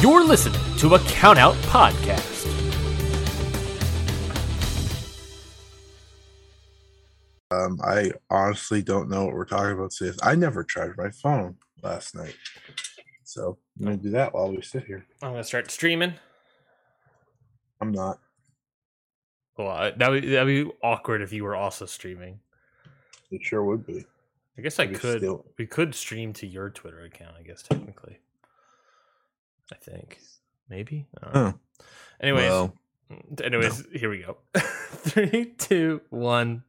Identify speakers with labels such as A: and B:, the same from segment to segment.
A: You're listening to a Countout Podcast.
B: Um, I honestly don't know what we're talking about today. I never charged my phone last night. So I'm gonna do that while we sit here.
A: I'm gonna start streaming.
B: I'm not.
A: Well, uh, that would that'd be awkward if you were also streaming.
B: It sure would be.
A: I guess I
B: Maybe
A: could.
B: still-
A: We could stream to your Twitter account. I guess technically. I think maybe.
B: Huh.
A: Anyways,
B: Well, mm,
A: anyways, here we go. Three, two, one.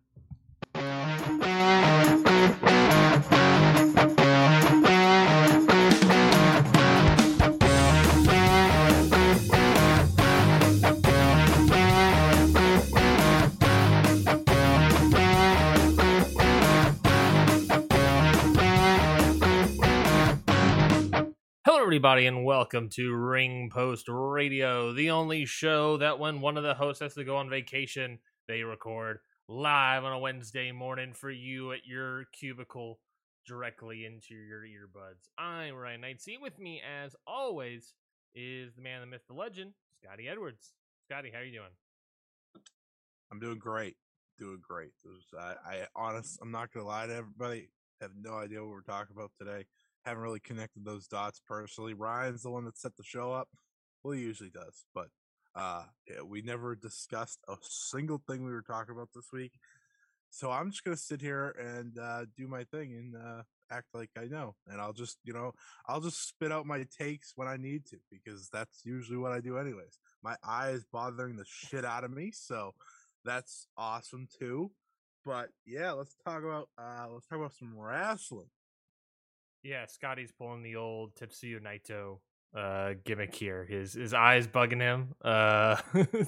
A: Everybody, and welcome to Ring Post Radio, the only show that when one of the hosts has to go on vacation, they record live on a Wednesday morning for you at your cubicle directly into your earbuds. I'm Ryan Knightsey. With me, as always, is the man, the myth, the legend, Scotty Edwards. Scotty, how are you doing?
B: I'm doing great. Doing great. There's, I, I honest, I'm not gonna lie to everybody. Have no idea what we're talking about today. Haven't really connected those dots personally. Ryan's the one that set the show up. Well, he usually does, but uh, yeah, we never discussed a single thing we were talking about this week. So I'm just gonna sit here and uh, do my thing and uh, act like I know, and I'll just, you know, I'll just spit out my takes when I need to because that's usually what I do, anyways. My eye is bothering the shit out of me, so that's awesome too. But yeah, let's talk about uh let's talk about some wrestling.
A: Yeah, Scotty's pulling the old Tetsuya Naito uh gimmick here. His his eyes bugging him. Uh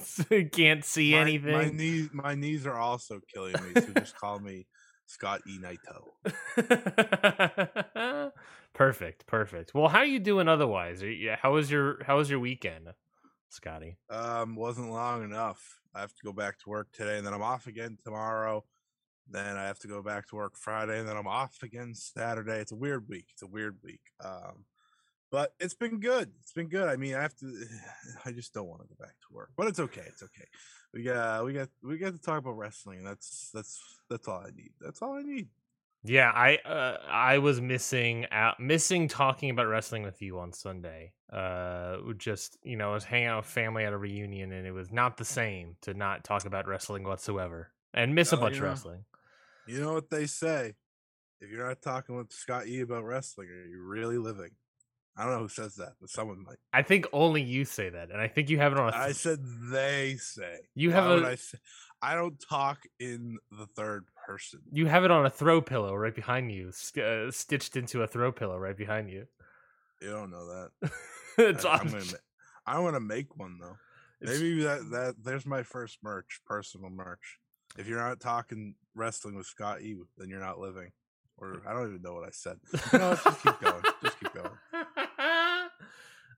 A: so he can't see
B: my,
A: anything.
B: My knees my knees are also killing me, so just call me Scott E. Naito.
A: perfect, perfect. Well, how are you doing otherwise? Are you, how was your how was your weekend, Scotty?
B: Um, wasn't long enough. I have to go back to work today, and then I'm off again tomorrow. Then I have to go back to work Friday, and then I'm off again Saturday. It's a weird week. It's a weird week. Um, but it's been good. It's been good. I mean, I have to. I just don't want to go back to work, but it's okay. It's okay. We got we got we got to talk about wrestling. That's that's that's all I need. That's all I need.
A: Yeah, I uh, I was missing out missing talking about wrestling with you on Sunday. Uh just, you know, I was hanging out with family at a reunion and it was not the same to not talk about wrestling whatsoever and miss a bunch of
B: know.
A: wrestling.
B: You know what they say? If you're not talking with Scott E about wrestling, are you really living? I don't know who says that, but someone might.
A: I think only you say that and I think you have it on a
B: I
A: th-
B: said they say.
A: You have a-
B: I, say, I don't talk in the third person.
A: you have it on a throw pillow right behind you, uh, stitched into a throw pillow right behind you.
B: You don't know that.
A: it's
B: I,
A: awesome.
B: I want to make one though.
A: It's-
B: Maybe that that there's my first merch, personal merch. If you're not talking wrestling with Scott E, then you're not living. Or I don't even know what I said. No, what, just keep going. Just keep going.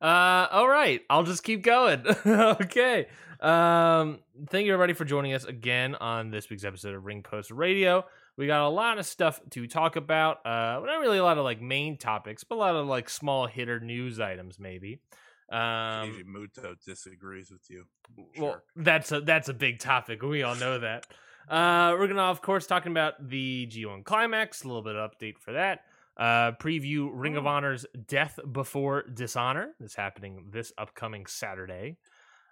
A: Uh, all right, I'll just keep going. okay. Um, thank you everybody for joining us again on this week's episode of Ring Post Radio. We got a lot of stuff to talk about. Uh, not really a lot of like main topics, but a lot of like small hitter news items, maybe. Um,
B: Muto disagrees with you.
A: well,
B: Sure.
A: that's a that's a big topic. We all know that. Uh, we're gonna, of course, talking about the G1 climax. A little bit of update for that. Uh, preview Ring of. Honor's Death Before Dishonor. Is happening this upcoming Saturday.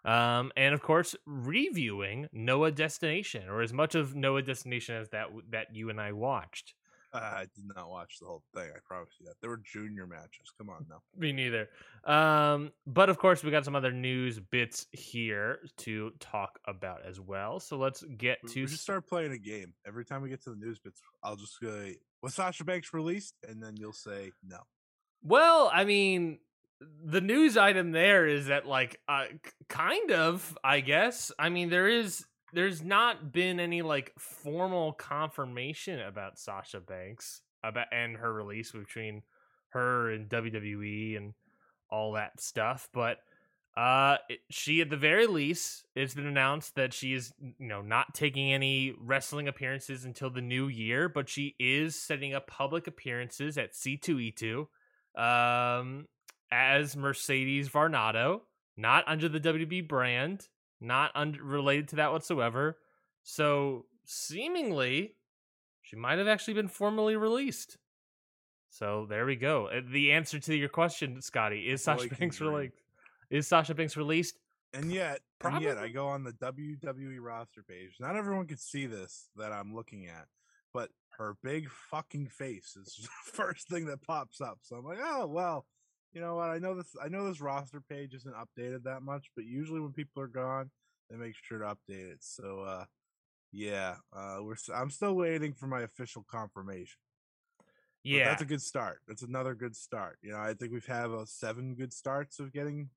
A: Um, and of course, reviewing Noah Destination, or as much of Noah Destination as that that you and I watched.
B: I did not watch the whole thing. I promise you that. There were junior matches. Come on now.
A: Me neither. Um, but of course, we got some other news bits here to talk about as well. So let's get
B: We,
A: to
B: we just start playing a game. Every time we get to the news bits, I'll just say, was Sasha Banks released? And then you'll say no.
A: Well, I mean, the news item there is that like uh, kind of, I guess. I mean, there is there's not been any like formal confirmation about Sasha Banks about and her release between her and WWE and all that stuff, but uh it- she at the very least it's been announced that she is you know not taking any wrestling appearances until the new year but she is setting up public appearances at c2e2 um as Mercedes Varnado, not under the WB brand, not un- related to that whatsoever. So seemingly, she might have actually been formally released. So there we go. Uh, The answer to your question, Scotty, is Sasha
B: Boy
A: Banks released? Is Sasha Banks released?
B: And yet, and yet, I go on the WWE roster page. Not everyone can see this that I'm looking at, but her big fucking face is the first thing that pops up. So I'm like, oh well, you know what? I know this. I know this roster page isn't updated that much, but usually when people are gone, they make sure to update it. So, uh, yeah, uh, we're. I'm still waiting for my official confirmation. But
A: Yeah.
B: that's a good start. That's another good start. You know, I think we've had uh, seven good starts of getting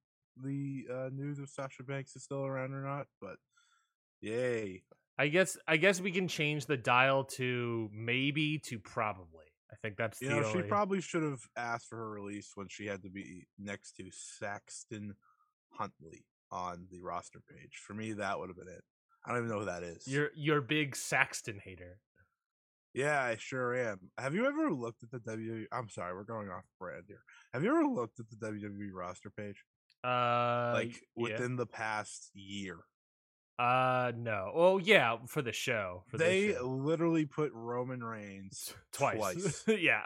B: the uh, news of Sasha Banks is still around or not. But yay!
A: I guess I guess we can change the dial to maybe to probably. I think that's
B: You
A: the
B: know, she probably should have asked for her release when she had to be next to Saxton Huxley on the roster page. For me, that would have been it. I don't even know who that is.
A: You're you're big Saxton hater.
B: Yeah, I sure am. Have you ever looked at the WWE? I'm sorry, we're going off brand here. Have you ever looked at the WWE roster page?
A: Uh,
B: Like
A: yeah.
B: within the past year?
A: Uh, no. Oh, yeah, for the show. For
B: they
A: the show.
B: literally put Roman Reigns
A: twice.
B: twice
A: yeah.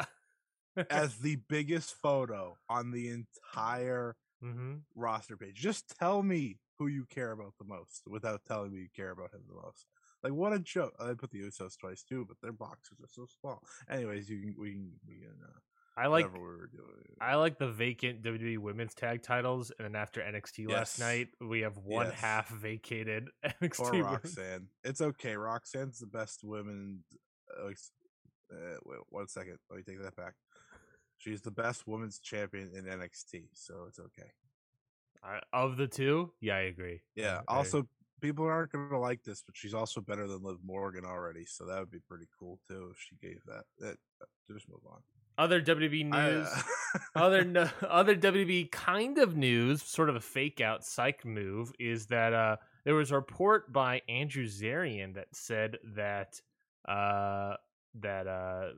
B: as the biggest photo on the entire
A: hmm
B: roster page. Just tell me who you care about the most without telling me you care about him the most. Like what a joke! I put the Usos twice too, but their boxes are so small. Anyways, you can we can we can uh,
A: I like
B: we were doing.
A: I like the vacant WWE Women's Tag Titles, and then after NXT last night, we have one
B: Yes.
A: half vacated NXT.
B: or Roxanne. It's okay. Roxanne's the best women. Uh, uh, wait, one second. Let me take that back. She's the best women's champion in NXT, so it's okay.
A: Uh, of the two, yeah, I agree.
B: Yeah.
A: I-
B: Also, people aren't going to like this, but she's also better than Liv Morgan already, so that would be pretty cool too if she gave that. that uh, just move on.
A: Other WWE
B: I,
A: news.
B: uh,
A: other no, other WWE kind of news, sort of a fake out psych move, is that uh, there was a report by Andrew Zarian that said that uh, that uh,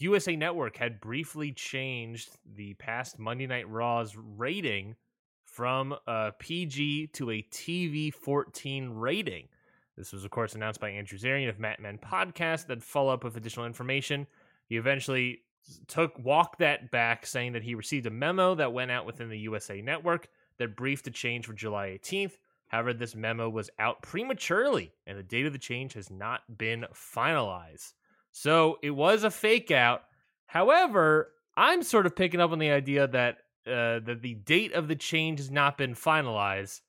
A: USA Network had briefly changed the past Monday Night Raw's rating from a PG to a TV 14 rating. This was, of course, announced by Andrew Zarian of Mat Men Podcast. That follow up with additional information. He eventually took walked that back, saying that he received a memo that went out within the USA Network that briefed the change for July 18th. However, this memo was out prematurely, and the date of the change has not been finalized. So it was a fake out. However, I'm sort of picking up on the idea that uh, that the date of the change has not been finalized.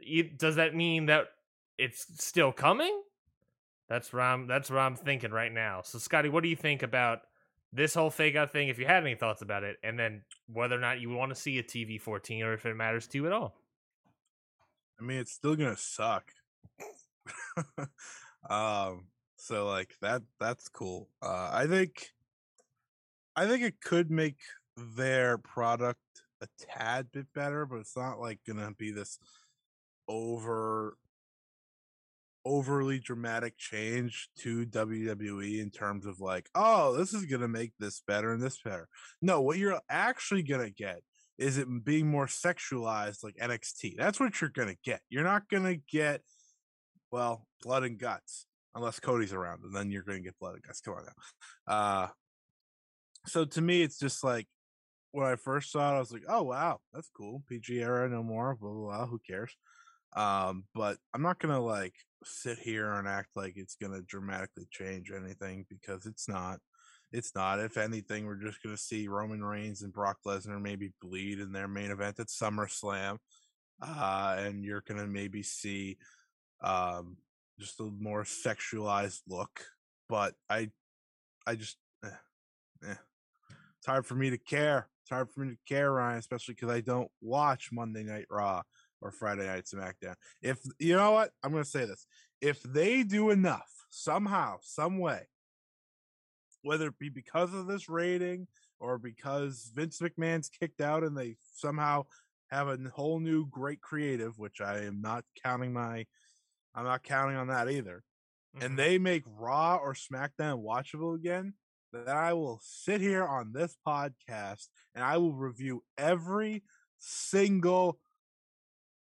A: It- does that mean that it's still coming? That's what I'm. That's what I'm thinking right now. So, Scotty, what do you think about this whole fake out thing? If you had any thoughts about it, and then whether or not you want to see a TV 14 or if it matters to you at all.
B: I mean, it's still gonna suck. um, so like that that's cool. Uh, I think, I think it could make their product a tad bit better, but it's not like gonna be this over overly dramatic change to WWE in terms of like, oh, this is gonna make this better and this better. No, what you're actually gonna get is it being more sexualized like NXT. That's what you're gonna get. You're not gonna get well blood and guts unless Cody's around, and then you're gonna get blood and guts. Come on now. Uh so to me, it's just like when I first saw it, I was like, oh wow, that's cool. PG era, no more. Blah blah blah. Who cares? Um, but I'm not gonna like sit here and act like it's gonna dramatically change anything because it's not. It's not. If anything, we're just going to see Roman Reigns and Brock Lesnar maybe bleed in their main event at SummerSlam, uh, and you're going to maybe see um, just a more sexualized look. But I, I just, eh, eh. it's hard for me to care. It's hard for me to care, Ryan, especially because I don't watch Monday Night Raw or Friday Night SmackDown. If you know what, I'm going to say this: if they do enough somehow, some way whether it be because of this rating or because Vince McMahon's kicked out and they somehow have a whole new great creative, which I am not counting my, I'm not counting on that either.
A: Mhm.
B: And they make Raw or SmackDown watchable again. Then I will sit here on this podcast and I will review every single.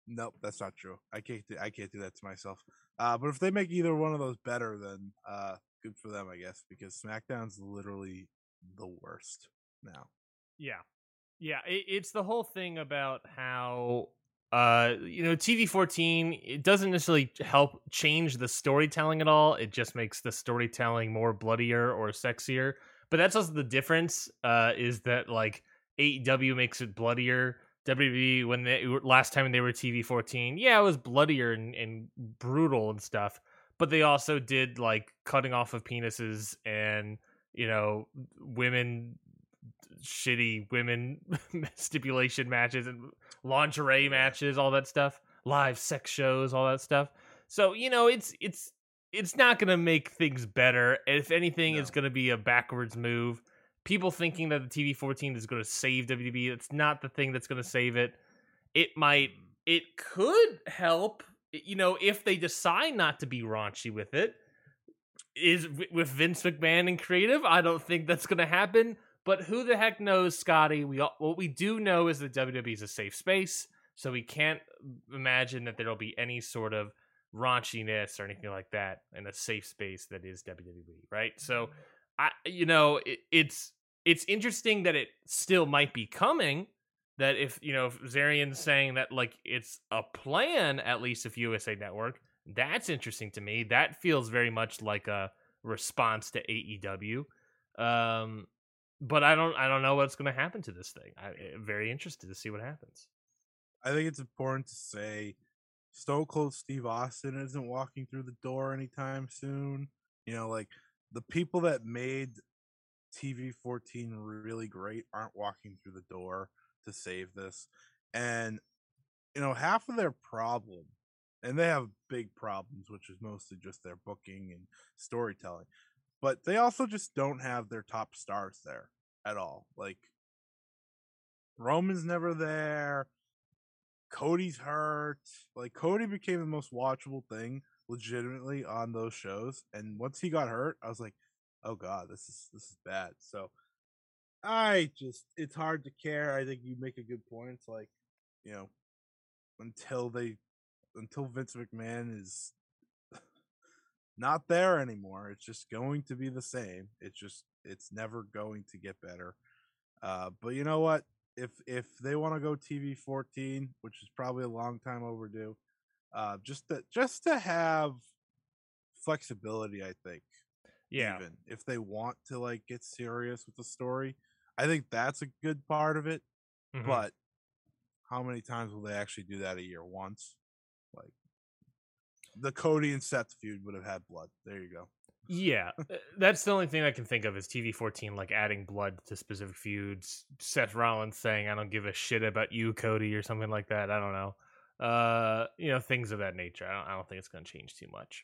B: Nope, that's not true. I can't. Do, I can't do that to myself. Uh, but if they make either one of those better, then uh, good for them, I guess, because SmackDown's literally the worst now.
A: Yeah, yeah. It, it's the whole thing about how uh you know tv 14 it doesn't necessarily help change the storytelling at all it just makes the storytelling more bloodier or sexier but that's also the difference uh is that like aew makes it bloodier wwe when they last time they were tv 14 yeah it was bloodier and, and brutal and stuff but they also did like cutting off of penises and you know women shitty women stipulation matches and lingerie matches, all that stuff, live sex shows, all that stuff. So you know, it's it's it's not going to make things better. If anything, no. it's going to be a backwards move. People thinking that the TV 14 is going to save WWE, it's not the thing that's going to save it. It might, it could help, you know, if they decide not to be raunchy with it. Is with Vince McMahon and creative, I don't think that's going to happen. But who the heck knows, Scotty? We what we do know is that WWE is a safe space, so we can't imagine that there'll be any sort of raunchiness or anything like that in a safe space that is WWE, right? So, I you know it, it's it's interesting that it still might be coming. That if you know if Zarian's saying that like it's a plan, at least if USA Network, that's interesting to me. That feels very much like a response to AEW. Um, but I don't I don't know what's going to happen to this thing. I, am eh, very interested to see what happens.
B: I think it's important to say Stone Cold Steve Austin isn't walking through the door anytime soon. You know, like the people that made TV 14 really great aren't walking through the door to save this. And you know, half of their problem and they have big problems which is mostly just their booking and storytelling but they also just don't have their top stars there at all. Like Roman's never there. Cody's hurt. Like Cody became the most watchable thing legitimately on those shows. And once he got hurt, I was like, oh god, this is this is bad. So I just it's hard to care. I think you make a good point. It's like, you know, until they until Vince McMahon is not there anymore. It's just going to be the same. It's just it's never going to get better. Uh, but you know what? If if they want to go TV 14, which is probably a long time overdue, uh, just to just to have flexibility, I think.
A: Yeah.
B: Even if they want to like get serious with the story, I think that's a good part of it. Mm-hmm. But how many times will they actually do that a year? Once? Like the Cody and Seth feud would have had blood. There you go.
A: Yeah, uh, that's the only thing I can think of is TV fourteen, like adding blood to specific feuds. Seth Rollins saying, "I don't give a shit about you, Cody," or something like that. I don't know. Uh, you know, things of that nature. I don't, I don't think it's going to change too much.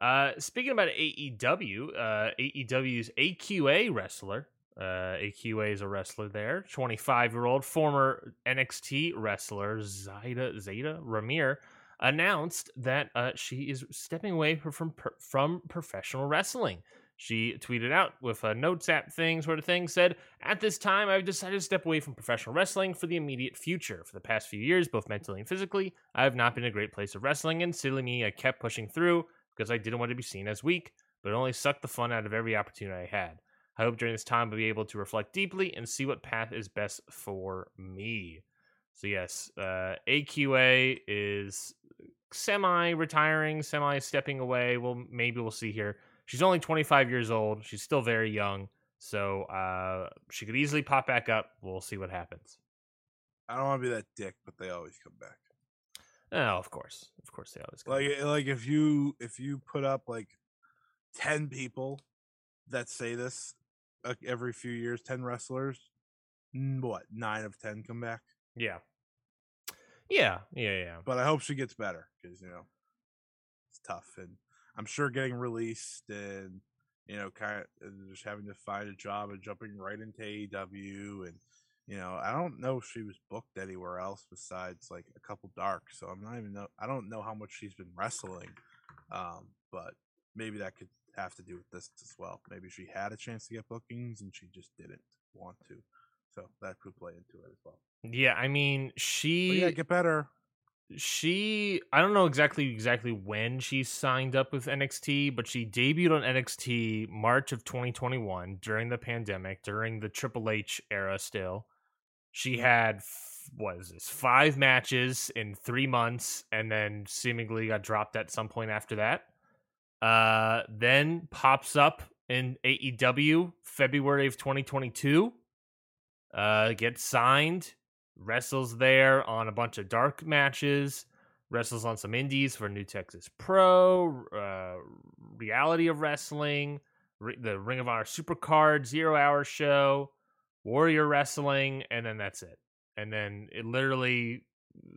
A: Uh, speaking about AEW, uh, AEW's AQA wrestler, uh, AQA is a wrestler there, 25 year old former NXT wrestler Zayda Zayda Ramier announced that uh, she is stepping away from from professional wrestling. She tweeted out with a notes app thing, sort of thing, said, At this time, I've decided to step away from professional wrestling for the immediate future. For the past few years, both mentally and physically, I have not been a great place of wrestling, and silly me, I kept pushing through because I didn't want to be seen as weak, but it only sucked the fun out of every opportunity I had. I hope during this time I'll be able to reflect deeply and see what path is best for me. So, yes, uh, AQA is semi retiring, semi stepping away. Well, maybe we'll see here. She's only 25 years old. She's still very young. So uh, she could easily pop back up. We'll see what happens.
B: I don't want to be that dick, but they always come back.
A: Oh, of course, of course they always
B: like back. Eh, like if you if you put up like ten people that say this every few years, ten wrestlers, what nine of ten come back?
A: Yeah, yeah, yeah, yeah.
B: But I hope she gets better because you know it's tough, and I'm sure getting released and you know kind of just having to find a job and jumping right into AEW and you know I don't know if she was booked anywhere else besides like a couple dark, so I'm not even know I don't know how much she's been wrestling, um, but maybe that could have to do with this as well. Maybe she had a chance to get bookings and she just didn't want to. So that could play into it as well.
A: Yeah, I mean,
B: But
A: she
B: yeah, get better.
A: she I don't know exactly exactly when she signed up with NXT, but she debuted on NXT March of 2021 during the pandemic, during the Triple H era still. She had is this? 5 matches in 3 months and then seemingly got dropped at some point after that. Uh then pops up in AEW February of 2022. Uh gets signed wrestles there on a bunch of dark matches, wrestles on some indies for New Texas Pro, uh, Reality of Wrestling, the Ring of Honor Supercard Zero Hour Show, Warrior Wrestling, and then that's it. And then it literally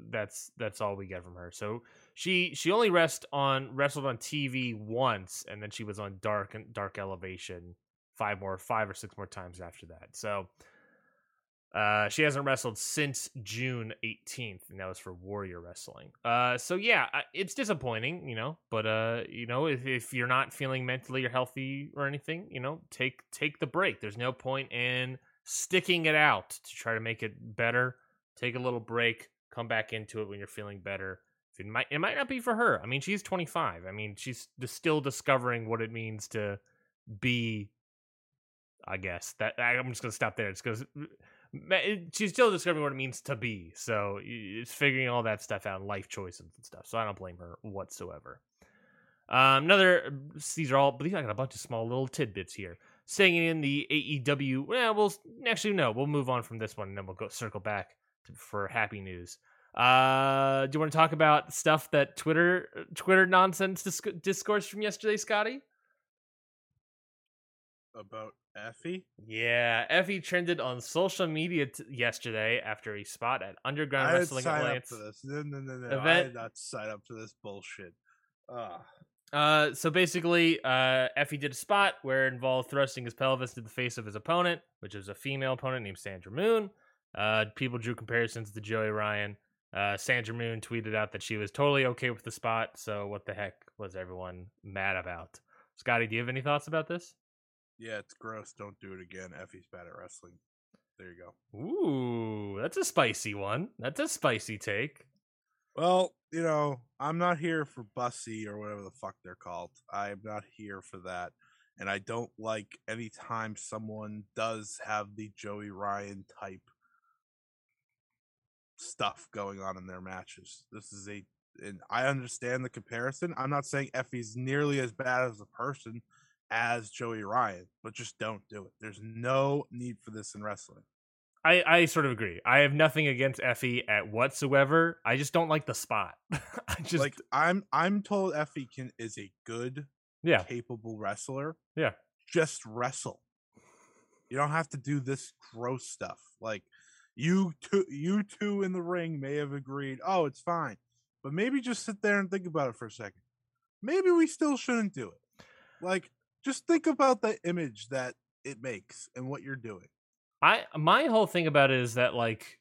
A: that's that's all we get from her. So she she only rest on wrestled on TV once, and then she was on Dark and Dark Elevation five more five or six more times after that. So uh, she hasn't wrestled since June 18th, and that was for Warrior Wrestling. Uh, so yeah, it's disappointing, you know. But uh, you know, if, if you're not feeling mentally or healthy or anything, you know, take take the break. There's no point in sticking it out to try to make it better. Take a little break, come back into it when you're feeling better. It might it might not be for her. I mean, she's 25. I mean, she's still discovering what it means to be. I guess that I'm just gonna stop there. It's because she's still discovering what it means to be. So it's figuring all that stuff out, life choices and stuff. So I don't blame her whatsoever. Um, another, these are all, but these I got a bunch of small little tidbits here. Staying in the AEW, well, we'll actually no, we'll move on from this one, and then we'll go circle back to, for happy news. Uh, do you want to talk about stuff that Twitter, Twitter nonsense disc- discourse from yesterday, Scotty?
B: About Effy?
A: Yeah, Effy trended on social media t- yesterday after a spot at Underground
B: I
A: Wrestling Alliance.
B: up for this. No, no, no, no. I
A: event.
B: did not sign up for this bullshit. Ah,
A: Uh, so basically, uh, Effy did a spot where it involved thrusting his pelvis to the face of his opponent, which is a female opponent named Sandra Moone. Uh, people drew comparisons to Joey Ryan. Uh, Sandra Moone tweeted out that she was totally okay with the spot. So what the heck was everyone mad about? Scotty, do you have any thoughts about this?
B: yeah, it's gross. Don't do it again. Effy's bad at wrestling. There you go.
A: Ooh, that's a spicy one. That's a spicy take.
B: Well, you know, I'm not here for Bussy or whatever the fuck they're called. I'm not here for that. And I don't like any time someone does have the Joey Ryan type stuff going on in their matches. This is a and I understand the comparison. I'm not saying Effy's nearly as bad as a person as Joey Ryan, but just don't do it. There's no need for this in wrestling.
A: I, I sort of agree. I have nothing against Effy at whatsoever. I just don't like the spot. I just
B: like I'm I'm told Effy can is a good
A: yeah.
B: capable wrestler.
A: Yeah.
B: Just wrestle. You don't have to do this gross stuff. Like you two you two in the ring may have agreed, oh, it's fine. But maybe just sit there and think about it for a second. Maybe we still shouldn't do it. Like just think about the image that it makes and what you're doing.
A: I my whole thing about it is that like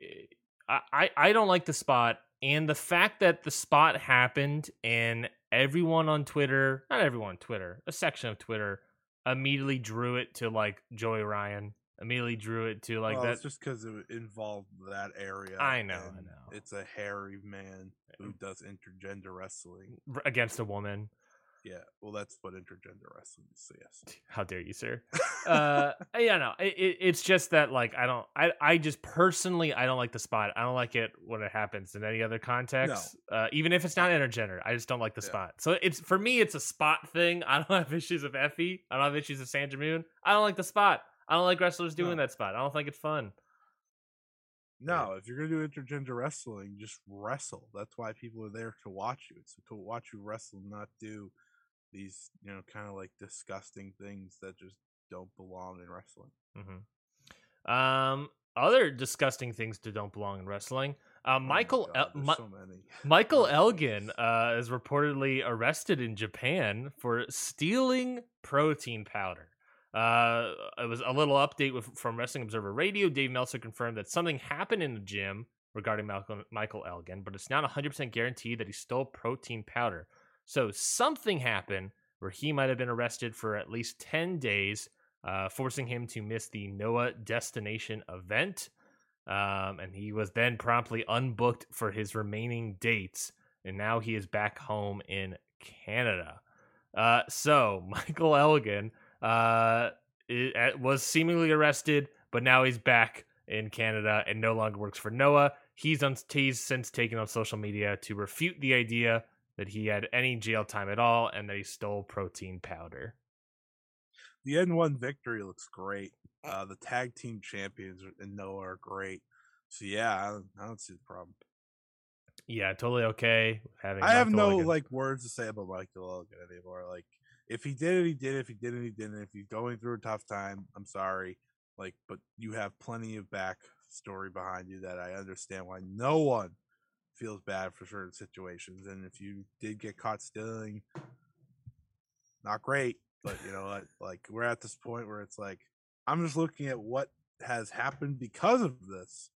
A: eh, I I, I don't like the spot and the fact that the spot happened and everyone on Twitter, not everyone on Twitter, a section of Twitter immediately drew it to like Joey Ryan, immediately drew it to like
B: well,
A: that
B: it's just because it involved that area.
A: I know, I know.
B: It's a hairy man who does intergender wrestling.
A: against a woman.
B: Yeah, well, that's what intergender wrestling is. So yes.
A: How dare you, sir? uh yeah no it, it, it's just that like i don't i i just personally i don't like the spot i don't like it when it happens in any other context uh even if it's not intergender i just don't like the
B: Yeah.
A: spot so it's for me it's a spot thing i don't have issues with effy i don't have issues with sandra moone i don't like the spot i don't like wrestlers doing
B: No.
A: that spot i don't think it's fun
B: No, if you're gonna do intergender wrestling, just wrestle. That's why people are there to watch you. It's to watch you wrestle, not do these, you know, kind of like disgusting things that just don't belong in wrestling.
A: hmm um other disgusting things that don't belong in wrestling uh
B: Oh
A: michael
B: God,
A: El-
B: so many.
A: Michael
B: Oh,
A: Elgin uh, is reportedly arrested in Japan for stealing protein powder. Uh, it was a little update with, from Wrestling Observer Radio. Dave Meltzer confirmed that something happened in the gym regarding Malcolm, Michael Elgin, but it's not 100% guaranteed that he stole protein powder. So something happened, where he might have been arrested for at least 10 days, uh, forcing him to miss the Noah Destination event. Um, and he was then promptly unbooked for his remaining dates. And now he is back home in Canada. Uh, so, Michael Elgin uh, was seemingly arrested, but now he's back in Canada and no longer works for Noah. He's, on, he's since taken on social media to refute the idea that he had any jail time at all and that he stole protein powder.
B: The N1 victory looks great. Uh, the tag team champions and Noah are great. So yeah, I don't, I don't see the problem.
A: Yeah, totally okay having.
B: I have no like words to say about Michael Elgin anymore. Like, if he did it, he did it. If he didn't, he didn't. If he's going through a tough time, I'm sorry. Like, but you have plenty of back story behind you that I understand why no one feels bad for certain situations. And if you did get caught stealing, not great. But you know, like, like we're at this point where it's like I'm just looking at what has happened because of this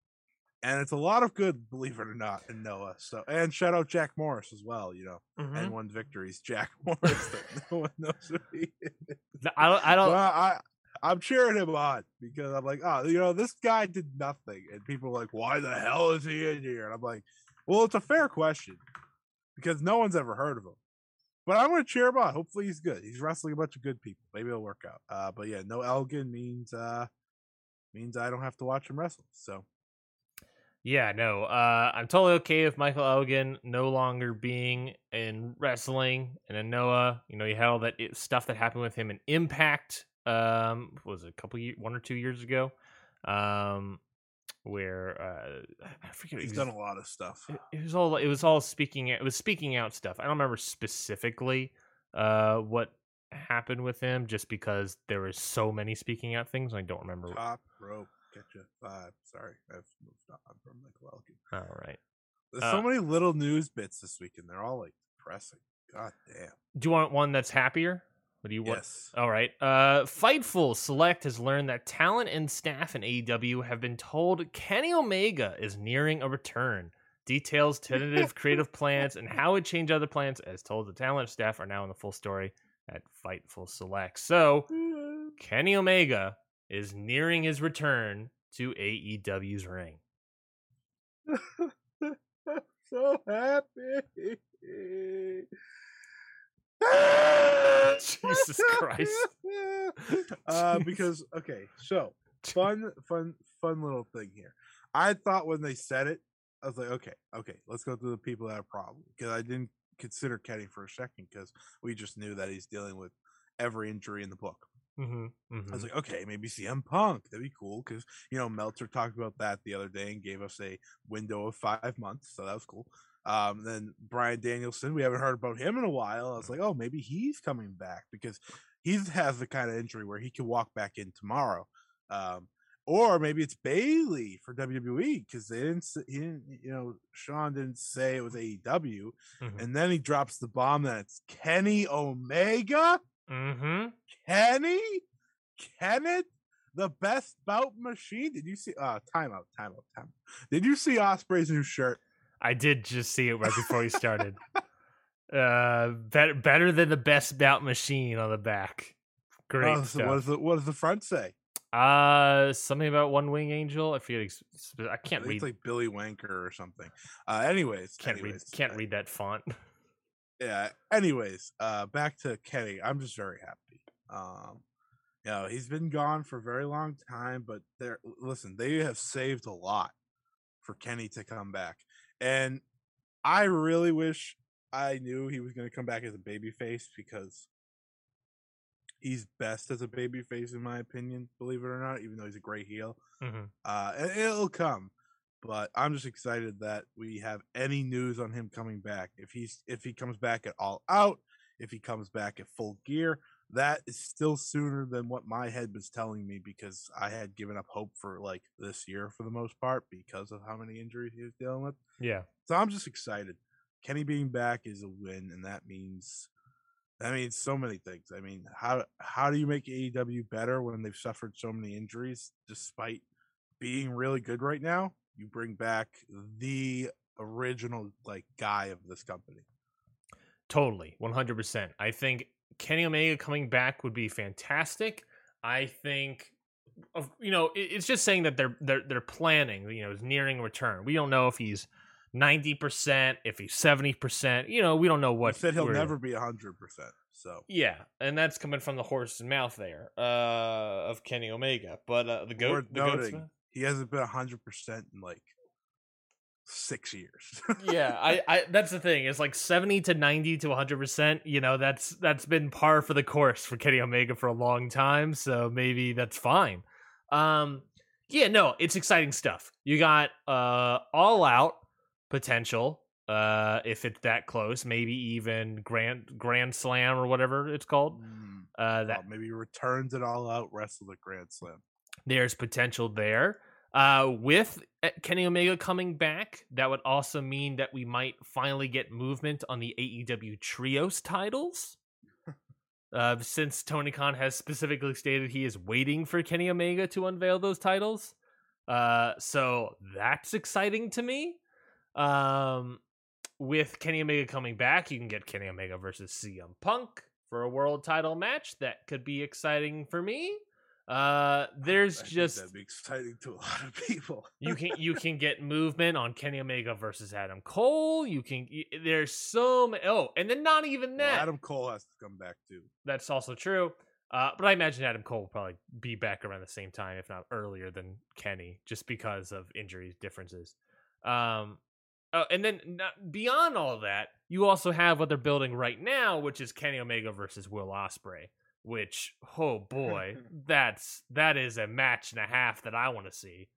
B: and it's a lot of good, believe it or not, in Noah. So and shout out Jack Morris as well. You know, mm-hmm. N-1 victories, Jack Morris. that no one knows who he is.
A: I don't. I don't.
B: Well, I I'm cheering him on because I'm like, oh, you know, this guy did nothing, and people are like, why the hell is he in here? And I'm like, well, it's a fair question because no one's ever heard of him. But I'm going to cheer him on. Hopefully, he's good. He's wrestling a bunch of good people. Maybe it'll work out. Uh, but yeah, no Elgin means uh means I don't have to watch him wrestle. So
A: yeah, no, uh, I'm totally okay with Michael Elgin no longer being in wrestling and in Noah. You know, you had all that stuff that happened with him in Impact. Um, was it a couple one or two years ago? Um, where uh, I forget.
B: He's done a lot of stuff.
A: It, it, was all. It was all speaking. It was speaking out stuff. I don't remember specifically uh what happened with him, just because there was so many speaking out things. I don't remember.
B: Top rope Get you five. Sorry, I've moved on from Michael Elgin.
A: All right.
B: There's uh, so many little news bits this week, and they're all like depressing. God damn.
A: Do you want one that's happier? What do you want?
B: Yes.
A: All right. Uh, Fightful Select has learned that talent and staff in AEW have been told Kenny Omega is nearing a return. Details, tentative creative plans, and how it changed other plans, as told the talent staff, are now in the full story at Fightful Select. So, Kenny Omega is nearing his return to AEW's ring.
B: so happy.
A: Jesus Christ.
B: Uh, because okay, so fun, fun, fun little thing here. I thought when they said it, I was like, okay, okay, let's go through the people that have problems because I didn't consider Kenny for a second because we just knew that he's dealing with every injury in the book.
A: Mm-hmm, mm-hmm.
B: I was like, okay, maybe CM Punk. That'd be cool because you know Meltzer talked about that the other day and gave us a window of five months, so that was cool. Um, then Bryan Danielson, we haven't heard about him in a while. I was like, oh, maybe he's coming back because he has the kind of injury where he can walk back in tomorrow. Um, or maybe it's Bayley for WWE because they didn't, he didn't, you know, Sean didn't say it was AEW, mm-hmm. and then he drops the bomb that it's Kenny Omega.
A: Mm-hmm.
B: Kenny, Kenneth, the best bout machine. Did you see? Uh, timeout, timeout, timeout. Did you see Ospreay's new shirt?
A: I did just see it right before we started. uh, better, better than the best bout machine on the back. Great oh,
B: so what, does the, what does the front say?
A: Uh, something about one wing angel. I feel I can't
B: I
A: read.
B: It's like Billy Wanker or something. Uh, anyways,
A: can't
B: anyways,
A: read. Can't read that font.
B: yeah. Anyways, uh, back to Kenny. I'm just very happy. Um, you know, he's been gone for a very long time, but they're listen. They have saved a lot for Kenny to come back, and I really wish I knew he was going to come back as a baby face because he's best as a baby face in my opinion. Believe it or not, even though he's a great heel,
A: mm-hmm.
B: uh, it'll come but I'm just excited that we have any news on him coming back. If he's if he comes back at all out, if he comes back at full gear, that is still sooner than what my head was telling me because I had given up hope for like this year for the most part because of how many injuries he was dealing with.
A: Yeah.
B: So I'm just excited. Kenny being back is a win, and that means that means so many things. I mean, how how do you make AEW better when they've suffered so many injuries despite being really good right now? you bring back the original like guy of this company.
A: Totally, one hundred percent. I think Kenny Omega coming back would be fantastic. I think, of you know, it's just saying that they're they're they're planning. You know, is nearing return. We don't know if he's ninety percent, if he's seventy percent. You know, we don't know
B: He
A: what.
B: said he'll never be hundred percent. So
A: Yeah, and that's coming from the horse's mouth there uh, of Kenny Omega. But uh, the goat,
B: worth
A: the
B: noting,
A: mouth-
B: he hasn't been hundred percent in like six years.
A: yeah, I, I that's the thing. It's like seventy to ninety to one hundred percent. You know, that's that's been par for the course for Kenny Omega for a long time. So maybe that's fine. Um, yeah, no, it's exciting stuff. You got uh all out potential. Uh, if it's that close, maybe even Grand Grand Slam or whatever it's called.
B: Mm,
A: Uh, that
B: well, maybe returns it all out, wrestle the Grand Slam.
A: there's potential there. Uh, with uh, Kenny Omega coming back, that would also mean that we might finally get movement on the AEW Trios titles. uh, since Tony Khan has specifically stated he is waiting for Kenny Omega to unveil those titles. Uh, so that's exciting to me. Um, with Kenny Omega coming back, you can get Kenny Omega versus CM Punk for a world title match. That could be exciting for me. Uh, there's
B: I
A: just
B: that'd be exciting to a lot of people.
A: you can you can get movement on Kenny Omega versus Adam Cole. You can there's so many. Oh, and then not even
B: Well,
A: that.
B: Adam Cole has to come back too.
A: That's also true. Uh, but I imagine Adam Cole will probably be back around the same time, if not earlier than Kenny, just because of injury differences. Um, oh, and then not, beyond all that, you also have what they're building right now, which is Kenny Omega versus Will Ospreay. Which, oh boy, that's that is a match and a half that I want to see.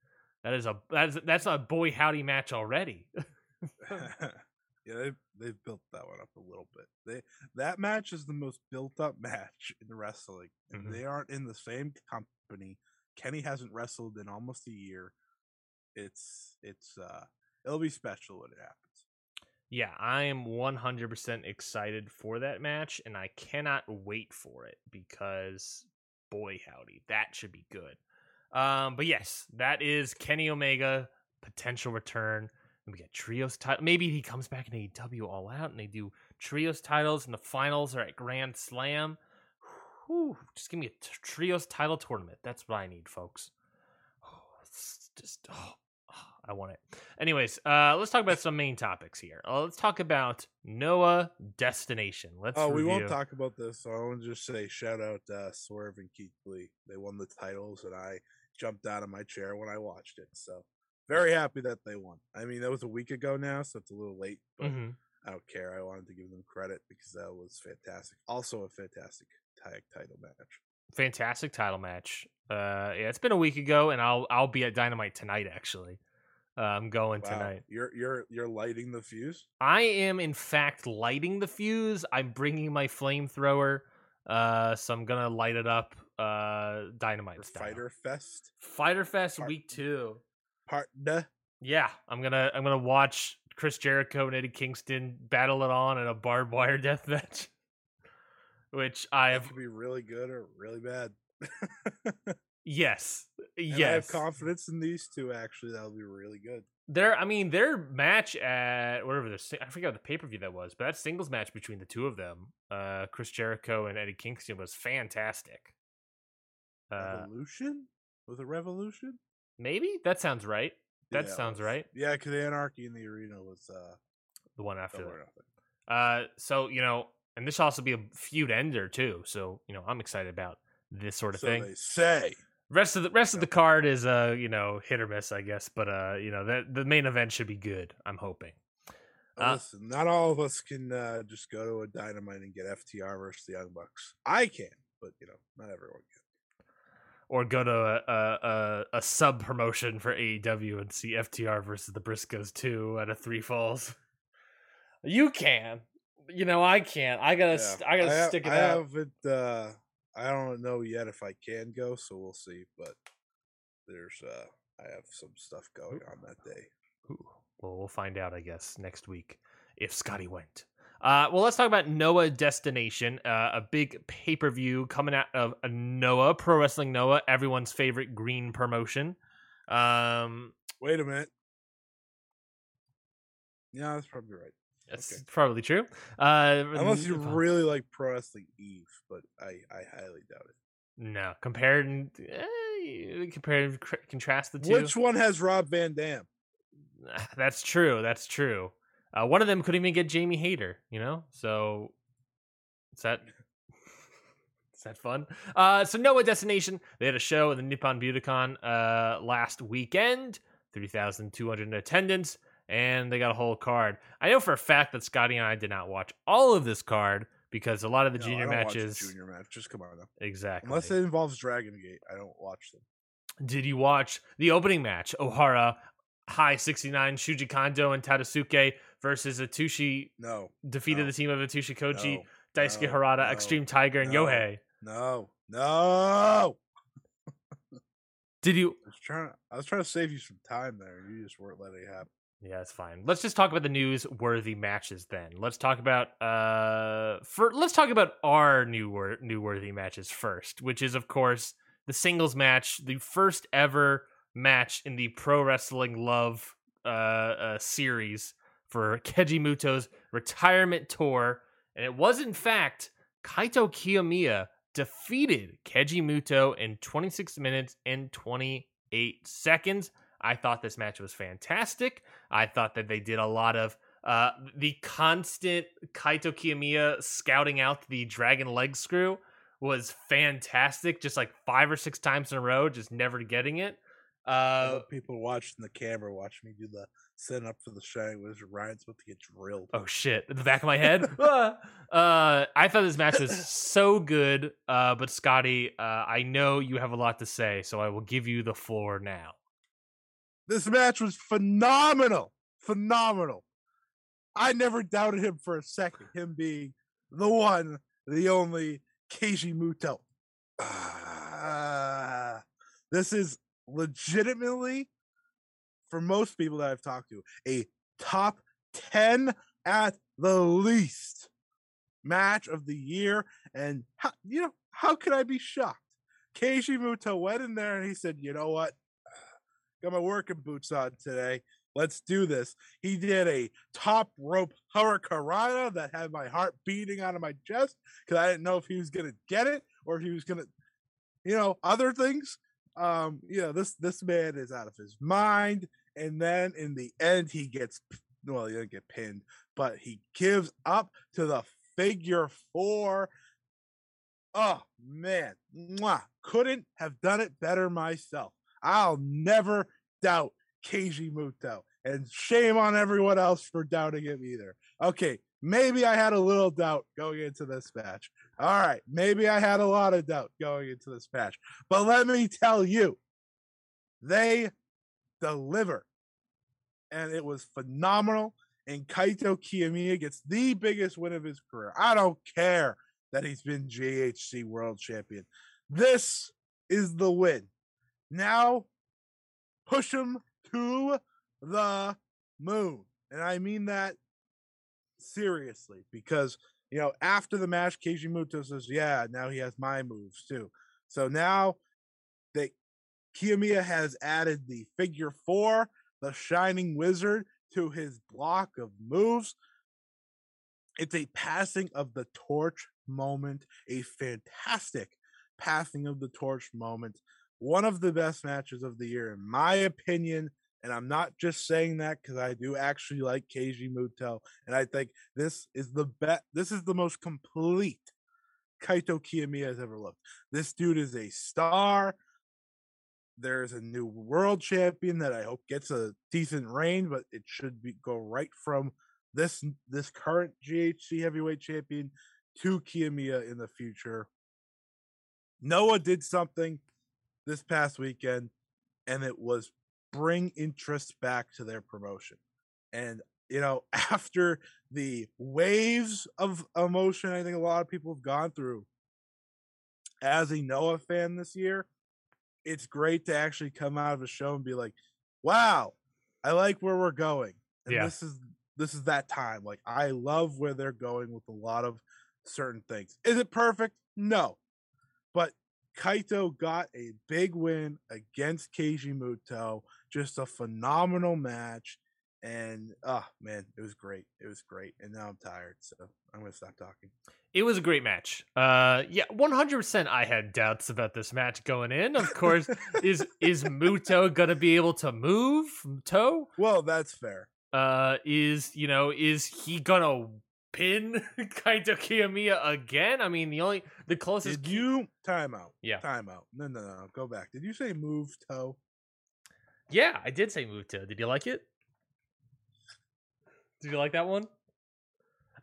A: That is a that's that's a boy howdy match already.
B: yeah, they've they've built that one up a little bit. They that match is the most built up match in wrestling, and
A: Mhm.
B: they aren't in the same company. Kenny hasn't wrestled in almost a year. It's it's uh it'll be special when it happens.
A: Yeah, I am 100% excited for that match, and I cannot wait for it because, boy, howdy, that should be good. Um, but yes, that is Kenny Omega potential return. And we get trios title. Maybe he comes back in AEW All Out, and they do trios titles, and the finals are at Grand Slam. Whew, just give me a t- trios title tournament. That's what I need, folks. Oh, it's just oh, I want it. Anyways, uh, let's talk about some main topics here. Uh, let's talk about Noah Destination. Let's.
B: oh, we won't talk about this. So I want to just say shout out uh, Swerve and Keith Lee. They won the titles, and I jumped out of my chair when I watched it. So very happy that they won. I mean, that was a week ago now, so it's a little late, but
A: Mhm.
B: I don't care. I wanted to give them credit because that was fantastic. Also, a fantastic tag title match.
A: Fantastic title match. Uh, yeah, it's been a week ago, and I'll I'll be at Dynamite tonight. Actually, I'm going
B: Wow,
A: tonight.
B: you're you're you're lighting the fuse.
A: I am in fact lighting the fuse. I'm bringing my flamethrower. Uh, so I'm gonna light it up. Uh, Dynamite.
B: Fyter Fest
A: Fyter Fest
B: Part-
A: week two.
B: part duh.
A: Yeah, I'm gonna I'm gonna watch Chris Jericho and Eddie Kingston battle it on in a barbed wire death match, which I have.
B: could be really good or really bad.
A: Yes,
B: And I have confidence in these two. Actually, that'll be really good.
A: Their, I mean, their match at whatever the I forget what the pay per view that was, but that singles match between the two of them, uh, Chris Jericho and Eddie Kingston, was fantastic. Uh,
B: Revolution was it Revolution?
A: maybe that sounds right. That
B: Yeah,
A: sounds
B: was.
A: right.
B: Yeah, because the Anarchy in the Arena was uh,
A: The one after that. Uh, so you know, and this will also be a feud ender too. So you know, I'm excited about this sort of
B: so
A: thing.
B: they say.
A: Rest of the rest of the card is uh, you know, hit or miss, I guess. But uh, you know, that the main event should be good. I'm hoping. Uh,
B: Listen, not all of us can uh, just go to a dynamite and get FTR versus the Young Bucks. I can, but you know, not everyone can.
A: Or go to a a, a, a sub promotion for AEW and see FTR versus the Briscoes two out of three falls. You can. You know, I can't. I gotta.
B: Yeah.
A: I gotta
B: ha-
A: stick it
B: I
A: out.
B: haven't. Uh, I don't know yet if I can go, so we'll see. But there's, uh, I have some stuff going on that day.
A: Ooh, well, we'll find out, I guess, next week if Scotty went. Uh, well, let's talk about Noah Destination, uh, a big pay per view coming out of Noah Pro Wrestling Noah, everyone's favorite green promotion. Um,
B: Wait a minute. Yeah, that's probably right.
A: That's
B: Okay.
A: probably true. Uh,
B: Unless you really like Pro Wrestling Eve, but I, I highly doubt it.
A: no compared and eh, compare and contrast the two.
B: Which one has Rob Van Dam?
A: That's true. That's true. Uh, one of them could even get Jamie Hayter. You know, so is that is that fun? Uh, so Noah Destination they had a show at the Nippon Budokan uh last weekend. Three thousand two hundred in attendance, and they got a whole card. I know for a fact that Scotty and I did not watch all of this card because a lot of the
B: No, I
A: junior
B: don't watch the
A: matches.
B: junior match. Just come on now.
A: Exactly.
B: Unless it involves Dragon Gate, I don't watch them.
A: Did you watch the opening match? Ohara, Hi69, Shuji Kondo, and Tadasuke versus Atsushi
B: No,
A: defeated
B: No.
A: the team of Atsushi Koji,
B: no,
A: Daisuke Harada, Extreme Tiger, and. Yohei.
B: no, no.
A: Did you?
B: I was trying. I was trying to save you some time there. You just weren't letting it happen.
A: Yeah, it's fine. Let's just talk about the news-worthy matches then. Let's talk about uh, for let's talk about our new wor- new worthy matches first, which is of course the singles match, the first ever match in the Pro Wrestling Love uh, uh series for Keiji Muto's retirement tour, and it was in fact Kaito Kiyomiya defeated Keiji Muto in 26 minutes and 28 seconds. I thought this match was fantastic. I thought that they did a lot of uh, the constant Kaito Kiyomiya scouting out the dragon leg screw was fantastic. Just like five or six times in a row, just never getting it. Uh,
B: people watching the camera watch me do the set up for the Shining Wizard. Ryan's about to get drilled.
A: oh shit! In the back of my head. Ah. uh, I thought this match was so good. Uh, but Scotty, uh, I know you have a lot to say, so I will give you the floor now.
B: This match was phenomenal. Phenomenal. I never doubted him for a second, him being the one, the only Keiji Muto. Ah, this is legitimately, for most people that I've talked to, a top 10 at the least match of the year. And, how, you know, how could I be shocked? Keiji Muto went in there and he said, you know what? Got my working boots on today. Let's do this. He did a top rope hurricanrana that had my heart beating out of my chest because I didn't know if he was gonna get it or if he was gonna, you know, other things. Um, you know, this this man is out of his mind. And then in the end, he gets well, he didn't get pinned, but he gives up to the figure four. Oh man, Mwah. couldn't have done it better myself. I'll never doubt Keiji Muto. And shame on everyone else for doubting him either. Okay, maybe I had a little doubt going into this match. All right, maybe I had a lot of doubt going into this match. But let me tell you, they deliver. And it was phenomenal. And Kaito Kiyomiya gets the biggest win of his career. I don't care that he's been GHC world champion. This is the win. Now push him to the moon. And I mean that seriously because, you know, after the match, Keiji Muto says, yeah, now he has my moves too. So now that Kiyomiya has added the figure four, the shining wizard, to his block of moves. It's a passing of the torch moment, a fantastic passing of the torch moment one of the best matches of the year, in my opinion. And I'm not just saying that because I do actually like Keiji Muto, and I think this is the best. This is the most complete Kaito Kiyomiya has ever looked. This dude is a star. There's a new world champion that I hope gets a decent reign, but it should be go right from this this current GHC heavyweight champion to Kiyomiya in the future. Noah did something this past weekend, and it was bring interest back to their promotion. And you know, after the waves of emotion, I think a lot of people have gone through as a Noah fan this year, it's great to actually come out of a show and be like, "Wow, I like where we're going." And
A: Yeah.
B: this is this is that time. Like I love where they're going with a lot of certain things. Is it perfect? No. But Kaito got a big win against Keiji Muto. Just a phenomenal match. and oh man, it was great. It was great, and now I'm tired, so I'm gonna stop talking.
A: It was a great match. Uh, yeah, one hundred percent. I had doubts about this match going in. Of course, is is Muto gonna be able to move toe?
B: Well, that's fair.
A: Uh, is you know is he gonna pin Kaito Kiyomiya again? I mean, the only the closest.
B: Did you timeout?
A: Yeah.
B: timeout. No, no, no. Go back. Did you say move toe?
A: Yeah, I did say move toe. Did you like it? Did you like that one?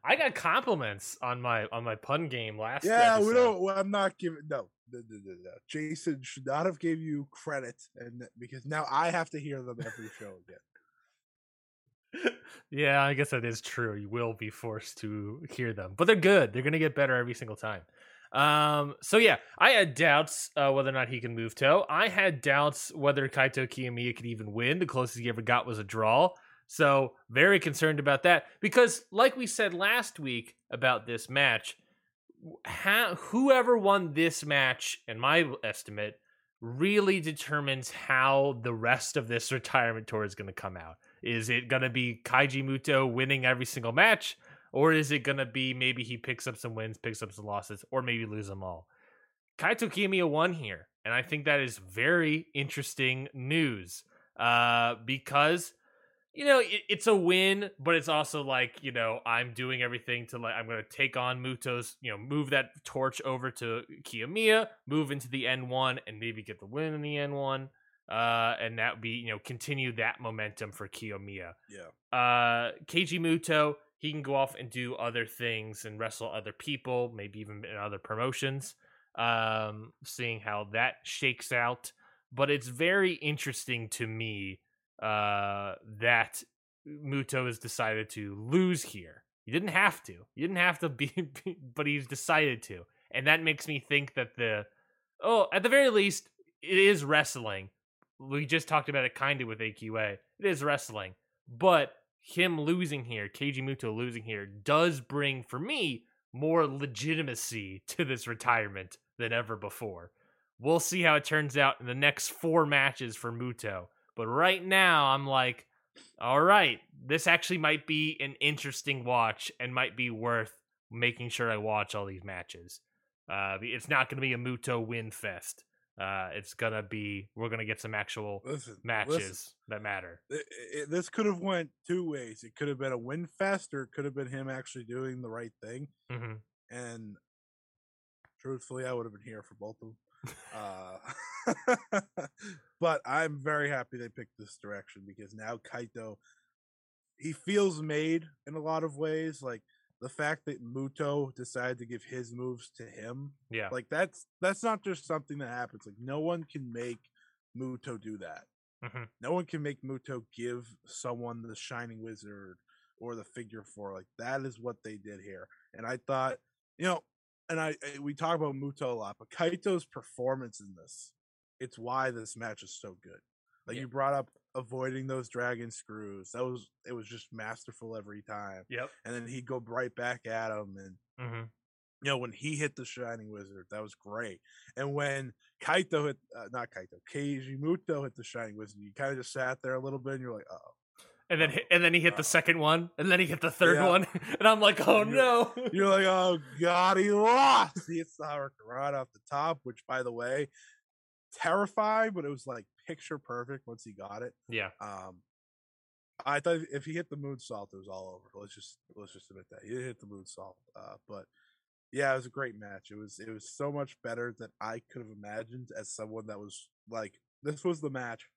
A: I got compliments on my on my pun game last.
B: Yeah, we don't. Well, I'm not giving. No, no, no, no, no. Jason should not have gave you credit, and because now I have to hear them every show again.
A: Yeah, I guess that is true. You will be forced to hear them, but they're good. They're gonna get better every single time. Um, so yeah, I had doubts uh, whether or not he can move toe. I had doubts whether Kaito Kiyomiya could even win. The closest he ever got was a draw. So very concerned about that because, like we said last week about this match, ha- whoever won this match, in my estimate, really determines how the rest of this retirement tour is going to come out. Is it going to be Keiji Muto winning every single match? Or is it going to be maybe he picks up some wins, picks up some losses, or maybe lose them all? Kaito Kiyomiya won here. And I think that is very interesting news uh, because, you know, it, it's a win, but it's also like, you know, I'm doing everything to like, I'm going to take on Muto's, you know, move that torch over to Kiyomiya, move into the N1, and maybe get the win in the N1. Uh, and that would be, you know, continue that momentum for Kiyomiya
B: Yeah.
A: uh Keiji Muto, he can go off and do other things and wrestle other people, maybe even in other promotions. Um, seeing how that shakes out. But it's very interesting to me uh that Muto has decided to lose here. He didn't have to. He didn't have to be, be but he's decided to. And that makes me think that the oh, at the very least, it is wrestling. We just talked about it kind of with AQA. It is wrestling. But him losing here, Keiji Muto losing here, does bring for me more legitimacy to this retirement than ever before. We'll see how it turns out in the next four matches for Muto. But right now, I'm like, all right, this actually might be an interesting watch and might be worth making sure I watch all these matches. Uh, it's not going to be a Muto win fest. Uh, it's gonna be we're gonna get some actual
B: Listen,
A: matches
B: listen,
A: that matter.
B: it- it- this could have went two ways. It could have been a win fest, or it could have been him actually doing the right thing.
A: hmm
B: And truthfully, I would have been here for both of them. Uh, but I'm very happy they picked this direction because now Kaito, he feels made in a lot of ways. Like the fact that Muto decided to give his moves to him,
A: Yeah,
B: like that's that's not just something that happens. Like no one can make Muto do that.
A: Mhm.
B: No one can make Muto give someone the Shining Wizard or the Figure Four. Like that is what they did here. And I thought, you know, and I, I we talk about Muto a lot, but Kaito's performance in this, it's why this match is so good. Like
A: Yeah.
B: you brought up avoiding those dragon screws. That was it was just masterful every time.
A: yep.
B: And then he'd go right back at him and
A: hmm
B: you know, when he hit the Shining Wizard, that was great. And when Kaito hit, uh, not Kaito, Keiji Muto hit the Shining Wizard, you kind of just sat there a little bit and you're like, oh.
A: And then and then he hit the second one, and then he hit the third
B: yeah.
A: one, and I'm like, oh
B: you're-
A: no.
B: You're like, oh God, he lost. He hits the Hurricane off the top, which, by the way, terrifying, but it was like picture perfect once he got it.
A: yeah,
B: Um, I thought if he hit the moonsault, it was all over. Let's just let's just admit that he hit the moonsault. Uh, but yeah, it was a great match. It was it was so much better than I could have imagined as someone that was like this was the match.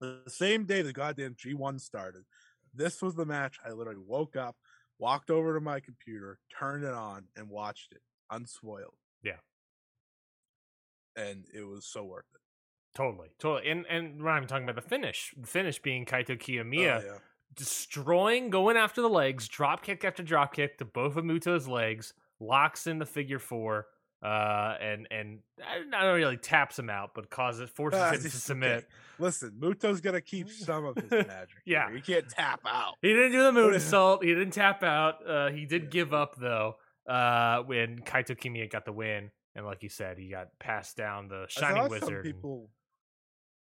B: The same day the goddamn G1 started, this was the match. I literally woke up, walked over to my computer, turned it on, and watched it unspoiled. And it was so worth it.
A: totally, totally. And and we're not even talking about the finish. The finish being Kaito Kiyomiya
B: Oh, yeah.
A: destroying, going after the legs, drop kick after drop kick to both of Muto's legs, locks in the figure four, uh, and and I not really taps him out, but causes forces
B: Ah,
A: him to submit.
B: okay. Listen, Muto's gonna keep some of his magic.
A: Yeah.
B: here. he can't tap out.
A: He didn't do the moon assault. He didn't tap out. Uh, he did give up though. Uh, when Kaito Kiyomiya got the win, and like you said, he got passed down the
B: I
A: Shining
B: saw
A: Wizard.
B: people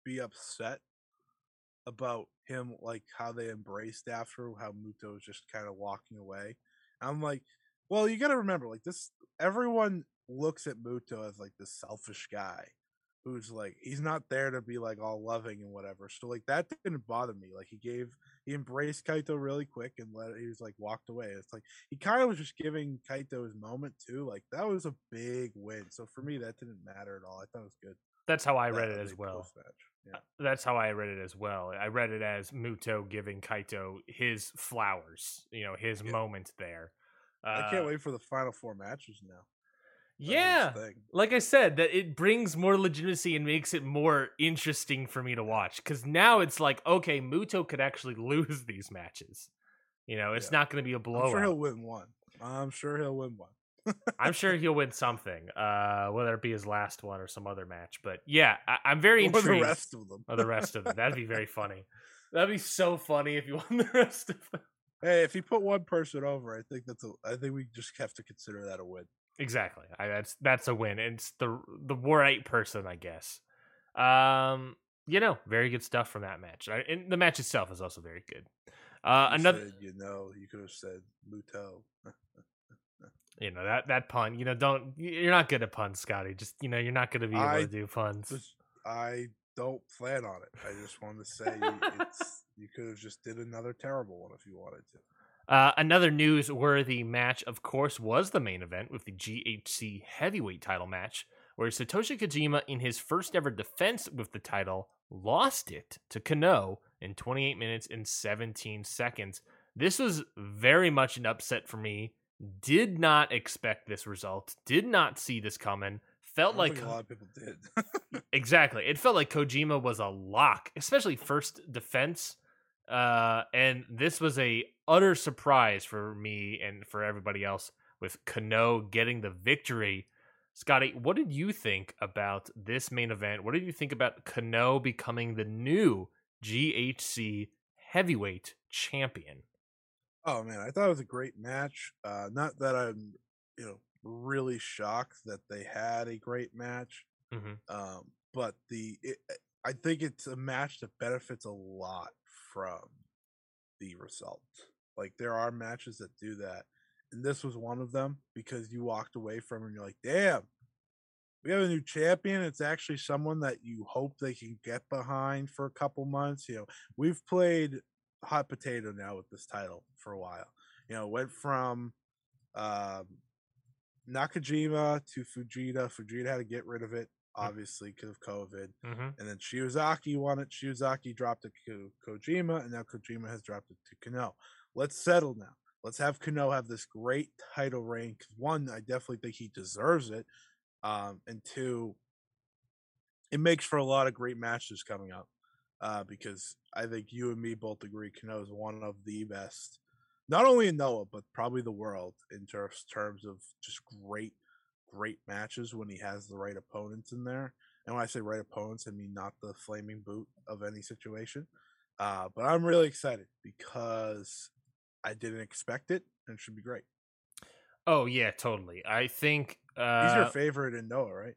B: be upset about him, like how they embraced after how Muto was just kind of walking away. I'm like, well, you got to remember, like this, everyone looks at Muto as like this selfish guy who's like he's not there to be like all loving and whatever. So like that didn't bother me. Like he gave he embraced Kaito really quick and let he was like walked away. It's like he kind of was just giving Kaito his moment too. Like that was a big win. So for me that didn't matter at all. I thought it was good.
A: That's how I
B: that
A: read it as well.
B: Yeah.
A: Uh, That's how I read it as well. I read it as Muto giving Kaito his flowers, you know, his
B: Yeah.
A: moment there.
B: I
A: Uh,
B: can't wait for the final four matches now.
A: Yeah, like I said, that it brings more legitimacy and makes it more interesting for me to watch. Because now it's like, okay, Muto could actually lose these matches. You know, it's
B: Yeah.
A: not going to be a
B: I'm sure he'll win one. I'm sure he'll win one.
A: I'm sure he'll win something, uh, whether it be his last one or some other match. But yeah, I- I'm very
B: Or
A: intrigued.
B: the rest of them.
A: Or the rest of them. That'd be very funny. That'd be so funny if you won the rest of them.
B: Hey, if you put one person over, I think that's a. I think we just have to consider that a win.
A: Exactly. I, that's that's a win. It's the the right person, I guess. Um, you know, very good stuff from that match. I, and the match itself is also very good. Uh,
B: You
A: another,
B: said, you know, you could have said Muto.
A: you know that that pun. You know, don't you're not good at puns, Scotty. Just you know, you're not going to be able
B: I
A: to do puns.
B: Just- I don't plan on it. I just wanted to say it's. You could have just did another terrible one if you wanted to.
A: Uh, another newsworthy match, of course, was the main event with the GHC heavyweight title match, where Satoshi Kojima, in his first ever defense with the title, lost it to Kano in 28 minutes and 17 seconds. This was very much an upset for me. Did not expect this result. Did not see this coming. Felt like
B: a lot of people did.
A: Exactly. It felt like Kojima was a lock, especially first defense. Uh, and this was a utter surprise for me and for everybody else with Kano getting the victory. Scotty, what did you think about this main event? What did you think about Kano becoming the new GHC heavyweight champion?
B: oh man, I thought it was a great match. Uh, not that I'm, you know, really shocked that they had a great match.
A: Mhm.
B: Um, but the it, I think it's a match that benefits a lot from the result. Like there are matches that do that, and this was one of them because you walked away from and you're like, damn, we have a new champion. It's actually someone that you hope they can get behind for a couple months. You know, we've played hot potato now with this title for a while. You know, went from um, Nakajima to Fujita. Fujita had to get rid of it, obviously, because of COVID.
A: Mm-hmm.
B: And then Shiozaki won it. Shiozaki dropped it to Kojima, and now Kojima has dropped it to Kano. Let's settle now. Let's have Kano have this great title reign. one, I definitely think he deserves it. Um, and two, it makes for a lot of great matches coming up. Uh, because I think you and me both agree Kano is one of the best, not only in Noah, but probably the world in terms terms of just great, great matches when he has the right opponents in there. And when I say right opponents, I mean not the flaming boot of any situation. Uh, but I'm really excited because I didn't expect it, and it should be great.
A: Oh yeah, totally. I think uh,
B: He's your favorite in Noah, right?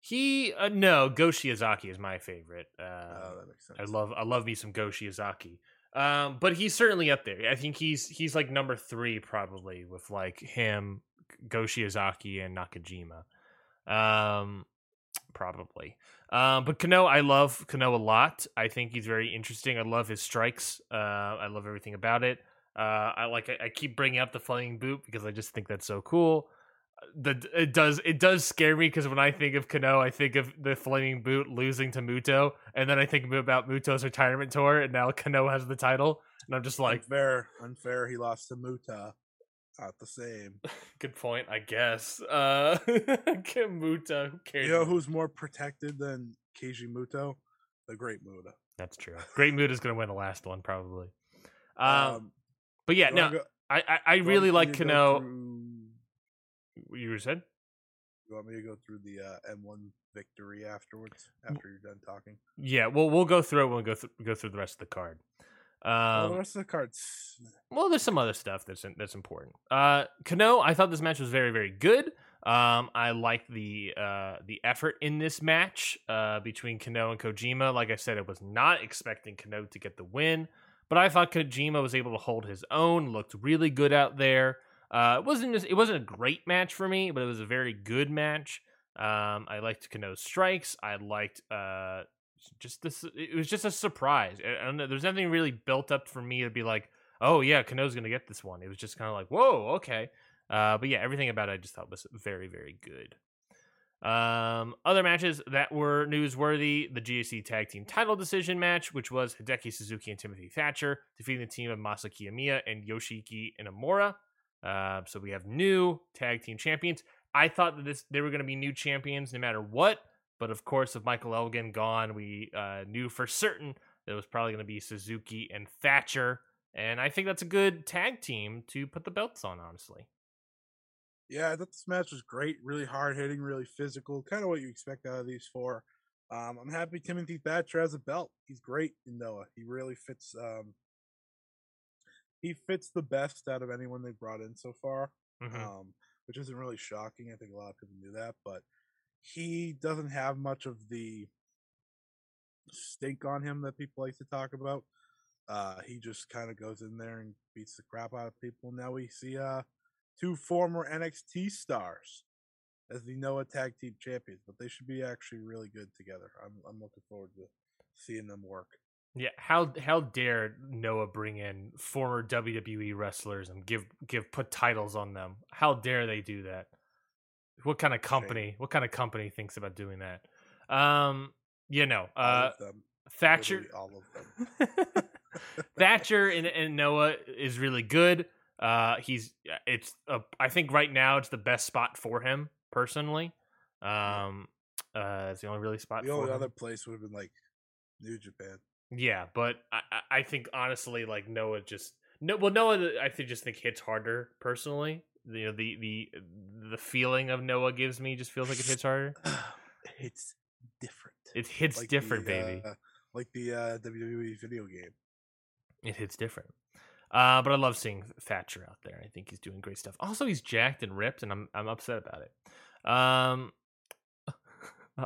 A: he uh, no Go Shiozaki is my favorite. Uh,
B: Oh, that makes sense.
A: I love I love me some Go Shiozaki. Um, but he's certainly up there. I think he's he's like number three probably with like him, Go Shiozaki, and Nakajima. Um, probably. Um, but Kano, I love Kano a lot. I think he's very interesting. I love his strikes. Uh, I love everything about it. Uh, I like. I, I keep bringing up the flaming boot because I just think that's so cool. The it does it does scare me because when I think of Kano, I think of the flaming boot losing to Muto, and then I think about Muto's retirement tour, and now Kano has the title, and I'm just like,
B: unfair, unfair. He lost to Muta. Not the same.
A: good point, I guess. Uh, Muto, who cares?
B: You know who's more protected than Keiji Muto? The Great Muta.
A: That's true. Great Muta is going to win the last one probably. Um,
B: Um,
A: but yeah, no,
B: go-
A: I I, I really like
B: to go
A: Kano.
B: through-
A: You said
B: You want me to go through the uh, M1 victory afterwards? After you're done talking.
A: yeah. Well, we'll go through it. when we go through go through the rest of the card.
B: Well,
A: Um,
B: the rest of the cards.
A: Well, there's some other stuff that's that's important. Uh, Kano, I thought this match was very very good. Um, I like the uh, the effort in this match uh, between Kano and Kojima. Like I said, I was not expecting Kano to get the win, but I thought Kojima was able to hold his own. Looked really good out there. Uh, it wasn't just it wasn't a great match for me, but it was a very good match. Um, I liked Kano's strikes. I liked uh, just this. It was just a surprise. I. There's nothing really built up for me to be like, oh yeah, Kano's gonna get this one. It was just kind of like, whoa, okay. Uh, but yeah, everything about it I just thought was very, very good. Um, other matches that were newsworthy: the GHC Tag Team Title Decision match, which was Hideki Suzuki and Timothy Thatcher defeating the team of Masa Kitamiya and Yoshiki Inamura. Uh, so we have new tag team champions. I thought that this they were going to be new champions no matter what, but of course, with Michael Elgin gone, we uh, knew for certain that it was probably going to be Suzuki and Thatcher, and I think that's a good tag team to put the belts on. Honestly.
B: Yeah, I thought this match was great, really hard hitting, really physical, kind of what you expect out of these four. Um, I'm happy Timothy Thatcher has a belt. He's great in Noah. He really fits. Um, he fits the best out of anyone they've brought in so far,
A: Mhm.
B: um, which isn't really shocking. I think a lot of people knew that, but he doesn't have much of the stink on him that people like to talk about. Uh, he just kind of goes in there and beats the crap out of people. Now we see uh, two former NXT stars as the Noah Tag Team Champions, but they should be actually really good together. I'm I'm looking forward to seeing them work.
A: Yeah, how how dare Noah bring in former WWE wrestlers and give give put titles on them? How dare they do that? What kind of company? What kind of company thinks about doing that? Um, you know,
B: All
A: uh,
B: of them,
A: Thatcher,
B: all of them.
A: Thatcher and, and Noah is really good. Uh, he's it's uh, I think right now it's the best spot for him personally. Um, uh, it's the only really spot.
B: The
A: for
B: only
A: him.
B: other place would have been like New Japan.
A: Yeah, but I, I- I think honestly, like Noah just no. Well, Noah, I think just think hits harder personally. You know, the the the feeling of Noah gives me just feels like it hits harder.
B: it's different.
A: It hits
B: Like
A: different,
B: the,
A: baby.
B: uh, like the uh, WWE video game.
A: It hits different. Uh, but I love seeing Thatcher out there. I think he's doing great stuff. Also, he's jacked and ripped, and I'm I'm upset about it. Um,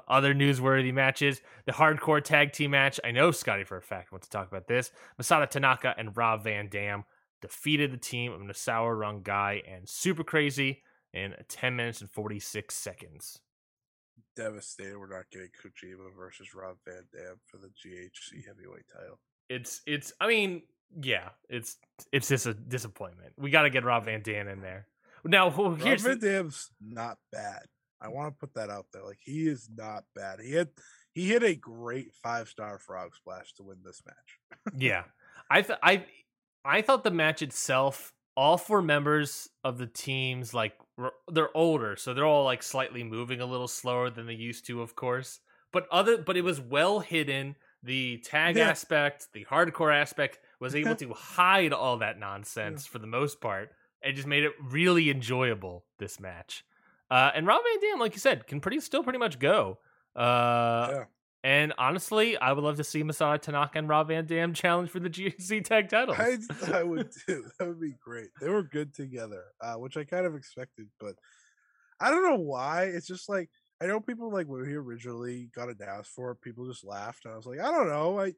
A: other newsworthy matches: the hardcore tag team match. I know Scotty for a fact wants to talk about this. Masato Tanaka and Rob Van Dam defeated the team of Nasawa Rangai and Super Crazy in 10 minutes and 46 seconds.
B: Devastated we're not getting Kojima versus Rob Van Dam for the GHC heavyweight title.
A: It's it's. I mean, yeah, it's it's just a disappointment. We got to get Rob Van Dam in there. Now, who-
B: Rob
A: here's
B: Van Dam's not bad. I want to put that out there. Like he is not bad. He had he hit a great five star frog splash to win this match.
A: yeah i th- i i thought the match itself all four members of the teams like they're older so they're all like slightly moving a little slower than they used to of course. But other but it was well hidden. The tag
B: Yeah.
A: aspect the hardcore aspect was able to hide all that nonsense for the most part and just made it really enjoyable this match. Uh and rob van dam like you said can pretty still pretty much go. Uh
B: yeah.
A: And honestly, I would love to see Masato Tanaka and Rob Van Dam challenge for the GHC tag titles.
B: I, I would too. That would be great. They were good together, uh, which I kind of expected, but I don't know why. It's just like I know people like when he originally got announced for it, people just laughed, and I was like, I don't know. I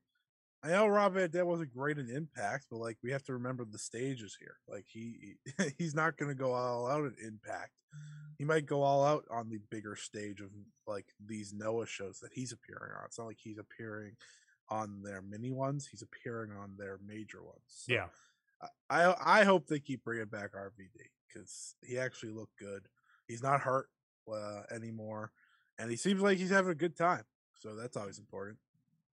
B: I know Rob Van Dam wasn't great in Impact, but like we have to remember the stages here. Like he he's not going to go all out at Impact. He might go all out on the bigger stage of like these Noah shows that he's appearing on. It's not like he's appearing on their mini ones. He's appearing on their major ones. So
A: yeah,
B: I I I hope they keep bringing back RVD because he actually looked good. He's not hurt uh, anymore, and he seems like he's having a good time. So that's always important.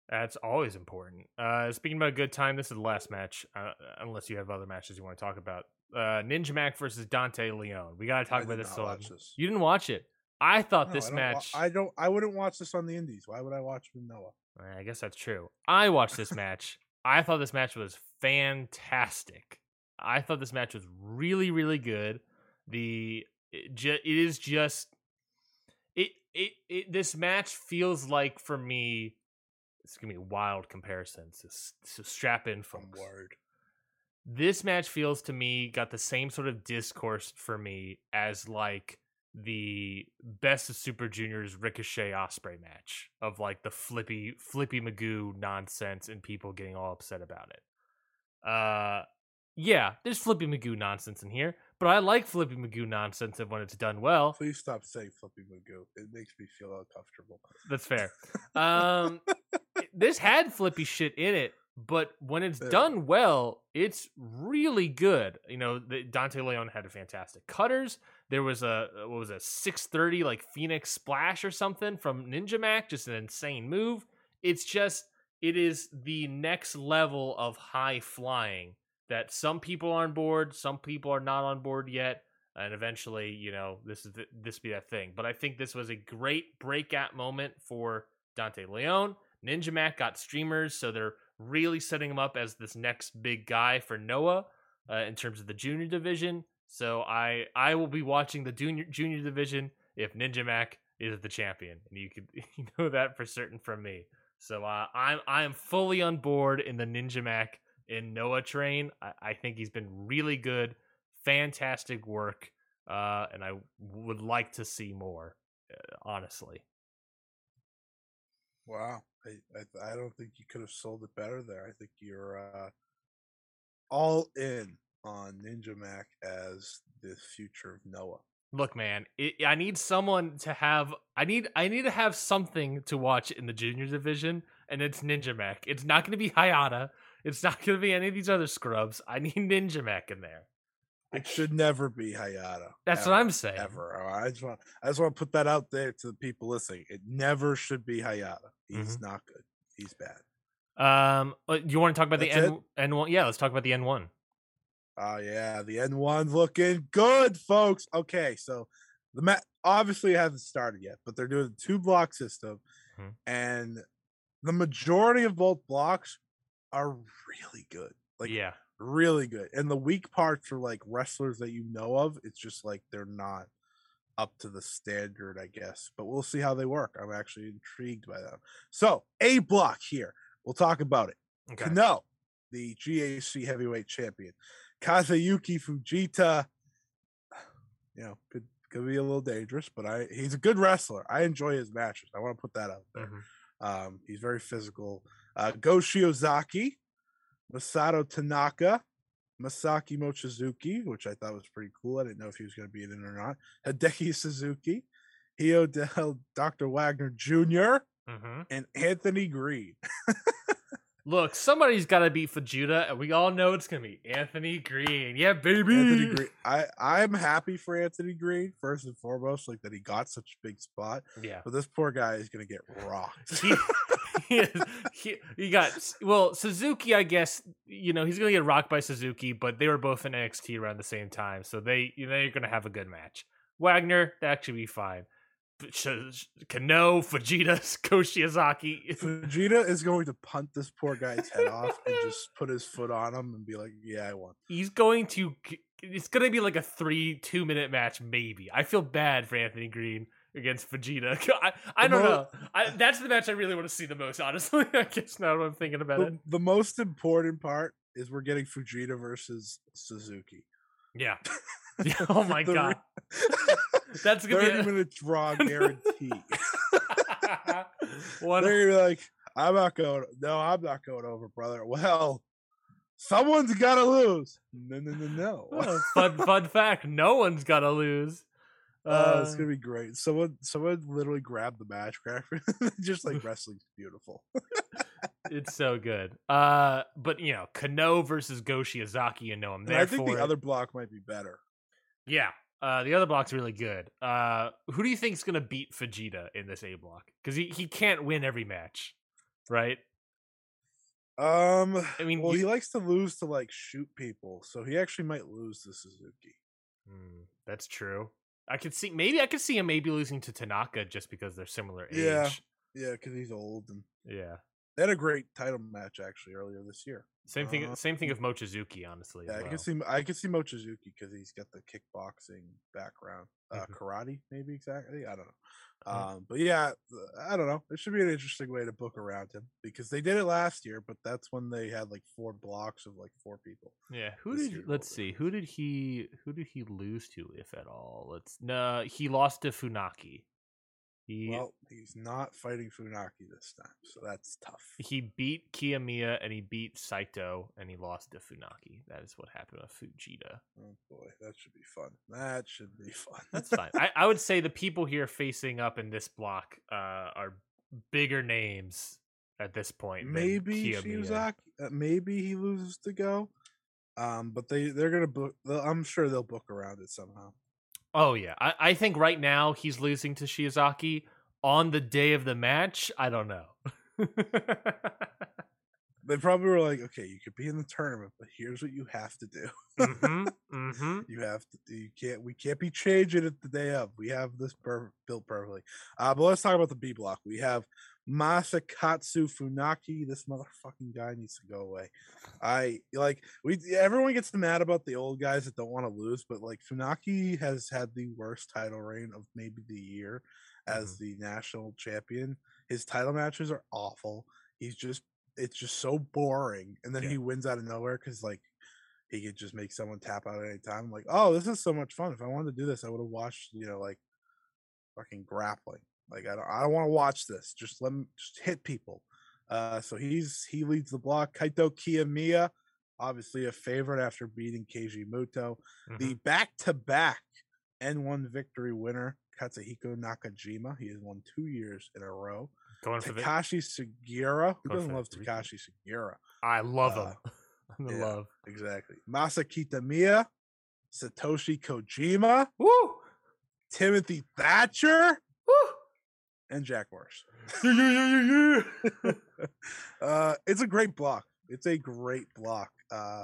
A: That's always important. Uh, speaking about a good time, this is the last match, uh, unless you have other matches you want to talk about. Uh, Ninja Mac versus Dante Leon. We got to talk
B: I
A: about this. so
B: watch this.
A: You didn't watch it. I thought
B: No,
A: this
B: I
A: match.
B: I don't. I wouldn't watch this on the Indies. Why would I watch with Noah?
A: I guess that's true. I watched this match. I thought this match was fantastic. I thought this match was really, really good. The it, ju- it is just it, it it this match feels like for me. It's gonna be wild comparisons. So, so strap in, folks.
B: worried.
A: This match feels to me got the same sort of discourse for me as like the best of Super Juniors Ricochet Ospreay match of like the flippy flippy Magoo nonsense and people getting all upset about it. Uh yeah, there's flippy Magoo nonsense in here, but I like flippy Magoo nonsense when it's done well.
B: Please stop saying flippy Magoo. It makes me feel uncomfortable.
A: That's fair. Um this had flippy shit in it, but when it's done well, it's really good. You know, the, Dante Leon had a fantastic cutters. There was a uh, what was a six thirty like Phoenix splash or something from Ninja Mac, just an insane move. It's just it is the next level of high flying that some people are on board, some people are not on board yet, and eventually, you know, this is the, this be that thing. But I think this was a great breakout moment for Dante Leon. Ninja Mac got streamers, so they're really setting him up as this next big guy for Noah uh, in terms of the junior division. So I I will be watching the junior junior division if Ninja Mac is the champion, and you could you know that for certain from me. So uh, I'm I am fully on board in the Ninja Mac in Noah train. I, I think he's been really good, fantastic work, uh, and I would like to see more. Uh, honestly.
B: Wow, I, I, I don't think you could have sold it better there. I think you're uh, all in on Ninja Mac as the future of Noah.
A: Look, man, it, I need someone to have. I need. I need to have something to watch in the junior division, and it's Ninja Mac. It's not going to be Hayata. It's not going to be any of these other scrubs. I need Ninja Mac in there.
B: It should never be Hayata.
A: That's ever, what I'm saying.
B: Ever. I just want. I just want to put that out there to the people listening. It never should be Hayata. He's mm-hmm. not good. He's bad.
A: Um, uh, you want to talk about That's the N N one? Yeah, let's talk about the N one.
B: Oh yeah, the N one looking good, folks. Okay, so the mat obviously hasn't started yet, but they're doing a two block system, mm-hmm. and the majority of both blocks are really good. Like
A: yeah,
B: really good. And the weak parts are like wrestlers that you know of. It's just like they're not up to the standard, I guess. But we'll see how they work. I'm actually intrigued by them. So A block here. We'll talk about it. Okay. Kano, the GHC heavyweight champion. Kazuyuki Fujita, you know, could could be a little dangerous, but I he's a good wrestler. I enjoy his matches. I want to put that out there. Mm-hmm. Um, he's very physical. Uh, Go Shiozaki, Masato Tanaka, Masaki Mochizuki, which I thought was pretty cool. I didn't know if he was going to be in it or not. Hideki Suzuki, Hijo Dr. Wagner junior mm-hmm. and Anthony Green.
A: Look, somebody's got to beat Fujita, and we all know it's going to be Anthony Green. Yeah, baby.
B: Anthony Green. I I'm happy for Anthony Green first and foremost, like that he got such a big spot.
A: Yeah,
B: but this poor guy is going to get rocked.
A: he, he, he, got well Suzuki. I guess you know he's to get rocked by Suzuki, but they were both in NXT around the same time, so they you know they're going to have a good match. Wagner, that should be fine. Kano, Fujita, Go Shiozaki.
B: Fujita is going to punt this poor guy's head off and just put his foot on him and be like, "Yeah, I won."
A: He's going to. It's going to be like a three two minute match, maybe. I feel bad for Anthony Green against Vegeta. I, I don't know. I, that's the match I really want to see the most. Honestly, I guess now I'm thinking about
B: the,
A: it.
B: The most important part is we're getting Fujita versus Suzuki.
A: Yeah. oh my god. That's gonna
B: 30
A: be a...
B: minute draw guarantee. One... They're be like, I'm not going. No, I'm not going over, brother. Well, someone's got to lose. No, no, no, no.
A: Oh, fun, fun fact: no one's got to lose.
B: Uh, it's gonna be great. Someone, someone literally grabbed the match cracker. Just like wrestling's beautiful.
A: it's so good. Uh, but you know, Kano versus Go Shiozaki, you know, I'm there. I
B: think the it. other block might be better.
A: Yeah, uh, the other block's really good. Uh, who do you think is going to beat Fujita in this A block? Because he, he can't win every match, right?
B: Um, I mean, well, you... he likes to lose to like shoot people, so he actually might lose to Suzuki.
A: Mm, that's true. I could see maybe I could see him maybe losing to Tanaka just because they're similar age.
B: Yeah, yeah, because he's old and
A: yeah.
B: They had a great title match actually earlier this year.
A: Same thing.
B: Uh,
A: same thing with Mochizuki, honestly.
B: Yeah,
A: as
B: I can see I can see Mochizuki because he's got the kickboxing background, uh,
A: Mhm.
B: karate maybe exactly. I don't know. Um, but yeah, I don't know. It should be an interesting way to book around him because they did it last year, but that's when they had like four blocks of like four people.
A: Yeah, who did
B: year
A: let's see, who did he who did he lose to, if at all? Let's no, he lost to Funaki. He
B: Well, he's not fighting Funaki this time, so that's tough.
A: he beat Kiyomiya and he beat Saito and he lost to Funaki. That is what happened with Fujita.
B: Oh boy, that should be fun. That should be fun.
A: That's fine. I, I would say the people here facing up in this block uh, are bigger names at this point.
B: maybe. Shiozaki, uh, maybe he loses to go. Um, but they they're gonna book. I'm sure they'll book around it somehow.
A: Oh yeah, I, I think right now he's losing to Shiozaki on the day of the match. I don't know.
B: They probably were like, okay, you could be in the tournament, but here's what you have to do.
A: hmm hmm
B: You have to. You can't. We can't be changing it the day of. We have this per- built perfectly. Uh, but let's talk about the B block. We have Masakatsu Funaki. This motherfucking guy needs to go away. I like. We everyone gets mad about the old guys that don't want to lose, but like Funaki has had the worst title reign of maybe the year as mm-hmm. the national champion. His title matches are awful. He's just. It's just so boring, and then
A: Yeah.
B: he wins out of nowhere because like he could just make someone tap out at any time. Like, oh, this is so much fun. If I wanted to do this, I would have watched, you know, like fucking grappling. Like, I don't, I don't want to watch this. Just let him just hit people. Uh, so he's he leads the block. Kaito Kiyomiya, obviously a favorite after beating Keiji Muto.
A: Mm-hmm.
B: The back-to-back N1 victory winner, Katsuhiko Nakajima. He has won two years in a row.
A: Going for the.
B: Takashi Sugiura. Who doesn't love. Takashi Sugiura?
A: I love
B: uh,
A: him. I'm in
B: yeah.
A: love.
B: Exactly. Masa Kitamiya, Satoshi Kojima,
A: Woo!
B: Timothy Thatcher! And Jack Morris.
A: Yeah, yeah, yeah, yeah, yeah.
B: uh, it's a great block. It's a great block. Uh,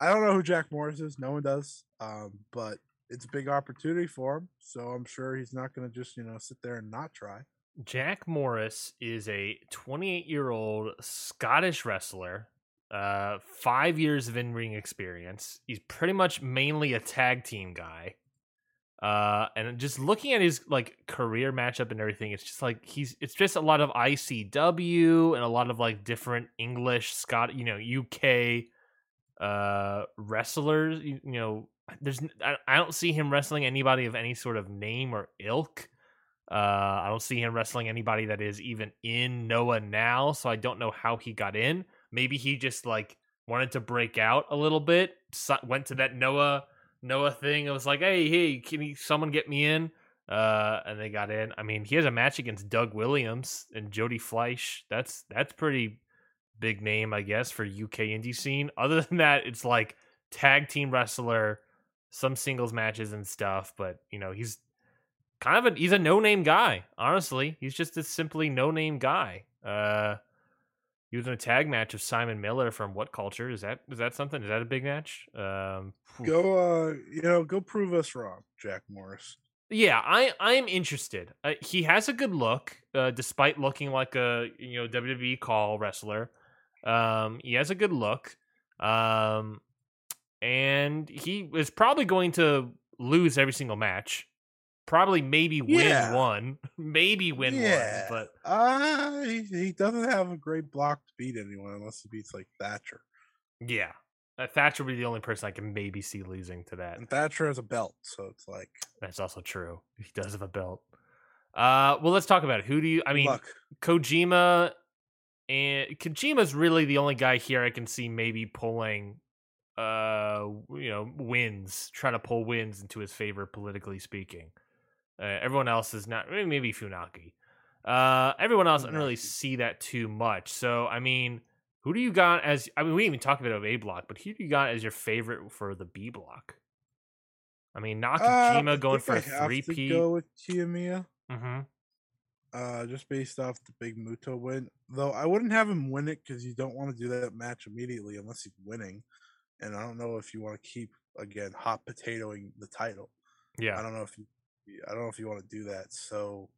B: I don't know who Jack Morris is. No one does. Um, but it's a big opportunity for him. So I'm sure he's not going to just, you know, sit there and not try.
A: Jack Morris is a 28 year old Scottish wrestler, uh, five years of in ring experience. He's pretty much mainly a tag team guy. Uh, and just looking at his like career matchup and everything, it's just like he's it's just a lot of ICW and a lot of like different English, Scott, you know, UK uh wrestlers. You, you know, there's I, I don't see him wrestling anybody of any sort of name or ilk. Uh, I don't see him wrestling anybody that is even in Noah now, so I don't know how he got in. Maybe he just like wanted to break out a little bit. Went to that Noah Noah thing. It was like, hey, hey, can you, someone get me in? Uh, and they got in. I mean, he has a match against Doug Williams and Jody Fleisch. That's that's pretty big name, I guess, for UK indie scene. Other than that, it's like tag team wrestler, some singles matches and stuff. But you know, he's kind of a he's a no name guy. Honestly, he's just a simply no name guy. Uh, he was in a tag match with Simon Miller from What Culture? Is that is that something? Is that a big match? Um.
B: Go, uh, you know, go prove us wrong, Jack Morris.
A: Yeah, I I'm interested. Uh, he has a good look, uh, despite looking like a you know WWE call wrestler. Um, he has a good look, um, and he is probably going to lose every single match. Probably, maybe win
B: Yeah.
A: one, maybe win
B: Yeah.
A: one, but
B: Uh, he, he doesn't have a great block to beat anyone unless he beats like Thatcher.
A: yeah, uh, Thatcher would be the only person I can maybe see losing to that.
B: And Thatcher has a belt, so it's like,
A: That's also true. He does have a belt. Uh, well, let's talk about it. Who do you? I mean,
B: luck.
A: Kojima and Kojima's really the only guy here I can see maybe pulling uh you know wins trying to pull wins into his favor politically speaking uh, everyone else is not eh, maybe Funaki uh everyone else I don't really see that too much so I mean who do you got as I mean we didn't even talk about A block but who do you got as your favorite for the B block I mean
B: Uh,
A: Nakajima
B: I
A: going for a
B: I have
A: three
B: to
A: P
B: Go with Kiyomiya.
A: mm-hmm.
B: uh, just based off the big Muto win. Though I wouldn't have him win it because you don't want to do that match immediately unless he's winning. And I don't know if you want to keep again hot potatoing the title.
A: Yeah, I
B: don't know if you, I don't know if you want to do that. So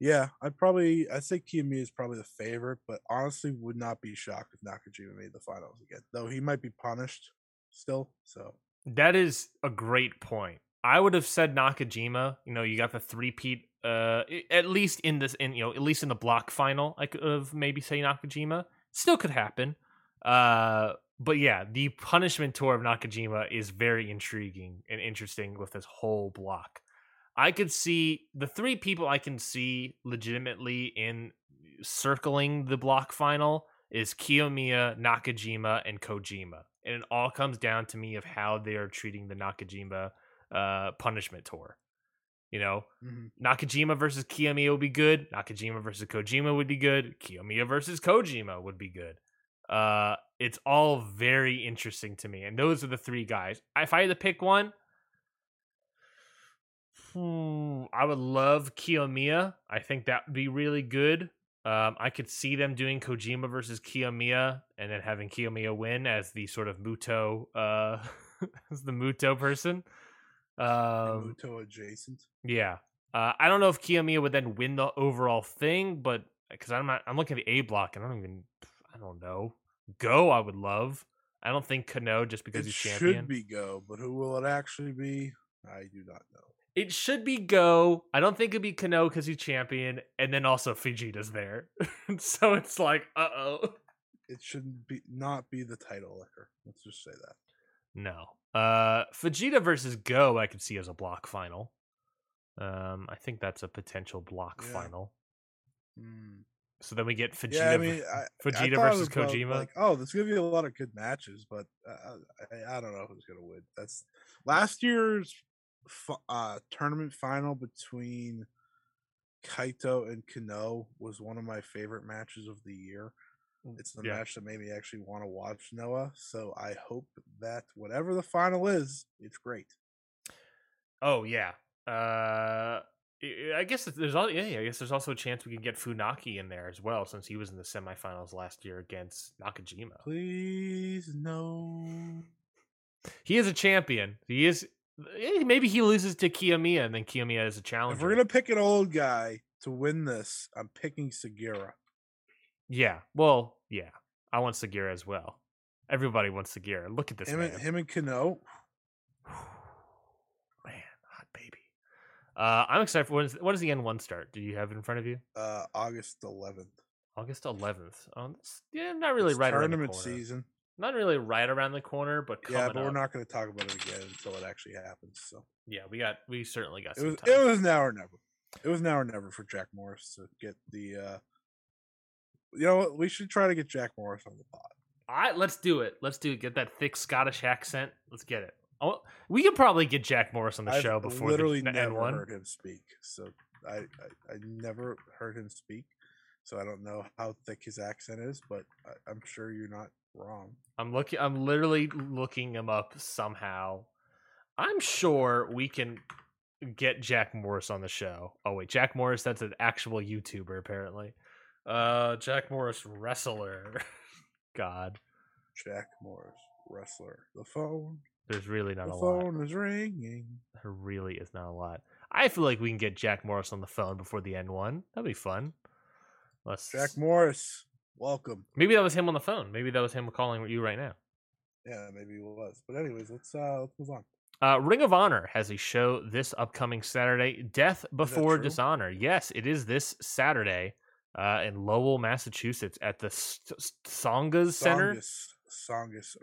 B: Yeah, I'd probably I'd say Kiyomiya is probably the favorite, but honestly would not be shocked if Nakajima made the finals again. Though he might be punished still. So
A: That is a great point. I would have said Nakajima. You know, you got the three peat. Uh, at least in this, in you know, at least in the block final, I could have maybe say Nakajima. Still could happen. Uh, but yeah, the punishment tour of Nakajima is very intriguing and interesting with this whole block. I could see the three people I can see legitimately in circling the block final is Kiyomiya, Nakajima, and Kojima. And it all comes down to me of how they are treating the Nakajima uh, punishment tour. You know,
B: mhm.
A: Nakajima versus Kiyomiya would be good. Nakajima versus Kojima would be good. Kiyomiya versus Kojima would be good. Uh, it's all very interesting to me, and those are the three guys. If I had to pick one, hmm, I would love Kiyomiya. I think that would be really good. Um, I could see them doing Kojima versus Kiyomiya, and then having Kiyomiya win as the sort of Muto, uh, as the Muto person. Um,
B: Muto adjacent.
A: yeah. Uh, I don't know if Kiyomiya would then win the overall thing, but because I'm not, I'm looking at the A block and I don't even, I don't know. Go, I would love. I don't think Kenoh just because
B: It
A: he's
B: should be go, but who will it actually be? I do not know.
A: It should be Go. I don't think it'd be Kenoh because he's champion, and then also Fujita's there. so it's like, uh oh.
B: It shouldn't be not be the title liquor. Let's just say that.
A: No. Uh, Fujita versus Go, I could see as a block final. Um, I think that's a potential block
B: Yeah.
A: final.
B: Hmm.
A: So then we get Fujita,
B: Yeah, I mean, I, I
A: Fujita
B: it
A: versus
B: about,
A: Kojima.
B: Like, oh, there's gonna be a lot of good matches, but uh, I, I don't know who's gonna win. That's last year's uh, tournament final between Kaito and Kenoh was one of my favorite matches of the year. It's the
A: Yeah.
B: match that made me actually want to watch Noah. So I hope that whatever the final is, it's great.
A: Oh yeah. Uh, I guess there's all yeah. I guess there's also a chance we could get Funaki in there as well, since he was in the semifinals last year against Nakajima.
B: Please no.
A: He is a champion. He is. eh, Maybe he loses to Kiyomiya, and then Kiyomiya is a challenger.
B: If we're gonna pick an old guy to win this, I'm picking Sugiura.
A: Yeah. Well, yeah. I want Sugiura as well. Everybody wants Sugiura. Look at this
B: Him
A: man.
B: and, him and Kenoh.
A: man, hot baby. Uh, I'm excited for when is, when does the N-1 start? Do you have it in front of you?
B: uh August 11th.
A: August 11th. Oh, yeah, not really
B: It's
A: right around the
B: tournament
A: corner.
B: season.
A: Not really right around the corner, but coming
B: Yeah, but we're
A: up.
B: not going to talk about it again until it actually happens. So
A: Yeah, we got we certainly got
B: it
A: some
B: was
A: time.
B: it was now or never. It was now or never for Jack Morris to get the. uh You know what? We should try to get Jack Morris on the pod.
A: All right, let's do it. Let's do it. Get that thick Scottish accent. Let's get it. Oh, we could probably get Jack Morris on the
B: I've
A: show before
B: literally
A: the, the
B: never
A: N-1.
B: heard him speak. So I, I I never heard him speak. So I don't know how thick his accent is, but I, I'm sure you're not wrong.
A: I'm looking. I'm literally looking him up somehow. I'm sure we can get Jack Morris on the show. Oh wait, Jack Morris. That's an actual YouTuber apparently. Uh, Jack Morris wrestler. God,
B: Jack Morris, wrestler. The phone.
A: There's really not
B: The
A: a lot.
B: phone is ringing.
A: There really is not a lot. I feel like we can get Jack Morris on the phone before the N-1. That'd be fun. Let's
B: Jack Morris, welcome.
A: Maybe that was him on the phone. Maybe that was him calling you right now.
B: Yeah, maybe it was. But anyways, let's uh let's move on.
A: Uh, Ring of Honor has a show this upcoming Saturday. Death Before? Dishonor. Yes, it is this Saturday uh, in Lowell, Massachusetts, at the St- St- Tsongas Center.
B: Tsongas Tsongas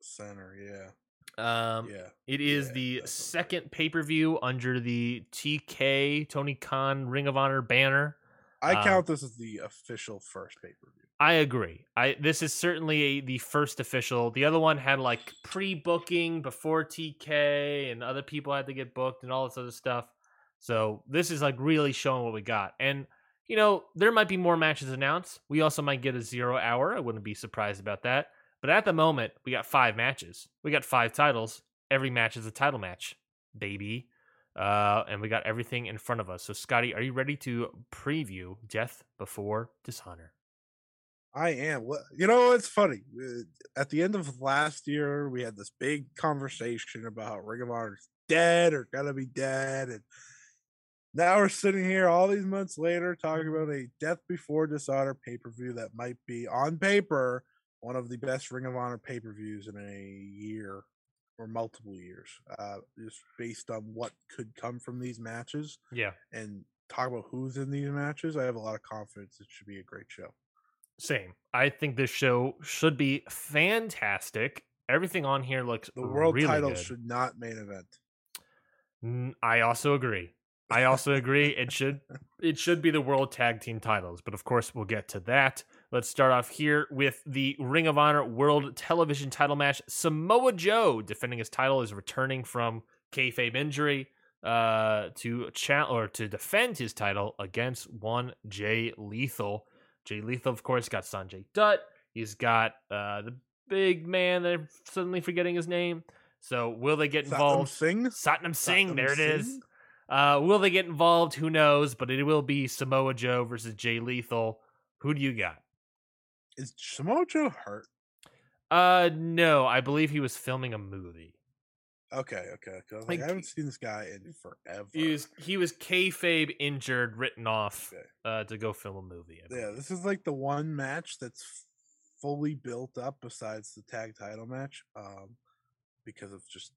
B: Center, yeah.
A: Um,
B: yeah.
A: It is
B: Yeah,
A: the second pay per view under the TK Tony Khan Ring of Honor banner.
B: I
A: um,
B: count this as the official first pay per view.
A: I agree. I this is certainly a, the first official. The other one had like pre-booking before TK, and other people had to get booked and all this other stuff. So this is like really showing what we got. And you know, there might be more matches announced. We also might get a zero hour. I wouldn't be surprised about that. But at the moment, we got five matches. We got five titles. Every match is a title match, baby. Uh, and we got everything in front of us. So, Scotty, are you ready to preview Death Before Dishonor?
B: I am. What you know? It's funny. Uh, At the end of last year, we had this big conversation about Ring of Honor's dead or gonna be dead, and now we're sitting here all these months later talking about a Death Before Dishonor pay per view that might be on paper one of the best Ring of Honor pay per views in a year or multiple years, uh, just based on what could come from these matches.
A: Yeah.
B: And talk about who's in these matches. I have a lot of confidence it should be a great show.
A: Same. I think this show should be fantastic. Everything on here looks
B: The world
A: really
B: title
A: good.
B: should not main event.
A: I also agree. I also agree. It should it should be the world tag team titles, but of course we'll get to that. Let's start off here with the Ring of Honor World Television Title match. Samoa Joe defending his title is returning from kayfabe injury uh, to cha- or to defend his title against one Jay Lethal. Jay Lethal, of course, got Sanjay Dutt. He's got uh, the big man. that I'm suddenly forgetting his name. So will they get
B: Satnam
A: involved?
B: Singh?
A: Satnam Singh,
B: Satnam
A: there it is.
B: Singh?
A: Uh, will they get involved? Who knows? But it will be Samoa Joe versus Jay Lethal. Who do you got?
B: Is Samoa Joe hurt?
A: Uh, no, I believe he was filming a movie.
B: Okay, okay. 'cause I, like,
A: Like,
B: I haven't seen this guy in forever.
A: He was he was kayfabe injured, written off
B: Okay.
A: uh, to go film a movie.
B: Yeah, this is like the one match that's fully built up besides the tag title match, um, because of just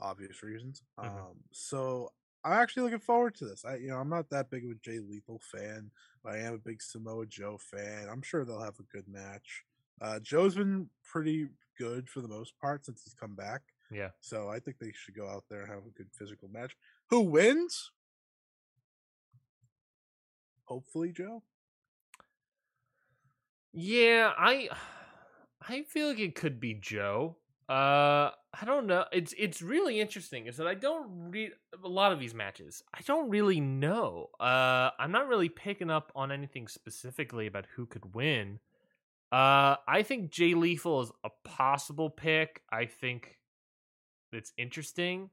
B: obvious reasons.
A: Mhm.
B: Um, so I'm actually looking forward to this. I, you know, I'm not that big of a Jay Lethal fan, I am a big Samoa Joe fan. I'm sure they'll have a good match. Uh, Joe's been pretty good for the most part since he's come back.
A: yeah.
B: So I think they should go out there and have a good physical match. Who wins? Hopefully, Joe.
A: Yeah, I I feel like it could be Joe. Uh I don't know. It's it's really interesting is that I don't read a lot of these matches. I don't really know. Uh I'm not really picking up on anything specifically about who could win. Uh I think Jay Lethal is a possible pick. I think it's interesting.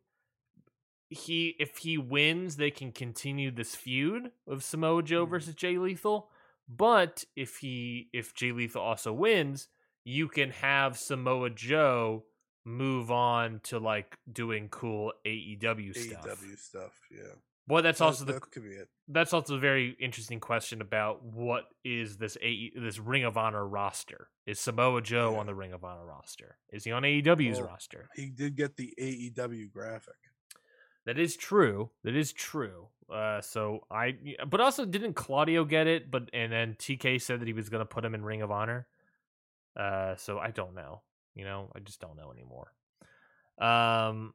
A: He if he wins, they can continue this feud of Samoa Joe
B: Mhm.
A: versus Jay Lethal. But if he if Jay Lethal also wins, you can have Samoa Joe move on to like doing cool AEW stuff.
B: AEW stuff. Yeah.
A: Well, that's
B: That-
A: also the
B: that could be it.
A: that's also a very interesting question about what is this AE, this Ring of Honor roster? Is Samoa Joe
B: Yeah.
A: on the Ring of Honor roster? Is he on AEW's
B: Well,
A: roster?
B: He did get the AEW graphic.
A: That is true. That is true. Uh, so I, but also didn't Claudio get it? But and then TK said that he was going to put him in Ring of Honor. Uh, so I don't know. You know, I just don't know anymore. Um,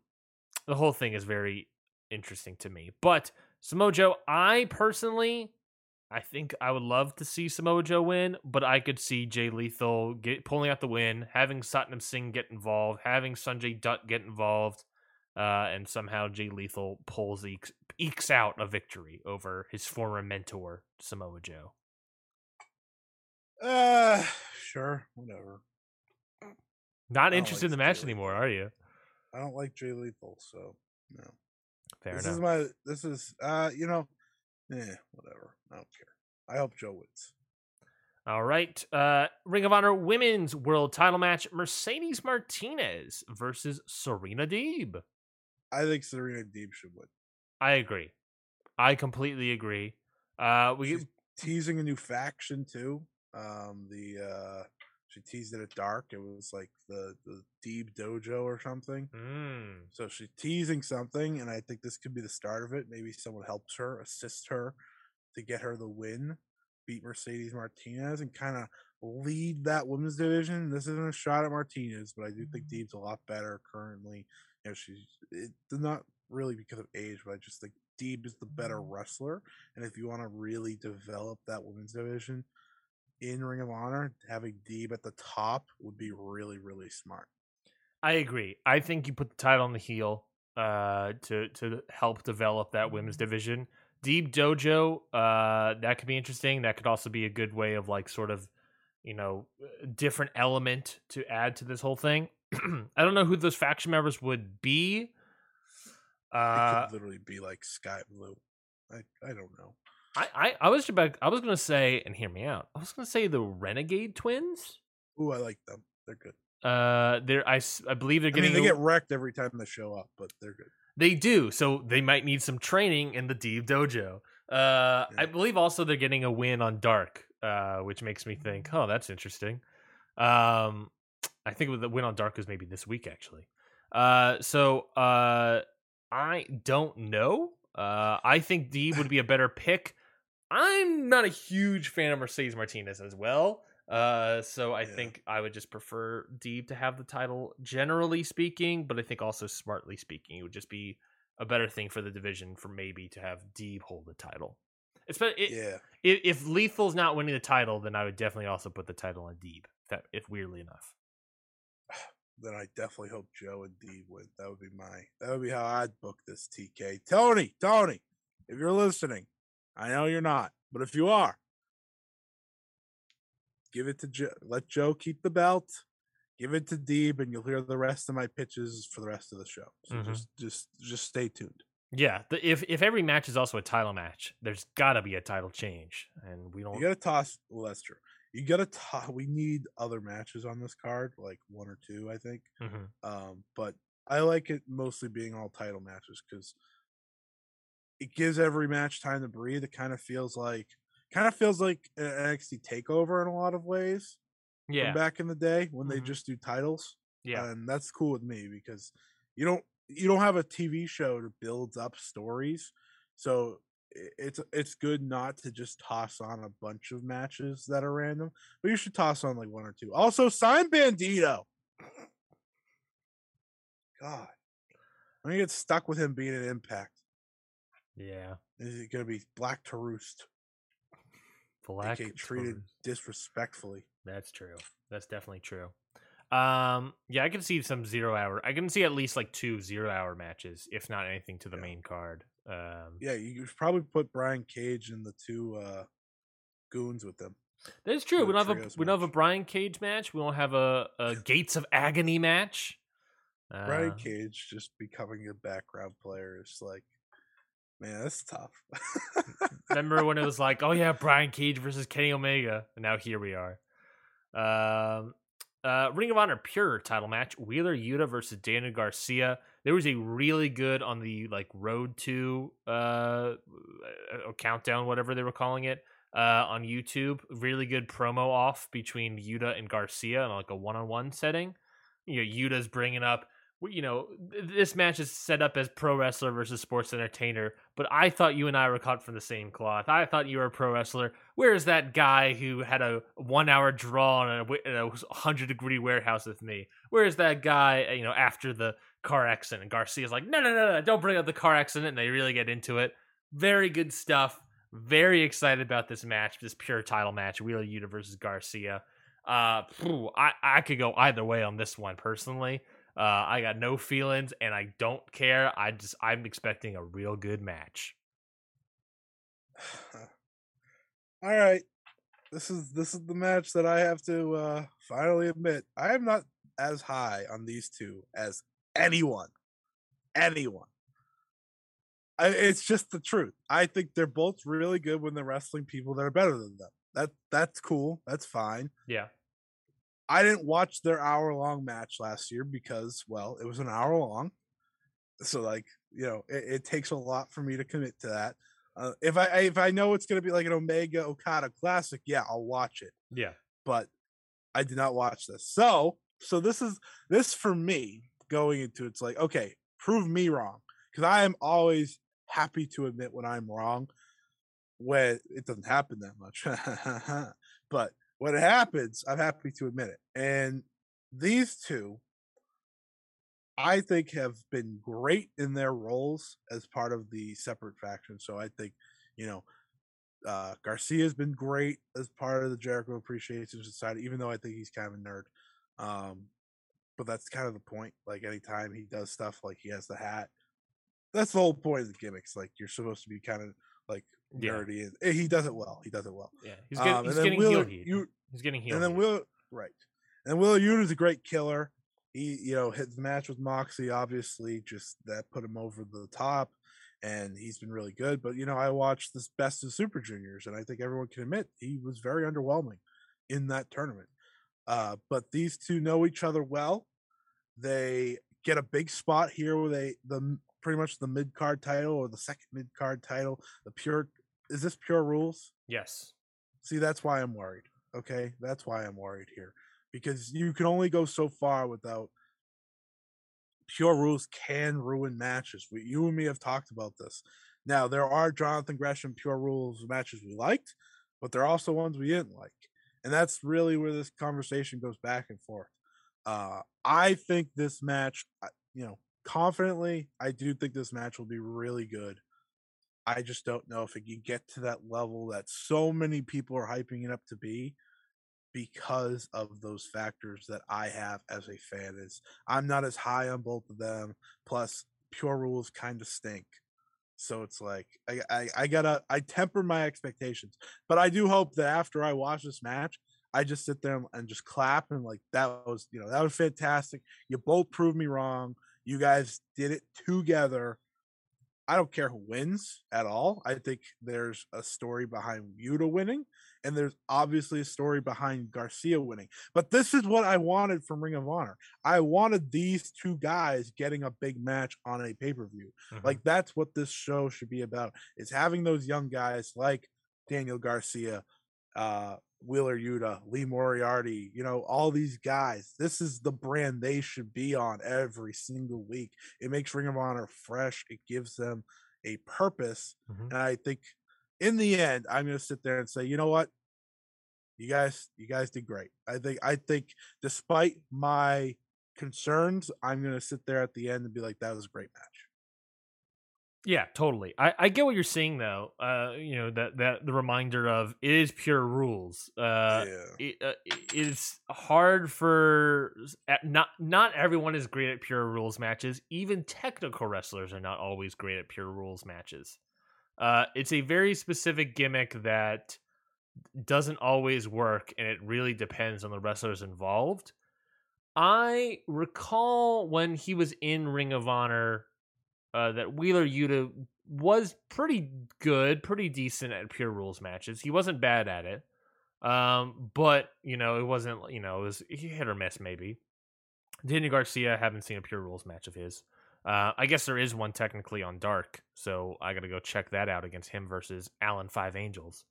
A: the whole thing is very interesting to me. But Samoa Joe, I personally, I think I would love to see Samoa Joe win, but I could see Jay Lethal get pulling out the win, having Satnam Singh get involved, having Sanjay Dutt get involved, uh, and somehow Jay Lethal pulls ekes, ekes out a victory over his former mentor Samoa Joe.
B: Uh, sure, whatever.
A: Not
B: don't
A: interested in the match
B: Jay
A: anymore,
B: Lethal.
A: are you?
B: I don't like Jay Lethal, so no.
A: Fair
B: this
A: enough.
B: is my. This is uh, you know, eh, whatever. I don't care. I hope Joe wins.
A: All right. Uh, Ring of Honor Women's World Title match: Mercedes Martinez versus Serena Deeb.
B: I think Serena Deeb should win.
A: I agree. I completely agree. Uh, we
B: She's teasing a new faction too. Um, the uh, she teased it at dark. It was like the the Deeb Dojo or something.
A: Mm,
B: So she's teasing something, and I think this could be the start of it. Maybe someone helps her, assists her to get her the win, beat Mercedes Martinez, and kind of lead that women's division. This isn't a shot at Martinez, but I do think Deeb's a lot better currently. You know, she's it, not really because of age, but I just think Deeb is the better wrestler. And if you want to really develop that women's division in Ring of Honor, having Deeb at the top would be really, really smart.
A: I agree. I think you put the title on the heel uh, to to help develop that women's division. Deeb Dojo, uh, that could be interesting. That could also be a good way of like sort of, you know, different element to add to this whole thing. I don't know who those faction members would be.
B: It
A: Uh,
B: could literally be like sky blue. I I don't know.
A: I, I I was about I was gonna say and hear me out. I was gonna say the Renegade Twins.
B: Ooh, I like them. They're good.
A: Uh, they're I, I believe they're
B: I mean, they
A: a-
B: get wrecked every time they show up, but they're good.
A: They do, so they might need some training in the Deeb Dojo. Uh, I believe also they're getting a win on Dark, uh, which makes me think, oh, that's interesting. Um, I think the win on Dark is maybe this week actually. Uh, so uh, I don't know. Uh, I think Deeb would be a better pick. I'm not a huge fan of Mercedes Martinez as well. Uh, so I
B: Yeah.
A: think I would just prefer Deeb to have the title, generally speaking. But I think also smartly speaking, it would just be a better thing for the division for maybe to have Deeb hold the title. Especially
B: Yeah.
A: if, if Lethal's not winning the title, then I would definitely also put the title on Deeb. That if weirdly enough.
B: Then I definitely hope Joe and Dee win. That would be my that would be how I'd book this TK. Tony, Tony, if you're listening, I know you're not, but if you are, give it to Joe. Let Joe keep the belt. Give it to Deeb, and you'll hear the rest of my pitches for the rest of the show. So
A: Mhm.
B: just just just stay tuned.
A: Yeah, the, if if every match is also a title match, there's got to be a title change, and we don't.
B: You gotta toss. Well, that's true. You gotta toss. We need other matches on this card, like one or two, I think.
A: Mhm.
B: Um, but I like it mostly being all title matches because it gives every match time to breathe. It kind of feels like, kind of feels like an NXT takeover in a lot of ways.
A: Yeah,
B: back in the day when they
A: Mhm.
B: just do titles,
A: yeah,
B: and that's cool with me because you don't you don't have a TV show that builds up stories, so it's it's good not to just toss on a bunch of matches that are random, but you should toss on like one or two. Also, sign Bandito. God, I'm gonna get stuck with him being an Impact.
A: Yeah.
B: Is it gonna be Black Taurus?
A: Black
B: aka treated disrespectfully.
A: That's true. That's definitely true. Um, yeah, I can see some zero hour. I can see at least like two zero hour matches, if not anything to the
B: Yeah.
A: main card. Um,
B: Yeah, you should probably put Brian Cage and the two uh, goons with them.
A: that's true. We don't have a we don't have a. Brian Cage match. We don't have a, a Gates of Agony match.
B: Brian
A: Uh,
B: Cage just becoming a background player is like, man, that's tough.
A: Remember when it was like, oh yeah, Brian Cage versus Kenny Omega, and now here we are. Um, uh, Ring of Honor Pure title match: Wheeler Yuta versus Daniel Garcia. There was a really good on the like road to uh, countdown, whatever they were calling it, uh, on YouTube. Really good promo off between Yuta and Garcia in like a one-on-one setting. You know, Yuta's bringing up you know, this match is set up as pro wrestler versus sports entertainer, but I thought you and I were cut from the same cloth. I thought you were a pro wrestler. Where's that guy who had a one hour draw in a, wi- in a 100 degree warehouse with me? Where's that guy, you know, after the car accident? And Garcia's like, no, no, no, no, don't bring up the car accident. And they really get into it. Very good stuff. Very excited about this match, this pure title match, Wheeler Yuta versus Garcia. Uh, phew, I, I could go either way on this one personally. Uh, I got no feelings and I don't care. I just I'm expecting a real good match.
B: All right. This is this is the match that I have to uh finally admit. I am not as high on these two as anyone. Anyone. I, it's just the truth. I think they're both really good when they're wrestling people that are better than them. That that's cool. That's fine.
A: Yeah.
B: I didn't watch their hour long match last year because, well, it was an hour long. So, like, you know, it, it takes a lot for me to commit to that. Uh, if I if I know it's gonna be like an Omega Okada classic, yeah, I'll watch it.
A: Yeah.
B: But I did not watch this. So, so this is this for me going into it's like, okay, prove me wrong because I am always happy to admit when I'm wrong. When it doesn't happen that much, but when it happens, I'm happy to admit it. And these two, I think, have been great in their roles as part of the separate faction. So I think, you know, uh, Garcia's been great as part of the Jericho Appreciation Society, even though I think he's kind of a nerd. Um, but that's kind of the point. Like anytime he does stuff, like he has the hat. That's the whole point of the gimmicks. Like you're supposed to be kind of like
A: Yeah.
B: nerdy, and eh, he does it well. He does it well.
A: Yeah. He's, get,
B: Um,
A: he's getting
B: Wheeler-
A: heel heat.
B: you-
A: He's getting heel
B: and then. Will right, and Will Willa is a great killer. He, you know, his match with Moxley obviously, just that put him over the top, and he's been really good. But you know, I watched this Best of Super Juniors, and I think everyone can admit he was very underwhelming in that tournament. Uh, but these two know each other well. They get a big spot here where they the pretty much the mid card title or the second mid card title. The pure is this pure rules?
A: Yes.
B: See, that's why I'm worried. Okay, that's why I'm worried here because you can only go so far without pure rules can ruin matches. We, you and me have talked about this. Now there are Jonathan Gresham pure rules matches we liked, but there are also ones we didn't like, and that's really where this conversation goes back and forth. Uh, I think this match, you know, confidently, I do think this match will be really good. I just don't know if it can get to that level that so many people are hyping it up to be because of those factors that I have as a fan is I'm not as high on both of them. Plus, pure rules kind of stink. So it's like I, I, I gotta I temper my expectations. But I do hope that after I watch this match, I just sit there and just clap and like that was you know that was fantastic. You both proved me wrong. You guys did it together. I don't care who wins at all. I think there's a story behind Yuta winning, and there's obviously a story behind Garcia winning. But this is what I wanted from Ring of Honor. I wanted these two guys getting a big match on a pay per view. Mm-hmm. Like that's what this show should be about: is having those young guys like Daniel Garcia, uh, Wheeler Yuta, Lee Moriarty, you know, all these guys. This is the brand they should be on every single week. It makes Ring of Honor fresh. It gives them a purpose. Mm-hmm. And I think in the end, I'm gonna sit there and say, you know what? You guys, you guys did great. I think I think despite my concerns, I'm gonna sit there at the end and be like, that was a great match.
A: Yeah, totally. I, I get what you're saying though. Uh, you know that that the reminder of it is pure rules. Uh, yeah. it, uh, it's hard for not not everyone is great at pure rules matches. Even technical wrestlers are not always great at pure rules matches. Uh, it's a very specific gimmick that doesn't always work, and it really depends on the wrestlers involved. I recall when he was in Ring of Honor uh, that Wheeler Yuta was pretty good, pretty decent at pure rules matches. He wasn't bad at it. Um, but you know, it wasn't, you know, it was hit or miss maybe. Daniel Garcia, haven't seen a pure rules match of his. Uh, I guess there is one technically on Dark, so I got to go check that out against him versus Alan Five Angels.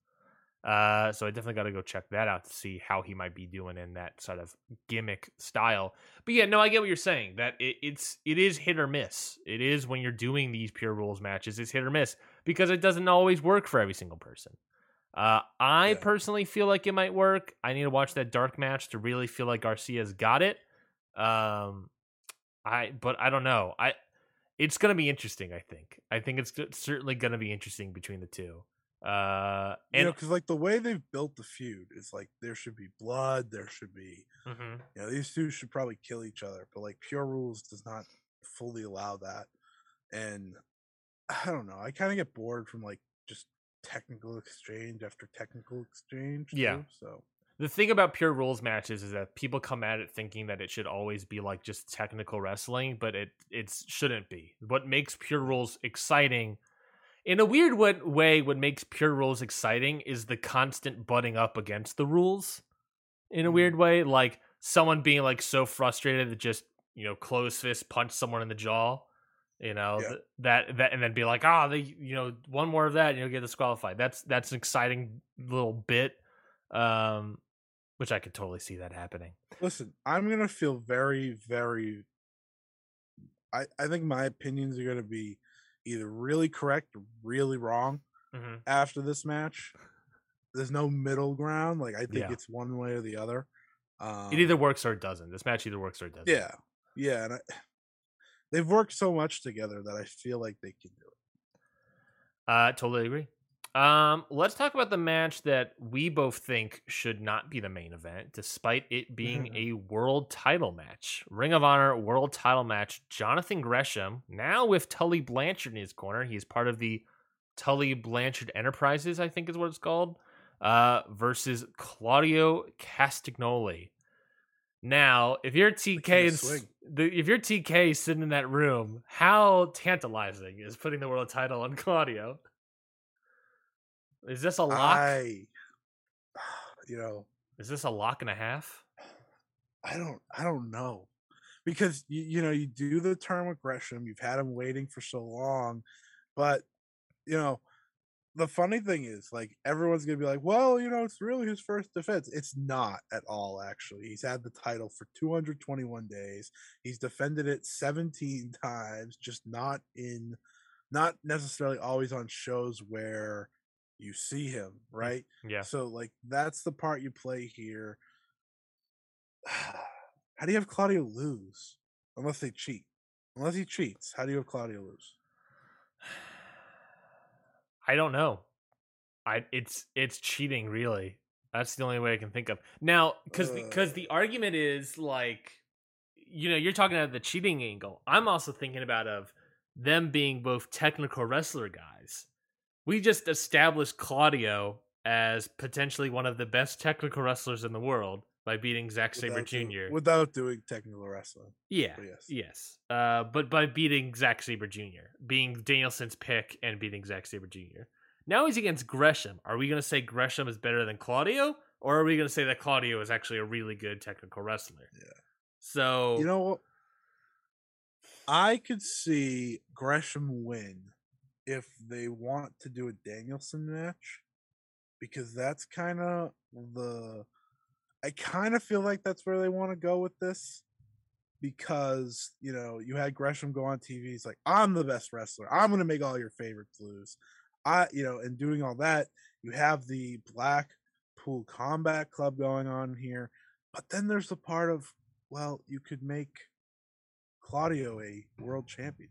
A: Uh, so I definitely got to go check that out to see how he might be doing in that sort of gimmick style. But yeah, no, I get what you're saying. That it, it's it is hit or miss. It is when you're doing these pure rules matches, it's hit or miss because it doesn't always work for every single person. Uh, I yeah. personally feel like it might work. I need to watch that dark match to really feel like Garcia's got it. Um, I but I don't know. I it's gonna be interesting. I think. I think it's certainly gonna be interesting between the two. Uh,
B: and you know, because like the way they've built the feud is like there should be blood, there should be, mm-hmm. you know, these two should probably kill each other, but like Pure Rules does not fully allow that, and I don't know, I kind of get bored from like just technical exchange after technical exchange.
A: Yeah.
B: So
A: the thing about pure rules matches is that people come at it thinking that it should always be like just technical wrestling, but it it shouldn't be. What makes pure rules exciting in a weird way, what makes pure rules exciting is the constant butting up against the rules. In a weird mm. way, like someone being like so frustrated that just you know close fist punch someone in the jaw, you know yeah. th- that that and then be like, ah, oh, they you know one more of that and you'll get disqualified. That's that's an exciting little bit, um, which I could totally see that happening.
B: Listen, I'm gonna feel very very. I I think my opinions are gonna be either really correct or really wrong mm-hmm. after this match. There's no middle ground. Like I think yeah. it's one way or the other.
A: Um, it either works or it doesn't. This match either works or it doesn't.
B: Yeah, yeah, and I, they've worked so much together that I feel like they can do it.
A: Uh, totally agree. Um, let's talk about the match that we both think should not be the main event, despite it being a world title match. Ring of Honor world title match. Jonathan Gresham, now with Tully Blanchard in his corner. He's part of the Tully Blanchard Enterprises, I think is what it's called, uh, versus Claudio Castagnoli. Now, if you're TK, if you're TK sitting in that room, how tantalizing is putting the world title on Claudio? Is this a lock?
B: I, you know,
A: is this a lock and a half?
B: I don't. I don't know because you, you know you do the term with Gresham. You've had him waiting for so long, but you know the funny thing is like everyone's gonna be like, well, you know, it's really his first defense. It's not at all. Actually, he's had the title for 221 days. He's defended it 17 times, just not in, not necessarily always on shows where you see him, mm, right?
A: Yeah.
B: So like that's the part you play here. How do you have Claudio lose? Unless they cheat. Unless he cheats, how do you have Claudio lose?
A: I don't know. I it's it's cheating really. That's the only way I can think of. Now, cuz cuz the argument is like you know, you're talking about the cheating angle. I'm also thinking about of them being both technical wrestler guys. We just established Claudio as potentially one of the best technical wrestlers in the world by beating Zack Sabre Jr.
B: without doing technical wrestling.
A: Yeah.
B: But yes.
A: Yes. Uh, but by beating Zack Sabre Jr., being Danielson's pick and beating Zack Sabre Jr. Now he's against Gresham. Are we going to say Gresham is better than Claudio? Or are we going to say that Claudio is actually a really good technical wrestler?
B: Yeah.
A: So,
B: You know what? I could see Gresham win if they want to do a Danielson match because that's kind of the I kind of feel like that's where they want to go with this because, you know, you had Gresham go on TV he's like I'm the best wrestler. I'm going to make all your favorites lose. I, you know, and doing all that, you have the Blackpool Combat Club going on here, but then there's the part of well, you could make Claudio a world champion.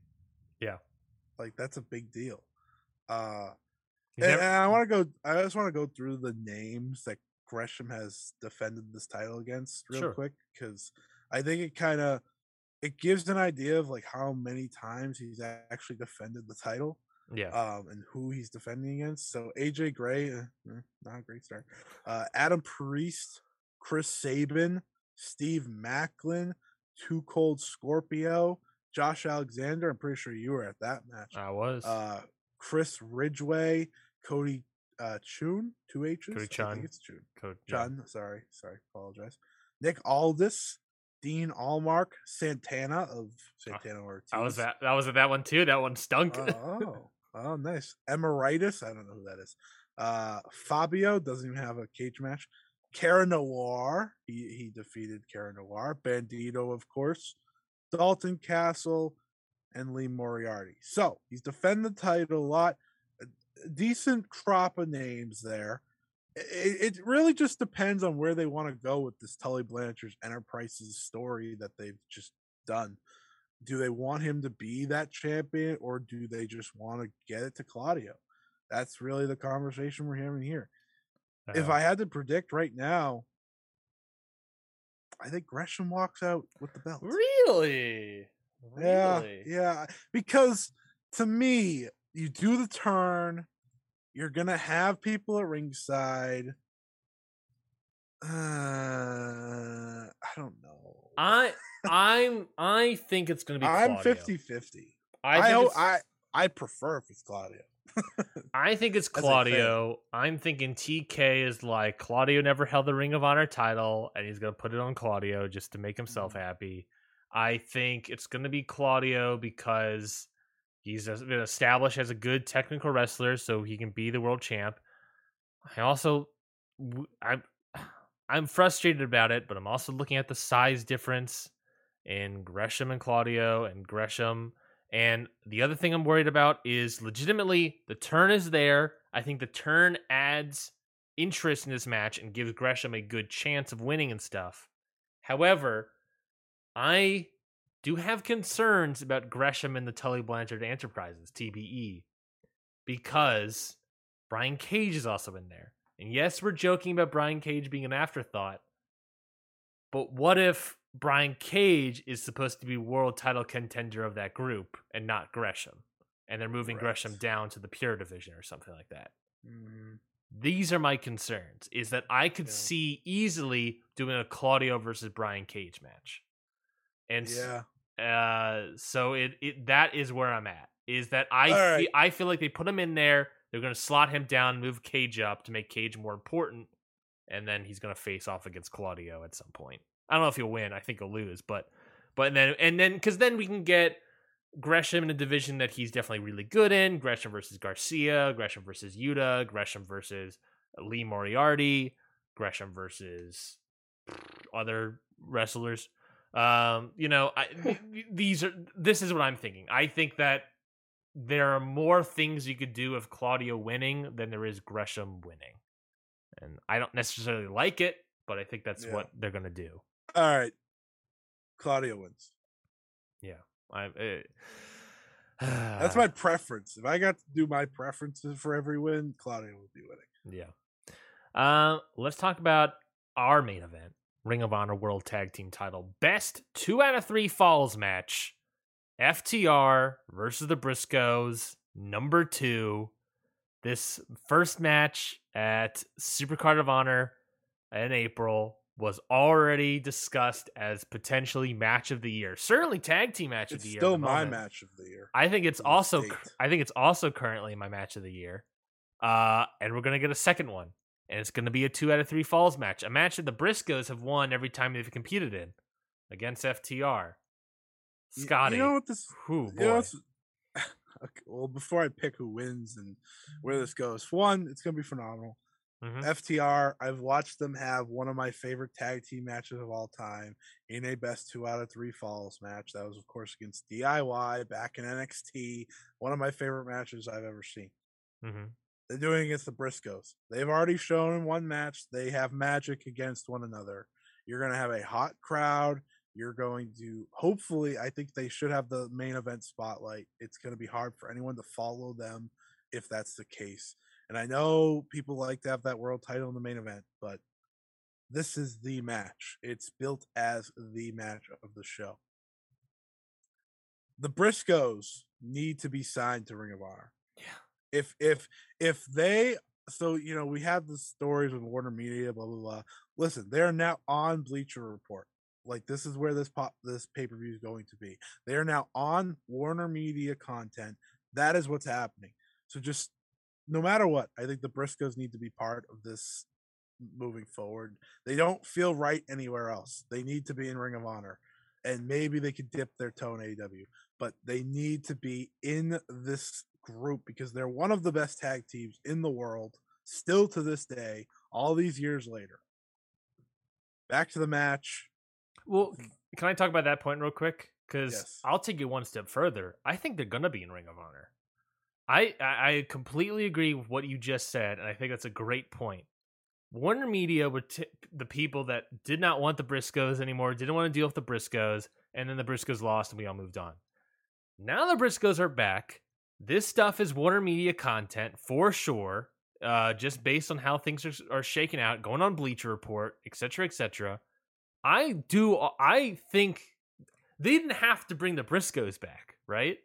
A: Yeah.
B: Like that's a big deal. Uh and,
A: never-
B: and I want to go I just want to go through the names that Gresham has defended this title against real
A: Sure.
B: quick cuz I think it kind of it gives an idea of like how many times he's actually defended the title
A: yeah.
B: um, and who he's defending against. So AJ Gray, uh, not a great start. Uh, Adam Priest, Chris Sabin, Steve Maclin, Too Cold Scorpio, Josh Alexander. I'm pretty sure you were at that match.
A: I was.
B: Uh, Chris Ridgeway, Cody uh, Chhun, two H's.
A: Cody
B: I
A: Chhun.
B: think it's Chhun.
A: Code, yeah.
B: Chhun, sorry, sorry, apologize. Nick Aldis, Dean Allmark, Santana of Santana Ortiz.
A: I was that. That was at that one too. That one stunk.
B: oh, oh, nice. Emeritus, I don't know who that is. Uh, Fabio doesn't even have a cage match. Kara Noir, he he defeated Kara Noir. Bandito, of course. Dalton Castle and Lee Moriarty. So he's defended the title a lot. A decent crop of names there. It, it really just depends on where they want to go with this Tully Blanchard's Enterprises story that they've just done do they want him to be that champion or do they just want to get it to Claudio? That's really the conversation we're having here. If
A: Uh,
B: I had to predict right now, I think Gresham walks out with the belt.
A: really,
B: Yeah,
A: really,
B: yeah. Because to me, you do the turn, you're gonna have people at ringside. Uh, I don't know.
A: I I'm I think it's gonna be.
B: I'm
A: Claudio.
B: 50 50.
A: I
B: I, I I prefer if it's Claudio.
A: I think it's
B: As a fan.
A: Claudio. I'm thinking TK is like Claudio never held the Ring of Honor title, and he's gonna put it on Claudio just to make himself
B: Mhm.
A: happy. I think it's gonna be Claudio because he's been established as a good technical wrestler, so he can be the world champ. I also, I'm, I'm frustrated about it, but I'm also looking at the size difference in Gresham and Claudio, and Gresham and the other thing I'm worried about is legitimately the turn is there. I think the turn adds interest in this match and gives Gresham a good chance of winning and stuff. However, I do have concerns about Gresham and the Tully Blanchard Enterprises, TBE, because Brian Cage is also in there. And yes, we're joking about Brian Cage being an afterthought, but what if Brian Cage is supposed to be world title contender of that group and not Gresham? And they're moving Gresham down to the pure division or something like that.
B: Mm,
A: These are my concerns. Is that I could
B: Yeah.
A: see easily doing a Claudio versus Brian Cage match. And
B: yeah.
A: uh, so it, it that is where I'm at. Is that I
B: right.
A: I feel like they put him in there. They're going to slot him down, move Cage up to make Cage more important, and then he's going to face off against Claudio at some point. I don't know if he'll win. I think he'll lose, but But then and then because then we can get Gresham in a division that he's definitely really good in. Gresham versus Garcia, Gresham versus Yuta, Gresham versus Lee Moriarty, Gresham versus other wrestlers. Um, you know, I, these are this is what I'm thinking. I think that there are more things you could do with Claudio winning than there is Gresham winning. And I don't necessarily like it, but I think that's
B: Yeah.
A: what they're going to do.
B: All right. Claudio wins. Yeah.
A: I, uh,
B: That's my preference. If I got to do my preferences for every win, Claudio would be winning.
A: Yeah. Um, let's talk about our main event Ring of Honor World Tag Team title. Best two out of three falls match. FTR versus the Briscoes, number two. This first match at Supercard of Honor in April was already discussed as potentially match of the year. Certainly tag team match of the year.
B: still my match of the year.
A: I think it's also. I think it's also currently my match of the year. Uh, and we're gonna get a second one, and it's gonna be a two out of three falls match, a match that the Briscoes have won every time they've competed in against FTR. Scotty,
B: You know what this
A: who
B: you know
A: boy,
B: okay, well, before I pick who wins and where this goes, one, it's gonna be phenomenal.
A: Mhm.
B: FTR, I've watched them have one of my favorite tag team matches of all time in a best two out of three falls match. That was, of course, against DIY back in NXT. One of my favorite matches I've ever seen.
A: Mhm.
B: They're doing it against the Briscoes. They've already shown in one match they have magic against one another. You're going to have a hot crowd. You're going to hopefully, I think they should have the main event spotlight. It's going to be hard for anyone to follow them if that's the case. And I know people like to have that world title in the main event, but this is the match. It's built as the match of the show. The Briscoes need to be signed to Ring of Honor.
A: Yeah.
B: If if if they so you know we have the stories with Warner Media, blah blah blah. Listen, they are now on Bleacher Report. Like this is where this pop this pay per view is going to be. They are now on Warner Media content. That is what's happening. So just no matter what, I think the Briscoes need to be part of this moving forward. They don't feel right anywhere else. They need to be in Ring of Honor. And maybe they could dip their toe in AEW, but they need to be in this group because they're one of the best tag teams in the world, still to this day, all these years later. Back to the match.
A: Well, can I talk about that point real quick? Because
B: Yes.
A: I'll take it one step further. I think they're gonna be in Ring of Honor. I, I completely agree with what you just said, and I think that's a great point. Warner Media were t- the people that did not want the Briscoes anymore, didn't want to deal with the Briscoes, and then the Briscoes lost, and we all moved on. Now the Briscoes are back. This stuff is Warner Media content for sure. Uh, just based on how things are, are shaking out, going on Bleacher Report, etc., etc. I do. I think they didn't have to bring the Briscoes back, right?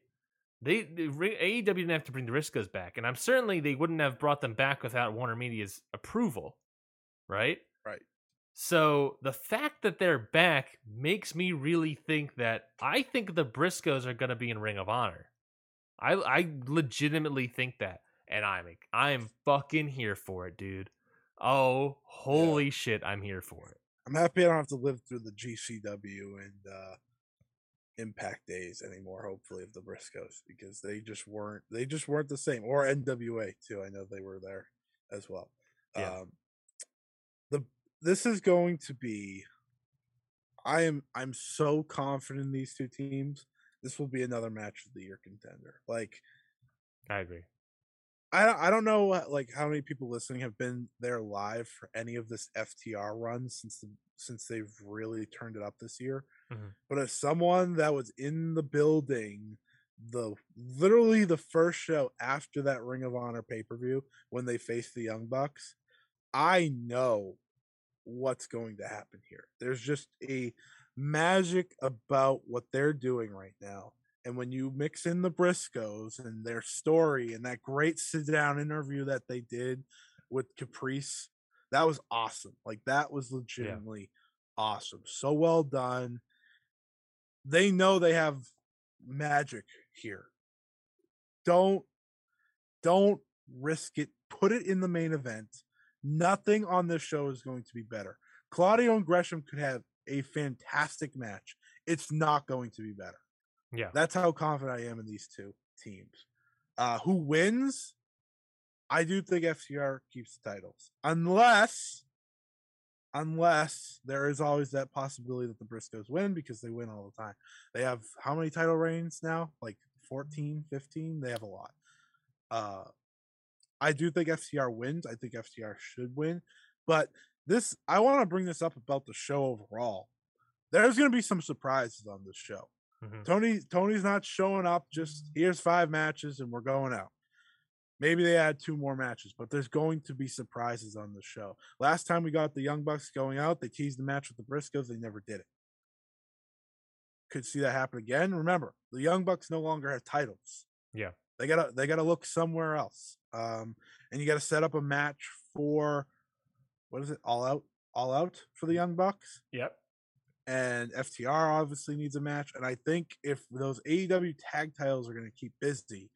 A: They, they AEW didn't have to bring the Briscoes back, and I'm certainly they wouldn't have brought them back without Warner Media's approval, right?
B: Right.
A: So the fact that they're back makes me really think that I think the Briscoes are going to be in Ring of Honor. I I legitimately think that, and I'm I'm fucking here for it, dude. Oh, holy shit, I'm here for it.
B: I'm happy I don't have to live through the GCW and uh Impact days anymore, hopefully, of the Briscoes, because they just weren't they just weren't the same. Or NWA too. I know they were there as well.
A: Yeah.
B: Um the this is going to be I am I'm so confident in these two teams. This will be another match of the year contender. Like
A: I agree.
B: I don't- I don't know what, like how many people listening have been there live for any of this FTR run since the, since they've really turned it up this year.
A: Mhm.
B: But as someone that was in the building, the literally the first show after that Ring of Honor pay per view when they faced the Young Bucks, I know what's going to happen here. There's just a magic about what they're doing right now. And when you mix in the Briscoes and their story and that great sit down interview that they did with Caprice, that was awesome. Like that was legitimately awesome. So well done. They know they have magic here. Don't don't risk it. Put it in the main event. Nothing on this show is going to be better. Claudio and Gresham could have a fantastic match. it's not going to be better.
A: Yeah.
B: That's how confident I am in these two teams. Uh who wins? I do think FTR keeps the titles. Unless unless there is always that possibility that the Briscoes win because they win all the time. They have how many title reigns now? Like 14, 15? They have a lot. Uh I do think FTR wins. I think FTR should win. But this I want to bring this up about the show overall. There's going to be some surprises on this show.
A: Mhm.
B: Tony Tony's not showing up. Just here's five matches and we're going out. Maybe they add two more matches, but there's going to be surprises on the show. Last time we got the Young Bucks going out, they teased the match with the Briscoes. They never did it. Could see that happen again. Remember, the Young Bucks no longer have titles.
A: Yeah.
B: They gotta they gotta look somewhere else. Um, and you gotta set up a match for what is it? All out, all out for the Young Bucks
A: Yep.
B: And FTR obviously needs a match. And I think if those AEW tag titles are going to keep busy,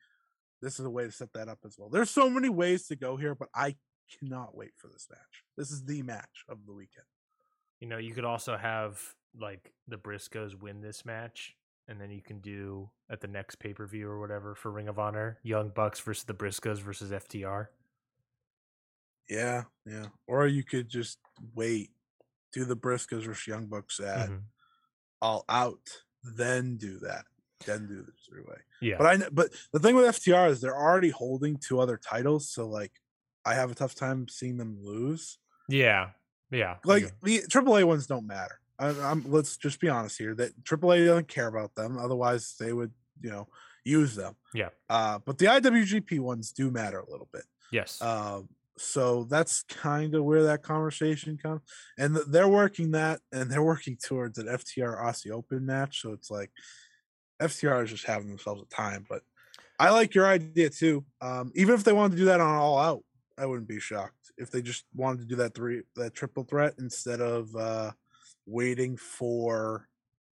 B: this is a way to set that up as well. There's so many ways to go here, but I cannot wait for this match. This is the match of the weekend.
A: You know, you could also have like the Briscoes win this match, and then you can do at the next pay per view or whatever for Ring of Honor, Young Bucks versus the Briscoes versus FTR.
B: Yeah, yeah. Or you could just wait, do the Briscoes versus Young Bucks at
A: Mhm.
B: all out, then do that, then do the three way.
A: Yeah.
B: But I kn- but the thing with FTR is they're already holding two other titles, so like I have a tough time seeing them lose.
A: yeah. Yeah.
B: Like the AAA ones don't matter. I, I'm let's just be honest here that AAA doesn't care about them. Otherwise, they would you know use them.
A: Yeah.
B: Uh, but the IWGP ones do matter a little bit.
A: yes.
B: Um, so that's kind of where that conversation comes, and th- they're working that, and they're working towards an FTR Aussie Open match. So it's like FTR is just having themselves a time. But I like your idea too. Um, even if they wanted to do that on All Out, I wouldn't be shocked if they just wanted to do that three that triple threat instead of uh, waiting for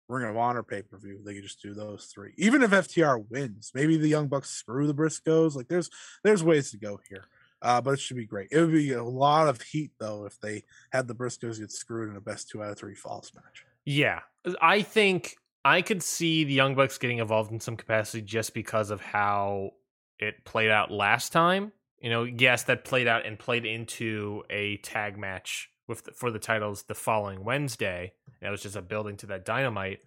B: Ring of Honor pay per view. They could just do those three. Even if FTR wins, maybe the Young Bucks screw the Briscoes. Like there's there's ways to go here. Uh, but it should be great. It would be a lot of heat though if they had the Briscoes get screwed in a best two out of three falls match.
A: Yeah, I think I could see the Young Bucks getting involved in some capacity just because of how it played out last time. You know, yes, that played out and played into a tag match with the, for the titles the following Wednesday. That was just a building to that dynamite.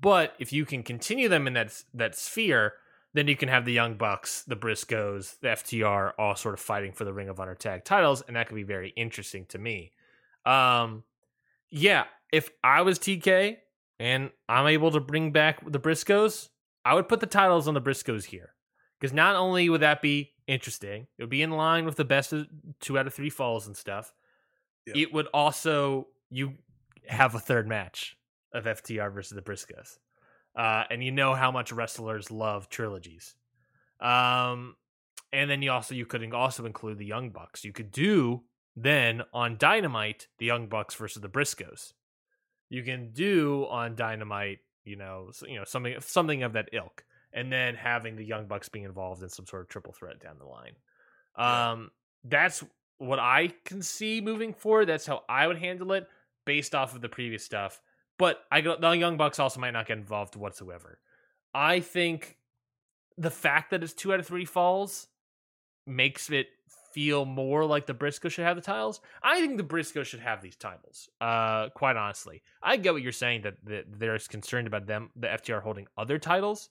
A: But if you can continue them in that that sphere, then you can have the Young Bucks, the Briscoes, the FTR all sort of fighting for the Ring of Honor tag titles, and that could be very interesting to me. Um, yeah, if I was TK and I'm able to bring back the Briscoes, I would put the titles on the Briscoes here. Because not only would that be interesting, it would be in line with the best of two out of three falls and stuff.
B: Yep.
A: It would also you have a third match of FTR versus the Briscoes. Uh, and you know how much wrestlers love trilogies. Um, and then you also you could also include the Young Bucks. You could do then on Dynamite the Young Bucks versus the Briscoes. You can do on Dynamite, you know, you know something something of that ilk, and then having the Young Bucks being involved in some sort of triple threat down the line. Um, that's what I can see moving forward. That's how I would handle it based off of the previous stuff. But I the Young Bucks also might not get involved whatsoever. I think the fact that it's two out of three falls makes it feel more like the Briscoe should have the titles. I think the Briscoe should have these titles. Uh, quite honestly, I get what you're saying that, that there's concerned about them, the FTR holding other titles.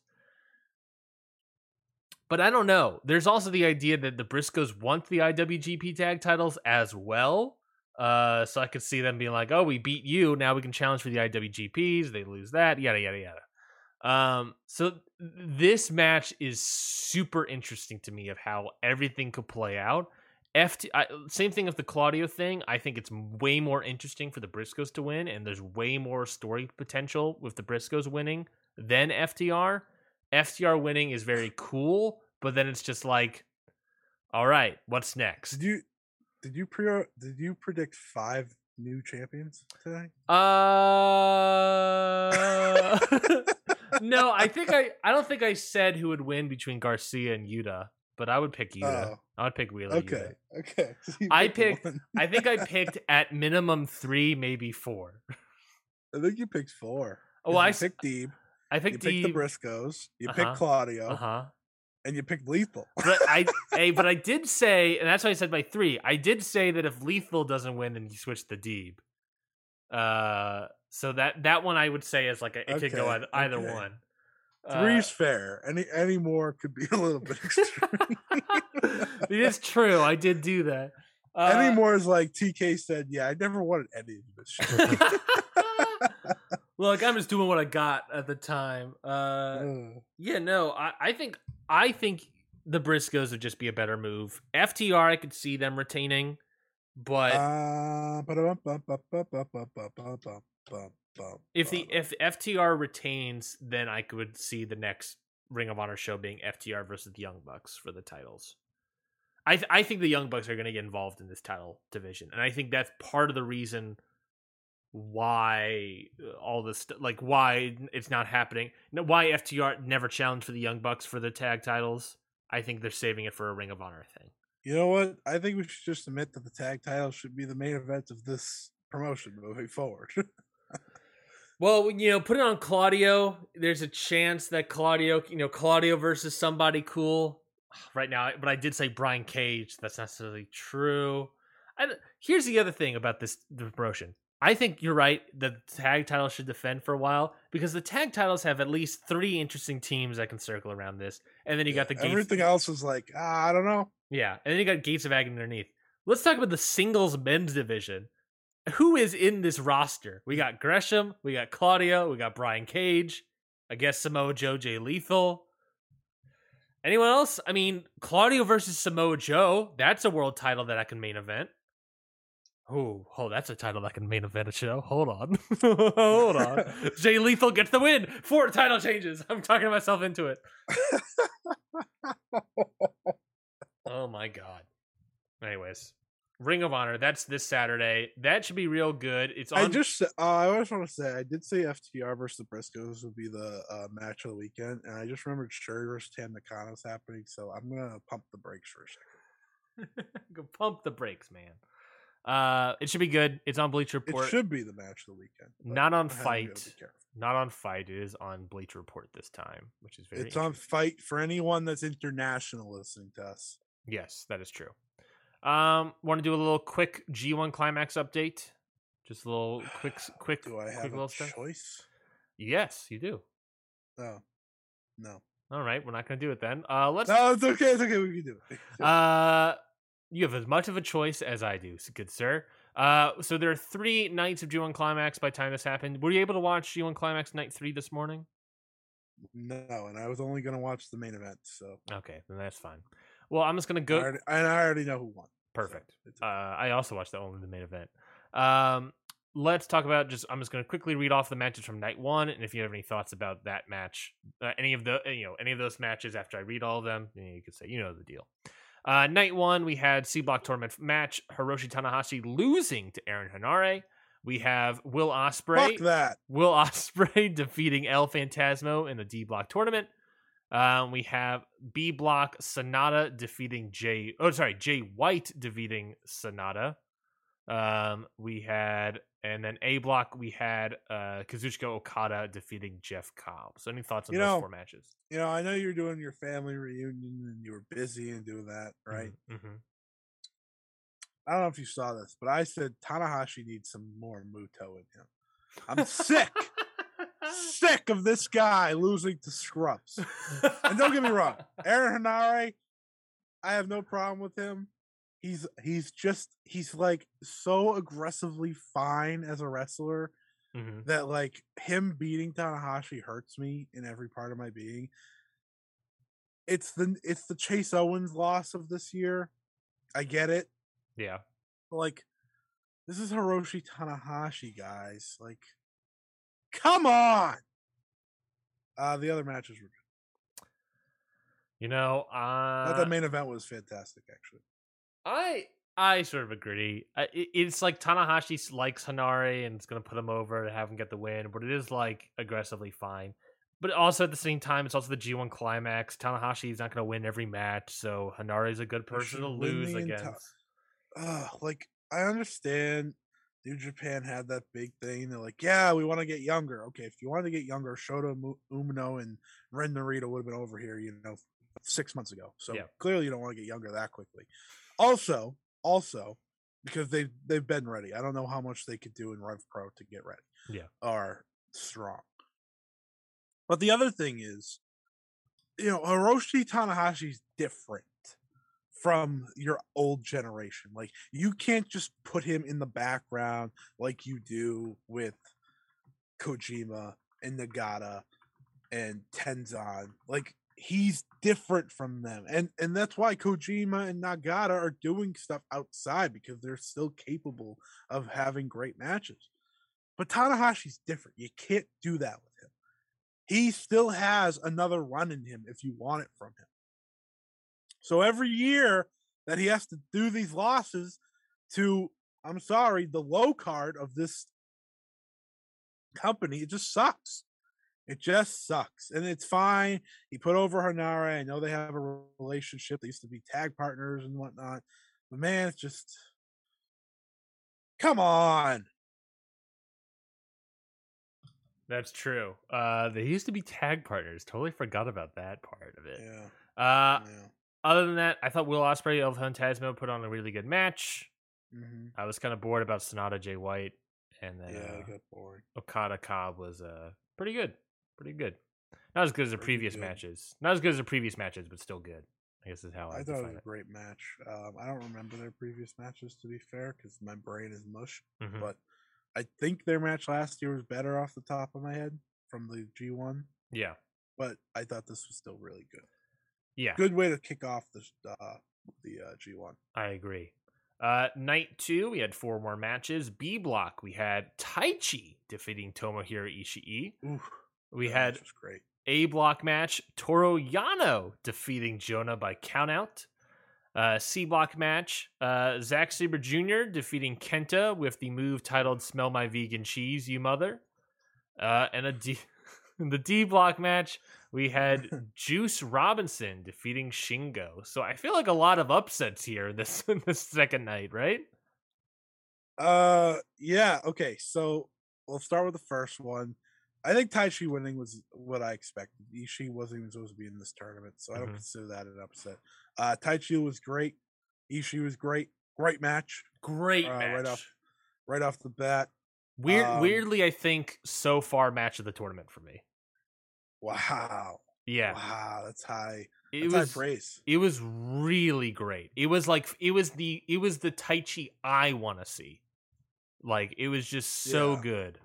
A: But I don't know. There's also the idea that the Briscoes want the IWGP tag titles as well. Uh, so I could see them being like, "Oh, we beat you. Now we can challenge for the IWGPs." They lose that, yada yada yada. Um, so this match is super interesting to me of how everything could play out. FT, I, same thing with the Claudio thing. I think it's way more interesting for the Briscoes to win, and there's way more story potential with the Briscoes winning than FTR. FTR winning is very cool, but then it's just like, all right, what's next?
B: Did you did you pre did you predict five new champions today?
A: Uh, no, I think I I don't think I said who would win between Garcia and Yuta, but I would pick Yuta.
B: Oh,
A: I would pick Wheeler.
B: okay,
A: Yuta.
B: okay. So
A: I
B: picked
A: picked-. I think I picked at minimum three, maybe four.
B: I think you picked four.
A: Oh,
B: 'Cause
A: I
B: picked Deeb,
A: I
B: you
A: picked
B: picked the Briscoes, you
A: Uh-huh.
B: picked Claudio,
A: Uh huh.
B: And you picked Lethal.
A: But I, hey, but I did say, and that's why I said by three. I did say that if Lethal doesn't win, then you switch to Deeb. Uh, so that that one I would say is like a, it could go
B: Okay,
A: either, either
B: okay.
A: one.
B: Three's fair. Any any more could be a little bit extreme.
A: Uh, it is true. I did do that. Uh,
B: any more is like TK said. Yeah, I never wanted any of this shit.
A: Look, I'm just doing what I got at the time. Uh,
B: Ugh.
A: yeah, no, I, I think I think the Briscoes would just be a better move. FTR, I could see them retaining, but
B: uh,
A: if the if FTR retains, then I could see the next Ring of Honor show being FTR versus the Young Bucks for the titles. I th- I think the Young Bucks are going to get involved in this title division, and I think that's part of the reason why uh, all this st- like why it's not happening. Why FTR never challenged for the Young Bucks for the tag titles. I think they're saving it for a Ring of Honor thing.
B: You know what? I think we should just admit that the tag title should be the main event of this promotion moving forward.
A: Well, you know, put it on Claudio. There's a chance that Claudio, you know, Claudio versus somebody cool right now. But I did say Brian Cage. That's not necessarily true. I, here's the other thing about this the promotion. I think you're right. The tag title should defend for a while because the tag titles have at least three interesting teams that can circle around this, and then you got the Gates,
B: everything else is like ah, I don't know.
A: yeah, and then you got Gates of Agony underneath. Let's talk about the singles men's division. Who is in this roster? We got Gresham, we got Claudio, we got Brian Cage, I guess Samoa Joe, Jay Lethal. Anyone else? I mean, Claudio versus Samoa Joe, that's a world title that I can main event. Oh, oh, that's a title that can main event a show. Hold on. Hold on. Jay Lethal gets the win. Four title changes. I'm talking myself into it. Oh my god. Anyways, Ring of Honor. That's this Saturday. That should be real good. It's On- I
B: just uh, I just want to say I did say FTR versus the Briscoes would be the uh, match of the weekend, and I just remembered Sherry versus Tam Nakano's happening, so I'm gonna pump the brakes for a second.
A: Go pump the brakes, man. Uh, it should be good. It's on Bleacher Report.
B: It should be the match of the weekend,
A: Not on
B: I have to be
A: Fight. Not on FITE. It is on Bleacher Report this time, which is very.
B: It's on. FITE for anyone that's international listening to us.
A: Yes, that is true. Um, want to do a little quick G1 climax update? Just a little quick, quick,
B: Do I
A: quick
B: have
A: little
B: a
A: stuff.
B: choice?
A: Yes, you do.
B: Oh, no,
A: All right, we're not going to do it then. Uh, let's
B: no. It's okay. It's okay. We can do it.
A: Uh, you have as much of a choice as I do, good sir. Uh, so there are three nights of G1 Climax by the time this happened. Were you able to watch G1 Climax night three this morning?
B: no, and I was only gonna watch the main event, so
A: Okay, then that's fine. Well, I'm just gonna
B: I
A: go.
B: already, and I already know who won.
A: Perfect.
B: it's
A: Uh, I also watched that only the main event. Um, let's talk about just. I'm just gonna quickly read off the matches from night one, and if you have any thoughts about that match, uh, any of the you know any of those matches after I read all of them, you, know, you could say you know the deal. Uh, night one, we had C Block tournament match. Hiroshi Tanahashi losing to Aaron Henare. We have Will Ospreay.
B: Fuck that.
A: Will Ospreay defeating El Phantasmo in the D Block tournament. Um, we have B Block Sanada defeating Jay. Oh, sorry, Jay White defeating Sanada. Um, we had, and then A Block we had uh, Kazuchika Okada defeating Jeff Cobb. So, any thoughts on
B: You
A: those
B: know,
A: four matches?
B: You know, I know you're doing your family reunion and you were busy and doing that, right?
A: Mm-hmm.
B: I don't know if you saw this, but I said Tanahashi needs some more Muto in him. I'm sick, sick of this guy losing to scrubs. And don't get me wrong, Aaron Henare, I have no problem with him. He's he's just he's like so aggressively fine as a wrestler
A: hmm
B: that like him beating Tanahashi hurts me in every part of my being. It's the it's the Chase Owens loss of this year. I get it.
A: Yeah.
B: Like this is Hiroshi Tanahashi, guys. Like come on. Uh the other matches were good.
A: You know, uh,
B: the main event was fantastic actually.
A: I I sort of agree. It's like Tanahashi likes Henare and it's going to put him over to have him get the win, but it is like aggressively fine. But also at the same time, it's also the G1 climax. Tanahashi is not going to win every match, so Henare is a good person to lose
B: the enti-
A: against.
B: uh like I understand New Japan had that big thing. They're like, yeah, we want to get younger. Okay, if you wanted to get younger, Shota Umino and Ren Narita would have been over here, you know, six months ago. So
A: Yeah.
B: clearly, you don't want to get younger that quickly. Also, also because they they've been ready. I don't know how much they could do in Rev Pro to get ready.
A: Yeah.
B: are strong. But the other thing is, you know, Hiroshi Tanahashi's different from your old generation. Like you can't just put him in the background like you do with Kojima and Nagata and Tenzan. Like he's different from them. And and that's why Kojima and Nagata are doing stuff outside because they're still capable of having great matches. But Tanahashi's different. You can't do that with him. He still has another run in him if you want it from him. So every year that he has to do these losses to, I'm sorry, the low card of this company, it just sucks. It just sucks. And it's fine. He put over Henare. I know they have a relationship. They used to be tag partners and whatnot. But man, it's just come on.
A: That's true. Uh, they used to be tag partners. Totally forgot about that part of it.
B: Yeah.
A: Uh,
B: yeah.
A: other than that, I thought Will Ospreay, El Phantasmo put on a really good match.
B: hmm
A: I was kind of bored about Sanada J White, and then
B: Yeah,
A: uh,
B: got boring.
A: Okada Cobb was uh pretty good, pretty good. Not as good as the
B: Pretty
A: previous
B: good.
A: matches. Not as good as the previous matches, but still good. I guess is how I,
B: I thought it was a great match. Um, I don't remember their previous matches to be fair, because my brain is mush.
A: Mhm.
B: But I think their match last year was better off the top of my head from the G1.
A: Yeah,
B: But I thought this was still really good.
A: yeah,
B: Good way to kick off the uh, the uh, G1.
A: I agree. Uh, night two, we had four more matches. B block, we had Taichi defeating Tomohiro Ishii.
B: Ooh,
A: We
B: that
A: had
B: great.
A: A block match, Toru Yano defeating Jonah by countout. Uh, C block match, uh, Zack Sabre Jr. defeating Kenta with the move titled "Smell My Vegan Cheese, You Mother." Uh, and a D, in the D block match, we had Juice Robinson defeating Shingo. So I feel like a lot of upsets here this this second night, right?
B: Uh, yeah. Okay, so we'll start with the first one. I think Taichi winning was what I expected. Ishii wasn't even supposed to be in this tournament, so I don't
A: Mhm.
B: consider that an upset. Uh, Taichi was great. Ishii was great. Great match
A: Great
B: Uh,
A: match.
B: right off- right off the bat.
A: Weird,
B: um,
A: weirdly, I think so far match of the tournament for me.
B: Wow.
A: Yeah,
B: Wow, that's high.
A: it
B: That's
A: was
B: high praise.
A: It was really great. It was like it was the it was the Taichi I want to see. Like it was just so
B: Yeah.
A: good.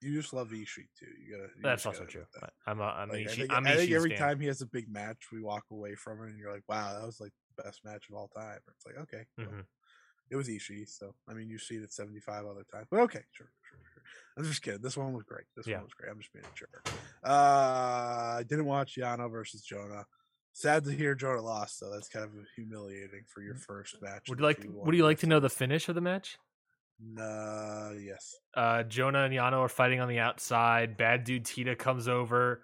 B: You just love Ishii too. You gotta. you
A: That's also
B: gotta
A: true.
B: that.
A: I'm a I'm
B: Like,
A: a
B: I
A: Ishii,
B: think,
A: I'm
B: I think every
A: stan.
B: time he has a big match, we walk away from it, and you're like, "Wow, that was like the best match of all time." It's like, okay, well,
A: Mhm.
B: it was Ishii, so I mean, you see seen it 75 other times, but okay, sure, sure, sure. I'm just kidding. This one was great. This
A: Yeah.
B: one was great. I'm just being a jerk. Uh, I didn't watch Yano versus Jonah. Sad to hear Jonah lost, though. That's kind of humiliating for your first match.
A: Would you like Would you like to know the finish of the match?
B: Uh, yes.
A: Uh, Jonah and Yano are fighting on the outside. Bad dude Tito comes over.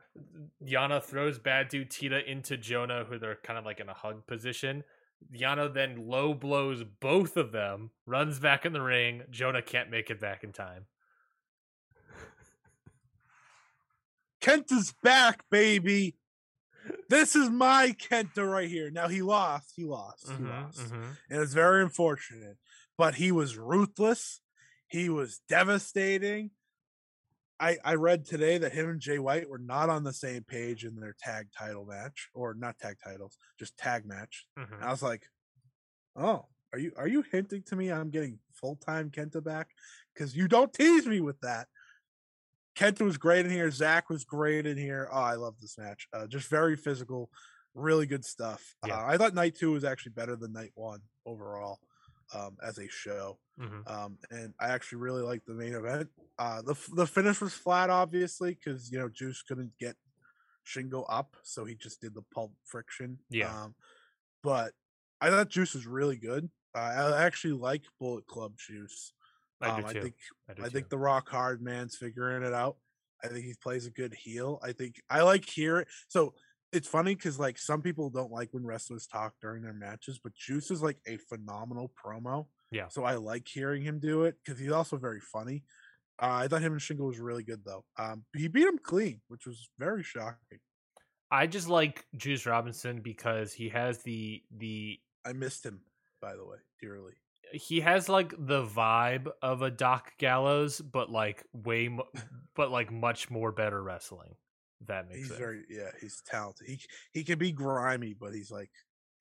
A: Yano throws bad dude Tito into Jonah, who they're kind of like in a hug position. Yano then low blows both of them, runs back in the ring. Jonah can't make it back in time.
B: Kent is back, baby. This is my Kenta right here. Now he lost. He lost. He
A: Mhm,
B: lost.
A: mhm.
B: and it's very unfortunate. But he was ruthless. He was devastating. I I read today that him and Jay White were not on the same page in their tag title match, or not tag titles, just tag match.
A: Mhm.
B: And I was like, "Oh, are you are you hinting to me I'm getting full time Kenta back? Because you don't tease me with that." Kenta was great in here. Zack was great in here. Oh, I love this match. Uh, just very physical, really good stuff.
A: Yeah.
B: Uh, I thought night two was actually better than night one overall um, as a show.
A: Mhm.
B: Um, and I actually really liked the main event. Uh, the the finish was flat, obviously, because you know Juice couldn't get Shingo up, so he just did the pulp friction.
A: Yeah.
B: Um, but I thought Juice was really good. Uh, I actually like Bullet Club Juice.
A: I
B: Um,
A: do
B: I
A: too.
B: think
A: I, do
B: I think the Rock Hard man's figuring it out. I think he plays a good heel. I think I like hear So it's funny because like some people don't like when wrestlers talk during their matches, but Juice is like a phenomenal promo.
A: Yeah.
B: So I like hearing him do it because he's also very funny. Uh, I thought him and Shingo was really good though. Um, he beat him clean, which was very shocking.
A: I just like Juice Robinson because he has the the
B: I missed him, by the way, dearly.
A: he has like the vibe of a Doc Gallows, but like way, mo- but like much more better wrestling. That makes
B: He's
A: sense.
B: very yeah, he's talented. He he can be grimy, but he's like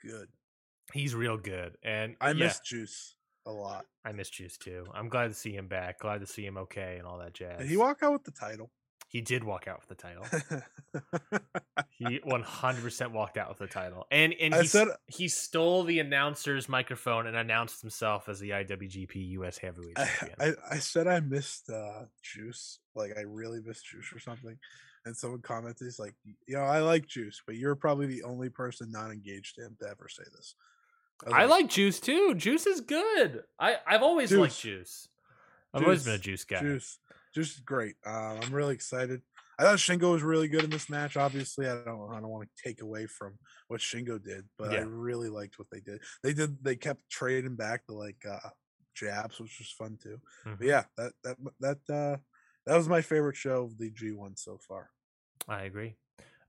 B: good.
A: He's real good, and
B: I
A: yeah,
B: miss Juice a lot.
A: I miss Juice too. I'm glad to see him back. Glad to see him okay and all that jazz.
B: Did he walk out with the title?
A: He did walk out with the title. He 100% walked out with the title, and and he,
B: said-
A: he stole the announcer's microphone and announced himself as the IWGP US Heavyweight
B: I,
A: Champion.
B: I, I said I missed uh, Juice, like I really missed Juice or something, and someone commented, "He's like, you know, I like Juice, but you're probably the only person not engaged to him to ever say this." was
A: I like Juice too. Juice is good. I I've always liked
B: Juice.
A: Juice. I've always been a Juice guy.
B: Juice. Juice is great. Um, I'm really excited. I thought Shingo was really good in this match. Obviously, I don't I don't want to take away from what Shingo did, but I really liked what they did. They did they kept trading back the like uh jabs, which was fun too.
A: Mhm.
B: But yeah, that that that uh that was my favorite show of the G1 so far.
A: I agree.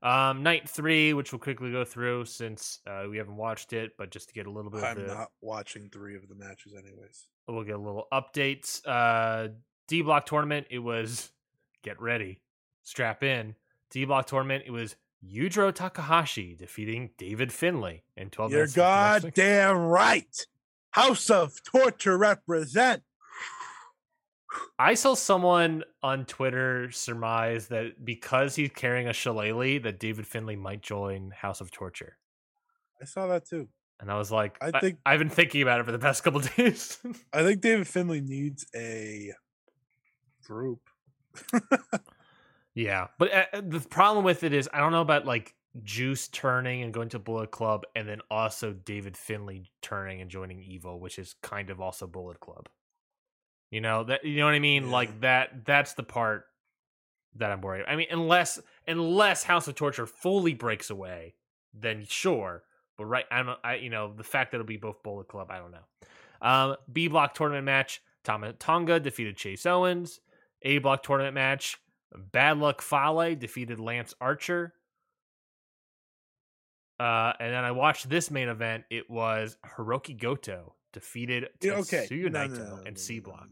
A: Um, night three, which we'll quickly go through since uh, we haven't watched it, but just to get a little bit of
B: I'm
A: the,
B: not watching three of the matches anyways.
A: we'll get a little updates. Uh, D block tournament. It was get ready, strap in. D block tournament. It was Yujiro Takahashi defeating David Finlay in 12
B: You're
A: minutes. 50 seconds.
B: goddamn right. House of Torture represent.
A: I saw someone on Twitter surmise that because he's carrying a shillelagh, that David Finlay might join House of Torture.
B: I saw that too.
A: And I was like,
B: I
A: I
B: think-
A: I've been thinking about it for the past couple days.
B: I think David Finlay needs a group.
A: yeah, but uh, uh, the problem with it is I don't know about like Juice turning and going to Bullet Club, and then also David Finlay turning and joining Evil, which is kind of also Bullet Club. You know that you know what I mean?
B: Yeah.
A: Like that. That's the part that I'm worried. I mean, unless unless House of Torture fully breaks away, then sure. But right, I'm I you know the fact that it'll be both Bullet Club, I don't know. Um, B block tournament match: Tama Tonga defeated Chase Owens. A block tournament match: Bad Luck Fale defeated Lance Archer. Uh, and then I watched this main event. It was Hiroki Goto defeated
B: Yeah, okay.
A: Tetsuya
B: No,
A: Naito
B: no, no,
A: and C Block.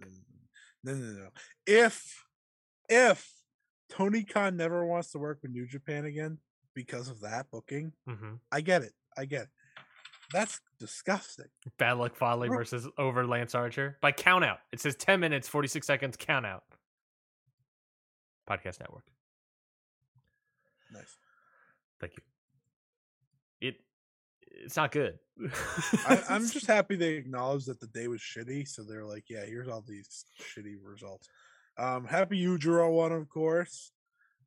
B: No, no, no, no. If if Tony Khan never wants to work with New Japan again because of that booking,
A: hmm
B: I get it. I get it. That's disgusting.
A: Bad Luck Fale
B: Bro-
A: versus over Lance Archer by count out. It says 10 minutes, 46 seconds, count out. Podcast Network.
B: Nice.
A: Thank you. It it's not good.
B: I, I'm just happy they acknowledged that the day was shitty, so they're like, "Yeah, here's all these shitty results." Um, happy Yujiro won, of course.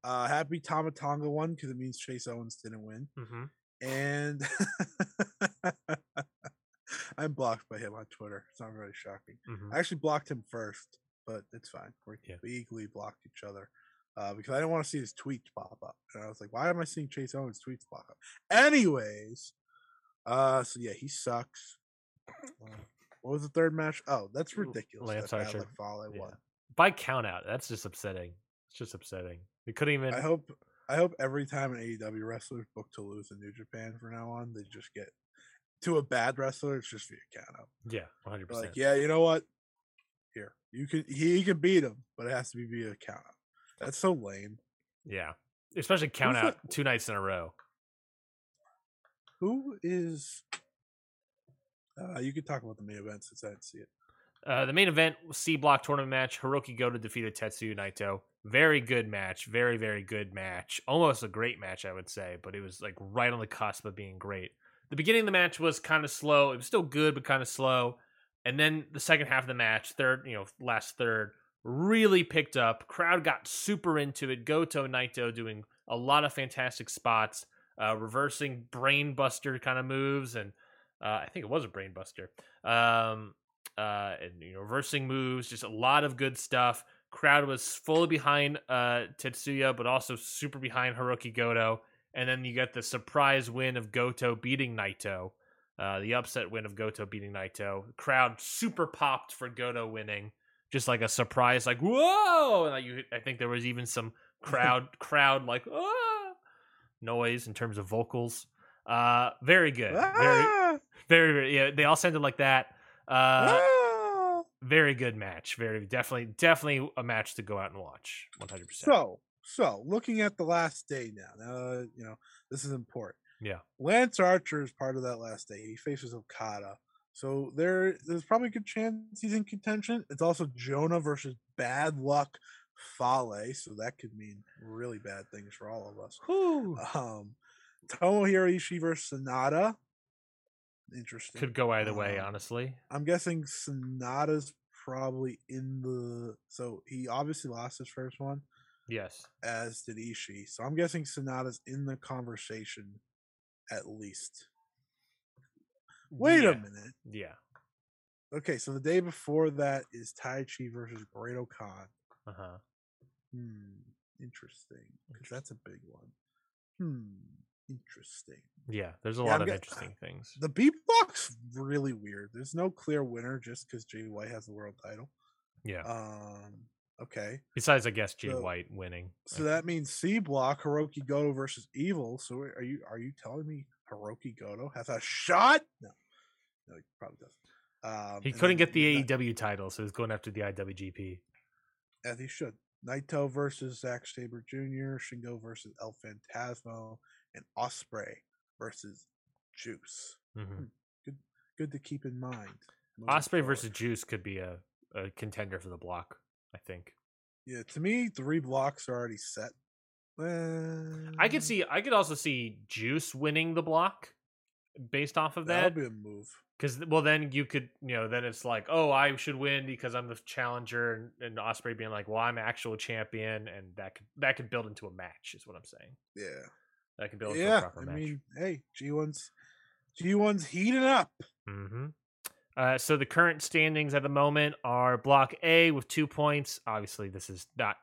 B: Uh, happy Tama Tonga won because it means Chase Owens didn't win,
A: hmm
B: and I'm blocked by him on Twitter. It's not really shocking.
A: hmm
B: I actually blocked him first, but it's fine. We're,
A: Yeah.
B: We equally blocked each other uh, because I didn't want to see his tweets pop up, and I was like, "Why am I seeing Chase Owens' tweets pop up?" Anyways, uh, so yeah, he sucks. Uh, what was the third match? Oh, that's ridiculous.
A: Lance
B: that
A: Archer.
B: Fale
A: Yeah. By count out. That's just upsetting. It's just upsetting. We couldn't even.
B: I hope. I hope every time an AEW wrestler is booked to lose in New Japan from now on, they just get to a bad wrestler. It's just via count out.
A: yeah, 100%.
B: Like, yeah, you know what? Here, you can he, can beat him, but it has to be via count out. That's so lame.
A: yeah. Especially count
B: Who's
A: out two nights in a row.
B: Who is? Uh, you could talk about the main event since I didn't see it.
A: Uh, the main event was C block tournament match. Hiroki Goto defeated Tetsuya Naito. Very good match. Very very good match. Almost a great match, I would say, but it was like right on the cusp of being great. The beginning of the match was kind of slow. It was still good, but kind of slow. And then the second half of the match, third, you know, last third, really picked up. Crowd got super into it. Goto Naito doing a lot of fantastic spots, uh, reversing brainbuster kind of moves, and uh, I think it was a brainbuster. Um, uh, and you know, reversing moves, just a lot of good stuff. Crowd was fully behind uh, Tetsuya, but also super behind Hiroki Goto. And then you get the surprise win of Goto beating Naito. Uh, the upset win of Goto beating Naito. Crowd super popped for Goto winning, just like a surprise, like whoa! And like you, I think there was even some crowd crowd like ah noise in terms of vocals. Uh, very good, very
B: Ah!
A: very, very yeah. They all sounded like that. Uh,
B: Ah!
A: very good match. Very definitely definitely a match to go out and watch. One hundred percent.
B: So, so looking at the last day now, now you know this is important.
A: Yeah.
B: Lance Archer is part of that last day. He faces Okada, so there there's probably a good chance he's in contention. It's also Jonah versus Bad Luck Fale, so that could mean really bad things for all of us.
A: Whew.
B: Um, Tomohiro Ishii versus Sanada. Interesting.
A: Could go either way,
B: Um,
A: honestly.
B: I'm guessing Sanada's probably in the. So he obviously lost his first one
A: Yes.
B: as did Ishii. So I'm guessing Sanada's in the conversation at least. Wait
A: yeah.
B: a minute.
A: Yeah.
B: Okay, so the day before that is Taichi versus Great Khan.
A: Uh huh.
B: Hmm, interesting. Because that's a big one. Hmm, interesting.
A: Yeah. There's a
B: Yeah,
A: lot
B: I'm
A: of
B: get-
A: interesting things.
B: The B block's really weird. There's no clear winner just because Jay White has the world title.
A: Yeah.
B: Um, okay.
A: Besides, I guess Jay
B: so-
A: White winning.
B: So that means C block Hiroki Goto versus Evil. So are you are you telling me Hiroki Goto has a shot? No, no, he probably doesn't. Um,
A: he couldn't
B: then
A: get the AEW title, so he's going after the IWGP.
B: As he should. Naito versus Zack Sabre Jr., Shingo versus El Phantasmo, and Ospreay versus Juice.
A: hmm
B: Good to keep in mind.
A: Ospreay
B: forward.
A: versus Juice could be a, a contender for the block. I think.
B: yeah. To me, three blocks are already set.
A: I could see. I could also see Juice winning the block based off of
B: that
A: that.
B: would be a move.
A: Because well, then you could, you know, then it's like, oh, I should win because I'm the challenger, and, and Ospreay being like, well, I'm actual champion, and that could that could build into a match, is what I'm saying.
B: Yeah.
A: That could build into a
B: yeah,
A: proper
B: I
A: match.
B: mean, hey, G one's G one's heating up.
A: hmm Uh, so the current standings at the moment are Block A with two points. Obviously, this is not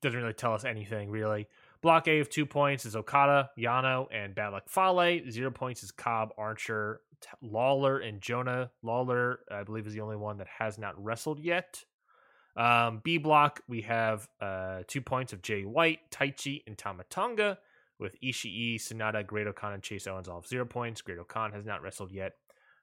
A: doesn't really tell us anything really. Block A of two points is Okada, Yano, and Bad Luck Fale. Zero points is Cobb, Archer, Lawlor, and Jonah. Lawlor, I believe, is the only one that has not wrestled yet. Um, B block, we have uh, two points of Jay White, Taichi, and Tama Tonga, with Ishii, Sanada, Great Khan, and Chase Owens all have zero points. Great Khan has not wrestled yet.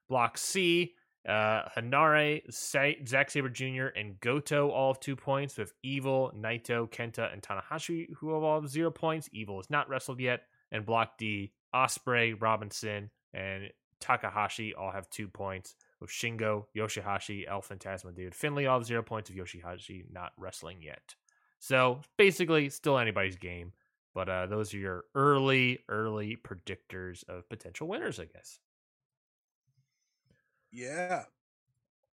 A: Block C, uh, Henare, Sa- Zack Sabre Jr., and Goto all have two points, with Evil, Naito, Kenta, and Tanahashi who have all have zero points. Evil has not wrestled yet. And Block D, Ospreay, Robinson, and Takahashi all have two points, with Shingo, Yoshihashi, El Phantasmo Dude, Finlay all have zero points, of Yoshihashi not wrestling yet. So basically, still anybody's game. But uh, those are your early, early predictors of potential winners, I guess.
B: Yeah.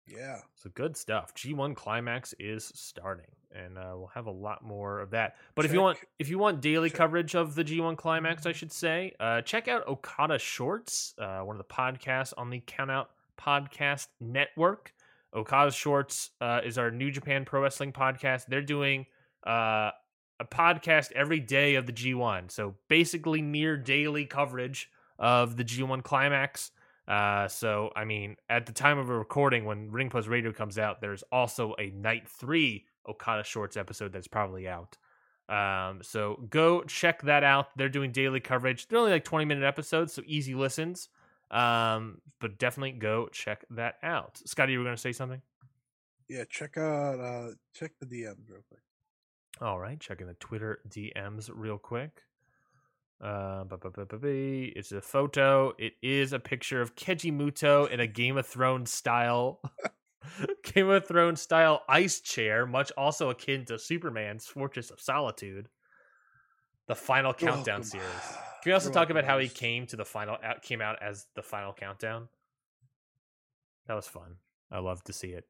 B: Yeah.
A: So good stuff. G1 Climax is starting, and uh, we'll have a lot more of that. But if you want, if you want daily
B: check-
A: coverage of the G1 Climax, I should say, uh, check out Okada Shorts, uh, one of the podcasts on the Countout Podcast Network. Okada Shorts uh, is our New Japan Pro Wrestling podcast. They're doing uh, a podcast every day of the G1, so basically near daily coverage of the G1 Climax. Uh, so I mean, at the time of a recording, when Ring Post Radio comes out, there's also a Night Three Okada Shorts episode that's probably out. Um, so go check that out. They're doing daily coverage. They're only like 20 minute episodes, so easy listens. Um, but definitely go check that out. Scotty, you were going to say something?
B: Yeah. Check out uh check the DMs real quick.
A: All right, checking the Twitter DMs real quick. Uh, it's a photo. It is a picture of Keiji Muto in a Game of Thrones style, Game of Thrones style ice chair, much also akin to Superman's Fortress of Solitude. The final countdown
B: welcome.
A: series. Can we also talk about how he came to the final out came out as the final countdown? That was fun. I love to see it.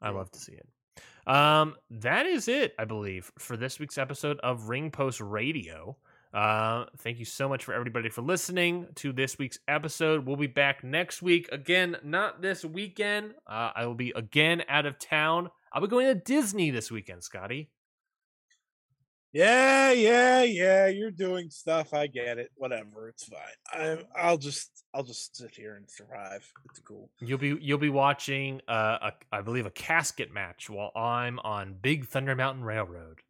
A: I love to see it. Um, that is it, I believe, for this week's episode of Ring Post Radio. Uh, thank you so much for everybody for listening to this week's episode. We'll be back next week. Again, not this weekend. Uh, I will be again out of town. I'll be going to Disney this weekend, Scotty.
B: Yeah, yeah, yeah. You're doing stuff. I get it. Whatever. It's fine. I, I'll just, I'll just sit here and survive. It's cool.
A: You'll be you'll be watching uh, a I believe a casket match while I'm on Big Thunder Mountain Railroad.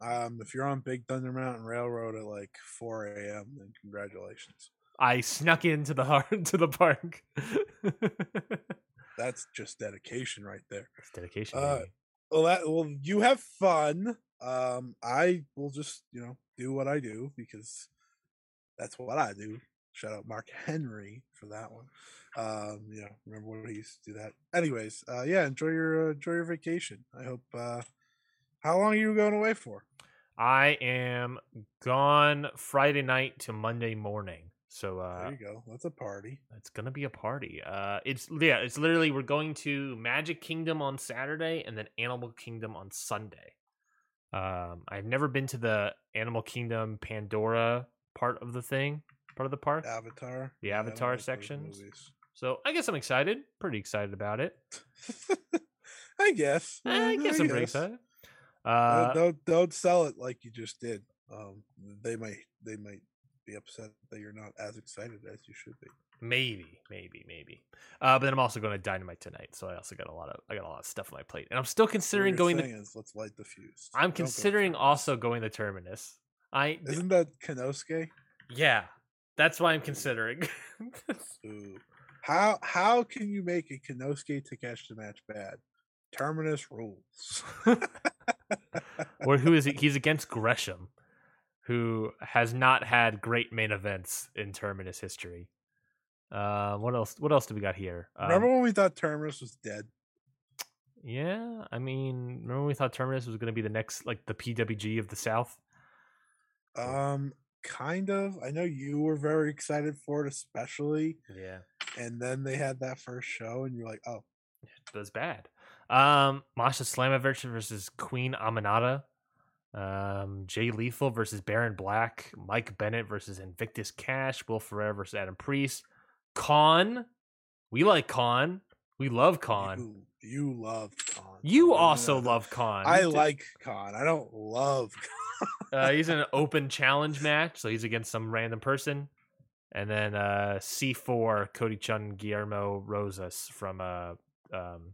B: Um, if you're on Big Thunder Mountain Railroad at like 4 a.m., then congratulations.
A: I snuck into the heart to the park.
B: That's just dedication right there.
A: It's dedication.
B: Uh. Well, that well, you have fun. Um, I will just you know do what I do because that's what I do. Shout out Mark Henry for that one. Um, you know, remember when he used to do that. Anyways, uh, yeah, enjoy your uh, enjoy your vacation. I hope. Uh, how long are you going away for?
A: I am gone Friday night to Monday morning. So uh
B: There you go. That's a party.
A: it's gonna be a party. Uh it's yeah, it's literally we're going to Magic Kingdom on Saturday and then Animal Kingdom on Sunday. Um I've never been to the Animal Kingdom Pandora part of the thing, part of the park.
B: Avatar.
A: The
B: Yeah,
A: Avatar
B: like movies.
A: So I guess I'm excited. Pretty excited about it.
B: I guess.
A: Eh, I guess I'm pretty excited.
B: Uh, don't don't sell it like you just did. Um, they might they might be upset that you're not as excited as you should be.
A: Maybe, maybe, maybe. Uh, but then I'm also going to Dynamite tonight, so I also got a lot of I got a lot of stuff on my plate, and I'm still considering going. To,
B: is, let's light the fuse.
A: I'm
B: Don't go
A: considering
B: Terminus.
A: also going to Terminus. I
B: Isn't that Konosuke?
A: yeah, that's why I'm considering.
B: How how can you make a Konosuke Takeshi match bad? Terminus rules.
A: or who is he? He's against Gresham, who has not had great main events in Terminus history. Uh, what else? What else do we got here? Um,
B: Remember when we thought Terminus was dead?
A: Yeah, I mean, remember when we thought Terminus was going to be the next, like the PWG of the South?
B: Um, kind of. I know you were very excited for it, especially.
A: Yeah,
B: And then they had that first show, and you're like, oh,
A: it was bad. Um, Masha Slamovich versus Queen Aminata. Um, Jay Lethal versus Baron Black. Mike Bennett versus Invictus Cash. Will Ferrer versus Adam Priest. Khan. We like Khan. We love Khan.
B: You, you love Khan.
A: You also love Khan.
B: I like Khan. I don't love.
A: Uh, he's in an open challenge match, so he's against some random person. And then uh, C4 Cody Chhun Guillermo Rosas from uh, um,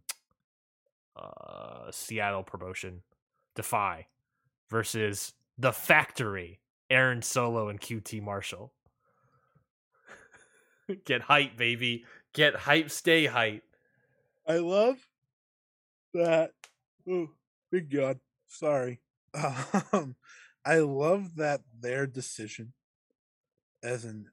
A: uh, Seattle promotion Defy versus The Factory Aaron Solo and QT Marshall. Get hype, baby. Get hype, stay hype.
B: I love that. Oh, big God. Sorry. Um, I love that their decision, as in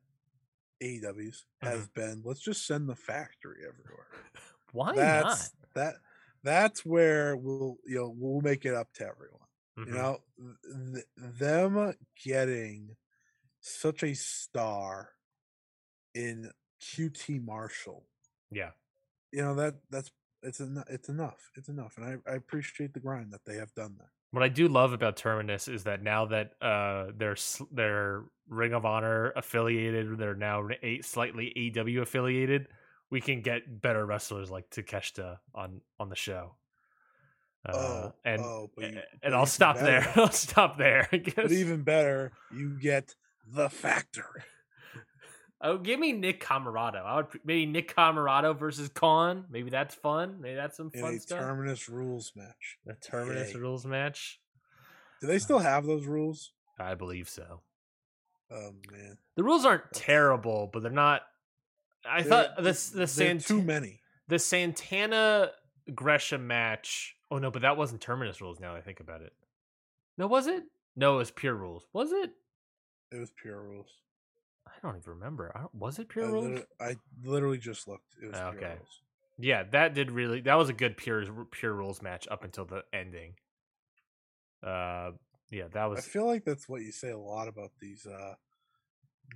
B: AEW's, has been let's just send the factory everywhere.
A: Why
B: that's that. That's where we'll you know we'll make it up to everyone.
A: not?
B: You know, th- them getting such a star in QT Marshall.
A: Yeah.
B: You know that that's it's en- it's enough. It's enough, and I, I appreciate the grind that they have done there.
A: What I do love about Terminus is that now that uh, they're they're Ring of Honor affiliated, they're now a, slightly AW affiliated. We can get better wrestlers like Takeshita on on the show. Uh,
B: oh,
A: and
B: oh, you,
A: and I'll stop
B: better-
A: there. I'll stop there. I guess.
B: But even better, you get the factory.
A: Oh, give me Nick Comoroto. I would maybe Nick Comoroto versus Khan. Maybe that's fun. Maybe that's some
B: in
A: fun
B: a
A: stuff.
B: Terminus rules match.
A: the Terminus
B: Yay.
A: rules match.
B: Do they still have those rules?
A: I believe so.
B: Oh man,
A: The rules aren't terrible, but they're not. I thought
B: They're-
A: the
B: they're
A: Sant-
B: too many.
A: the Santana Gresham match. Oh no, but that wasn't Terminus rules. Now that I think about it, no, was it? No, it was pure rules. Was it?
B: It was pure rules.
A: I don't even remember. I don't, was it
B: I,
A: pure rules?
B: literally, I literally just looked. It was
A: Oh,
B: pure
A: okay.
B: rules.
A: Yeah, that did really. That was a good pure pure rules match up until the ending. Uh, yeah, that was.
B: I feel like that's what you say a lot about these uh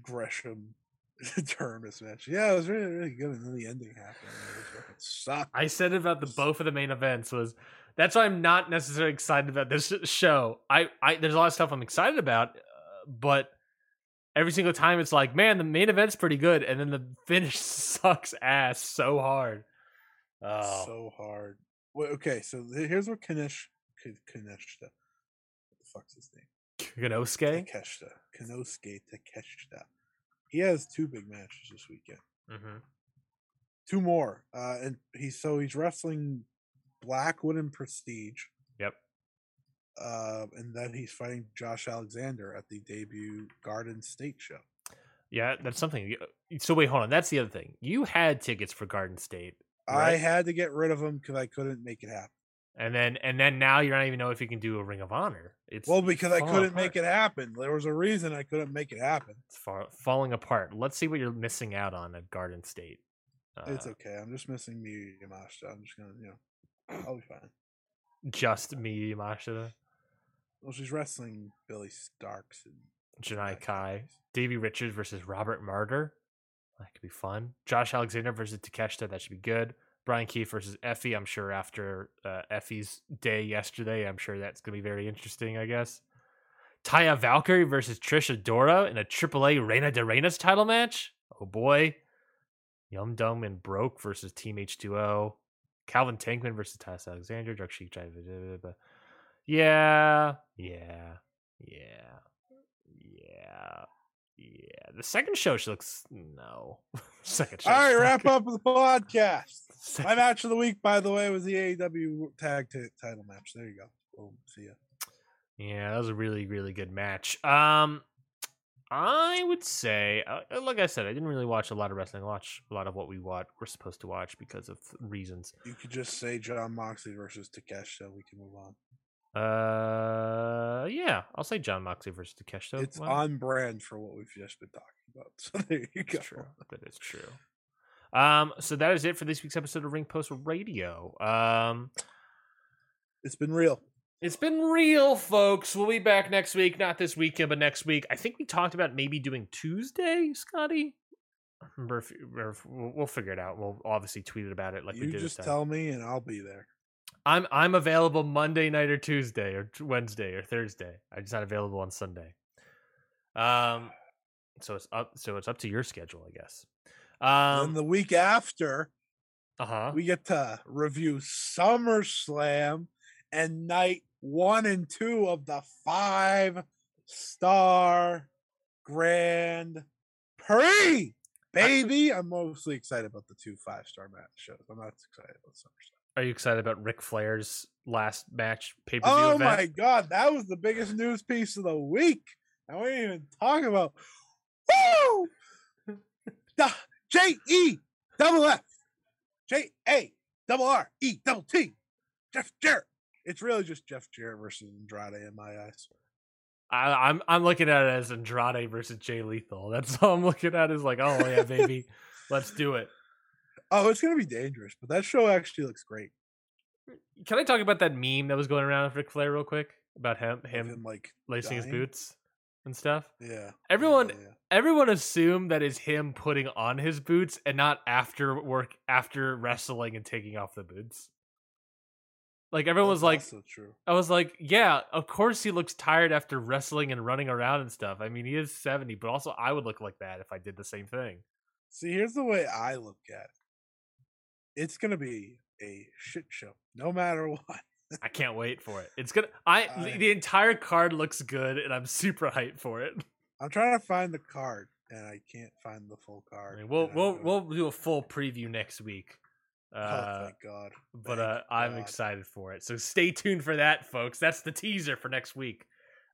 B: Gresham Terminus match. Yeah, it was really really good, and then the ending happened. It sucked.
A: I said about the both of the main events was that's why I'm not necessarily excited about this show. I, I there's a lot of stuff I'm excited about, uh, but every single time it's like, man, the main event's pretty good, and then the finish sucks ass so hard. Oh,
B: so hard. Well, okay, so here's what Kanish K- Kanishta fuck's his name?
A: Konosuke.
B: Takeshita. Konosuke Takeshita. He has two big matches this weekend.
A: Mm-hmm.
B: Two more. Uh, and he's so he's wrestling Blackwood and Prestige.
A: Yep.
B: Uh, and then he's fighting Josh Alexander at the debut Garden State show.
A: Yeah, that's something. So wait, hold on. That's the other thing. You had tickets for Garden State,
B: I had to get rid of them because I couldn't make it happen.
A: And then and then now you don't even know if you can do a Ring of Honor. It's
B: Well, because I couldn't make it happen. There was a reason I couldn't make it happen.
A: It's far, falling apart. Let's see what you're missing out on at Garden State. Uh,
B: it's okay. I'm just missing Miyu Yamashita. I'm just gonna, you know, I'll be fine.
A: just me, Mashida,
B: Well, she's wrestling Billie Starkz and
A: Janai Kai, Davey Richards versus Robert Martyr. That could be fun. Josh Alexander versus Takeshita. That should be good. Brian Keefe versus Effy. I'm sure after uh, Effy's day yesterday, I'm sure that's going to be very interesting, I guess. Taya Valkyrie versus Trish Adora in a AAA Reina de Reinas title match. Oh boy. Yum Dum and Broke versus Team H2O. Calvin Tankman versus Tyus Alexander. Drug Sheik. Drive- Yeah. Yeah. Yeah. Yeah. Yeah. The second show she looks no. second show.
B: All right, wrap up the podcast. My match of the week, by the way, was the AEW tag t- title match. There you go. Boom. See ya.
A: Yeah, that was a really, really good match. Um, I would say, uh, uh, like I said, I didn't really watch a lot of wrestling. I watched a lot of what we watch, we're supposed to watch because of reasons.
B: You could just say Jon Moxley versus Takeshita. We can move on.
A: Uh, yeah, I'll say Jon Moxley versus Takeshita.
B: it's
A: Well,
B: on brand for what we've just been talking about. So there you go.
A: True. That is true. Um, so that is it for this week's episode of Ring Post Radio. Um,
B: It's been real.
A: It's been real, folks. We'll be back next week. Not this weekend, but next week. I think we talked about maybe doing Tuesday, Scotty. Remember, if, or if we'll, figure it out. We'll obviously tweet it about it like we
B: you
A: did.
B: just tell me, and I'll be there.
A: I'm I'm available Monday night or Tuesday or Wednesday or Thursday. I'm just not available on Sunday. Um, so it's up. So it's up to your schedule, I guess.
B: And
A: Um,
B: the week after,
A: uh huh.
B: we get to review SummerSlam and night one and two of the five star Grand Prix. Baby, I'm mostly excited about the two five star match shows. I'm not excited about SummerSlam.
A: Are you excited about Ric Flair's last match pay per view
B: Oh
A: event?
B: my god, that was the biggest news piece of the week. And we didn't even talk about woo the J E double F J A double R E double T Jeff Jarrett. It's really just Jeff Jarrett versus Andrade in my eyes.
A: I, I'm I'm looking at it as Andrade versus Jay Lethal. That's all I'm looking at is like, oh yeah, baby, let's do it.
B: Oh, it's gonna be dangerous, but that show actually looks great.
A: Can I talk about that meme that was going around with Ric Flair real quick about him him
B: him like
A: lacing his boots and stuff?
B: yeah.
A: Everyone-
B: yeah, yeah.
A: Everyone assumed that is him putting on his boots and not after work after wrestling and taking off the boots. Like everyone was like. I was like, yeah, of course he looks tired after wrestling and running around and stuff. I mean, he is 70, but also I would look like that if I did the same thing.
B: See, here's the way I look at it. It's gonna be a shit show, no matter what.
A: I can't wait for it. It's gonna. I
B: I-
A: the entire card looks good, and I'm super hyped for it.
B: I'm trying to find the card, and I can't find the full
A: I
B: card.
A: mean, we'll we'll we'll do a full preview next week.
B: oh,
A: Uh,
B: thank God!
A: but
B: thank
A: uh, I'm
B: God.
A: excited for it. So stay tuned for that, folks. That's the teaser for next week.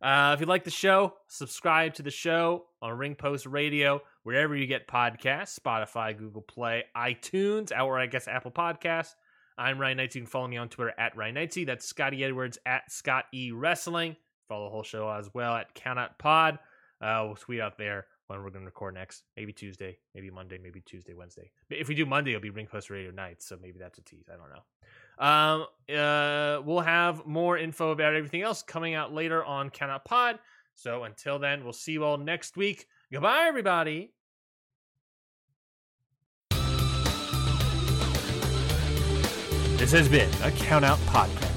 A: Uh, if you like the show, subscribe to the show on Ring Post Radio, wherever you get podcasts Spotify, Google Play, iTunes, or I guess Apple Podcasts. I'm Ryan Knights. You can follow me on Twitter at Ryan Knightsy. That's Scotty Edwards at Scott E Wrestling. Follow the whole show as well at Count Out Pod. Uh, we'll tweet out there when we're going to record next. Maybe Tuesday, maybe Monday, maybe Tuesday, Wednesday. If we do Monday, it'll be Ring Post Radio night, so maybe that's a tease. I don't know. Um, uh, we'll have more info about everything else coming out later on Count Out Pod. So until then, we'll see you all next week. Goodbye, everybody. This has been a Count Out Podcast.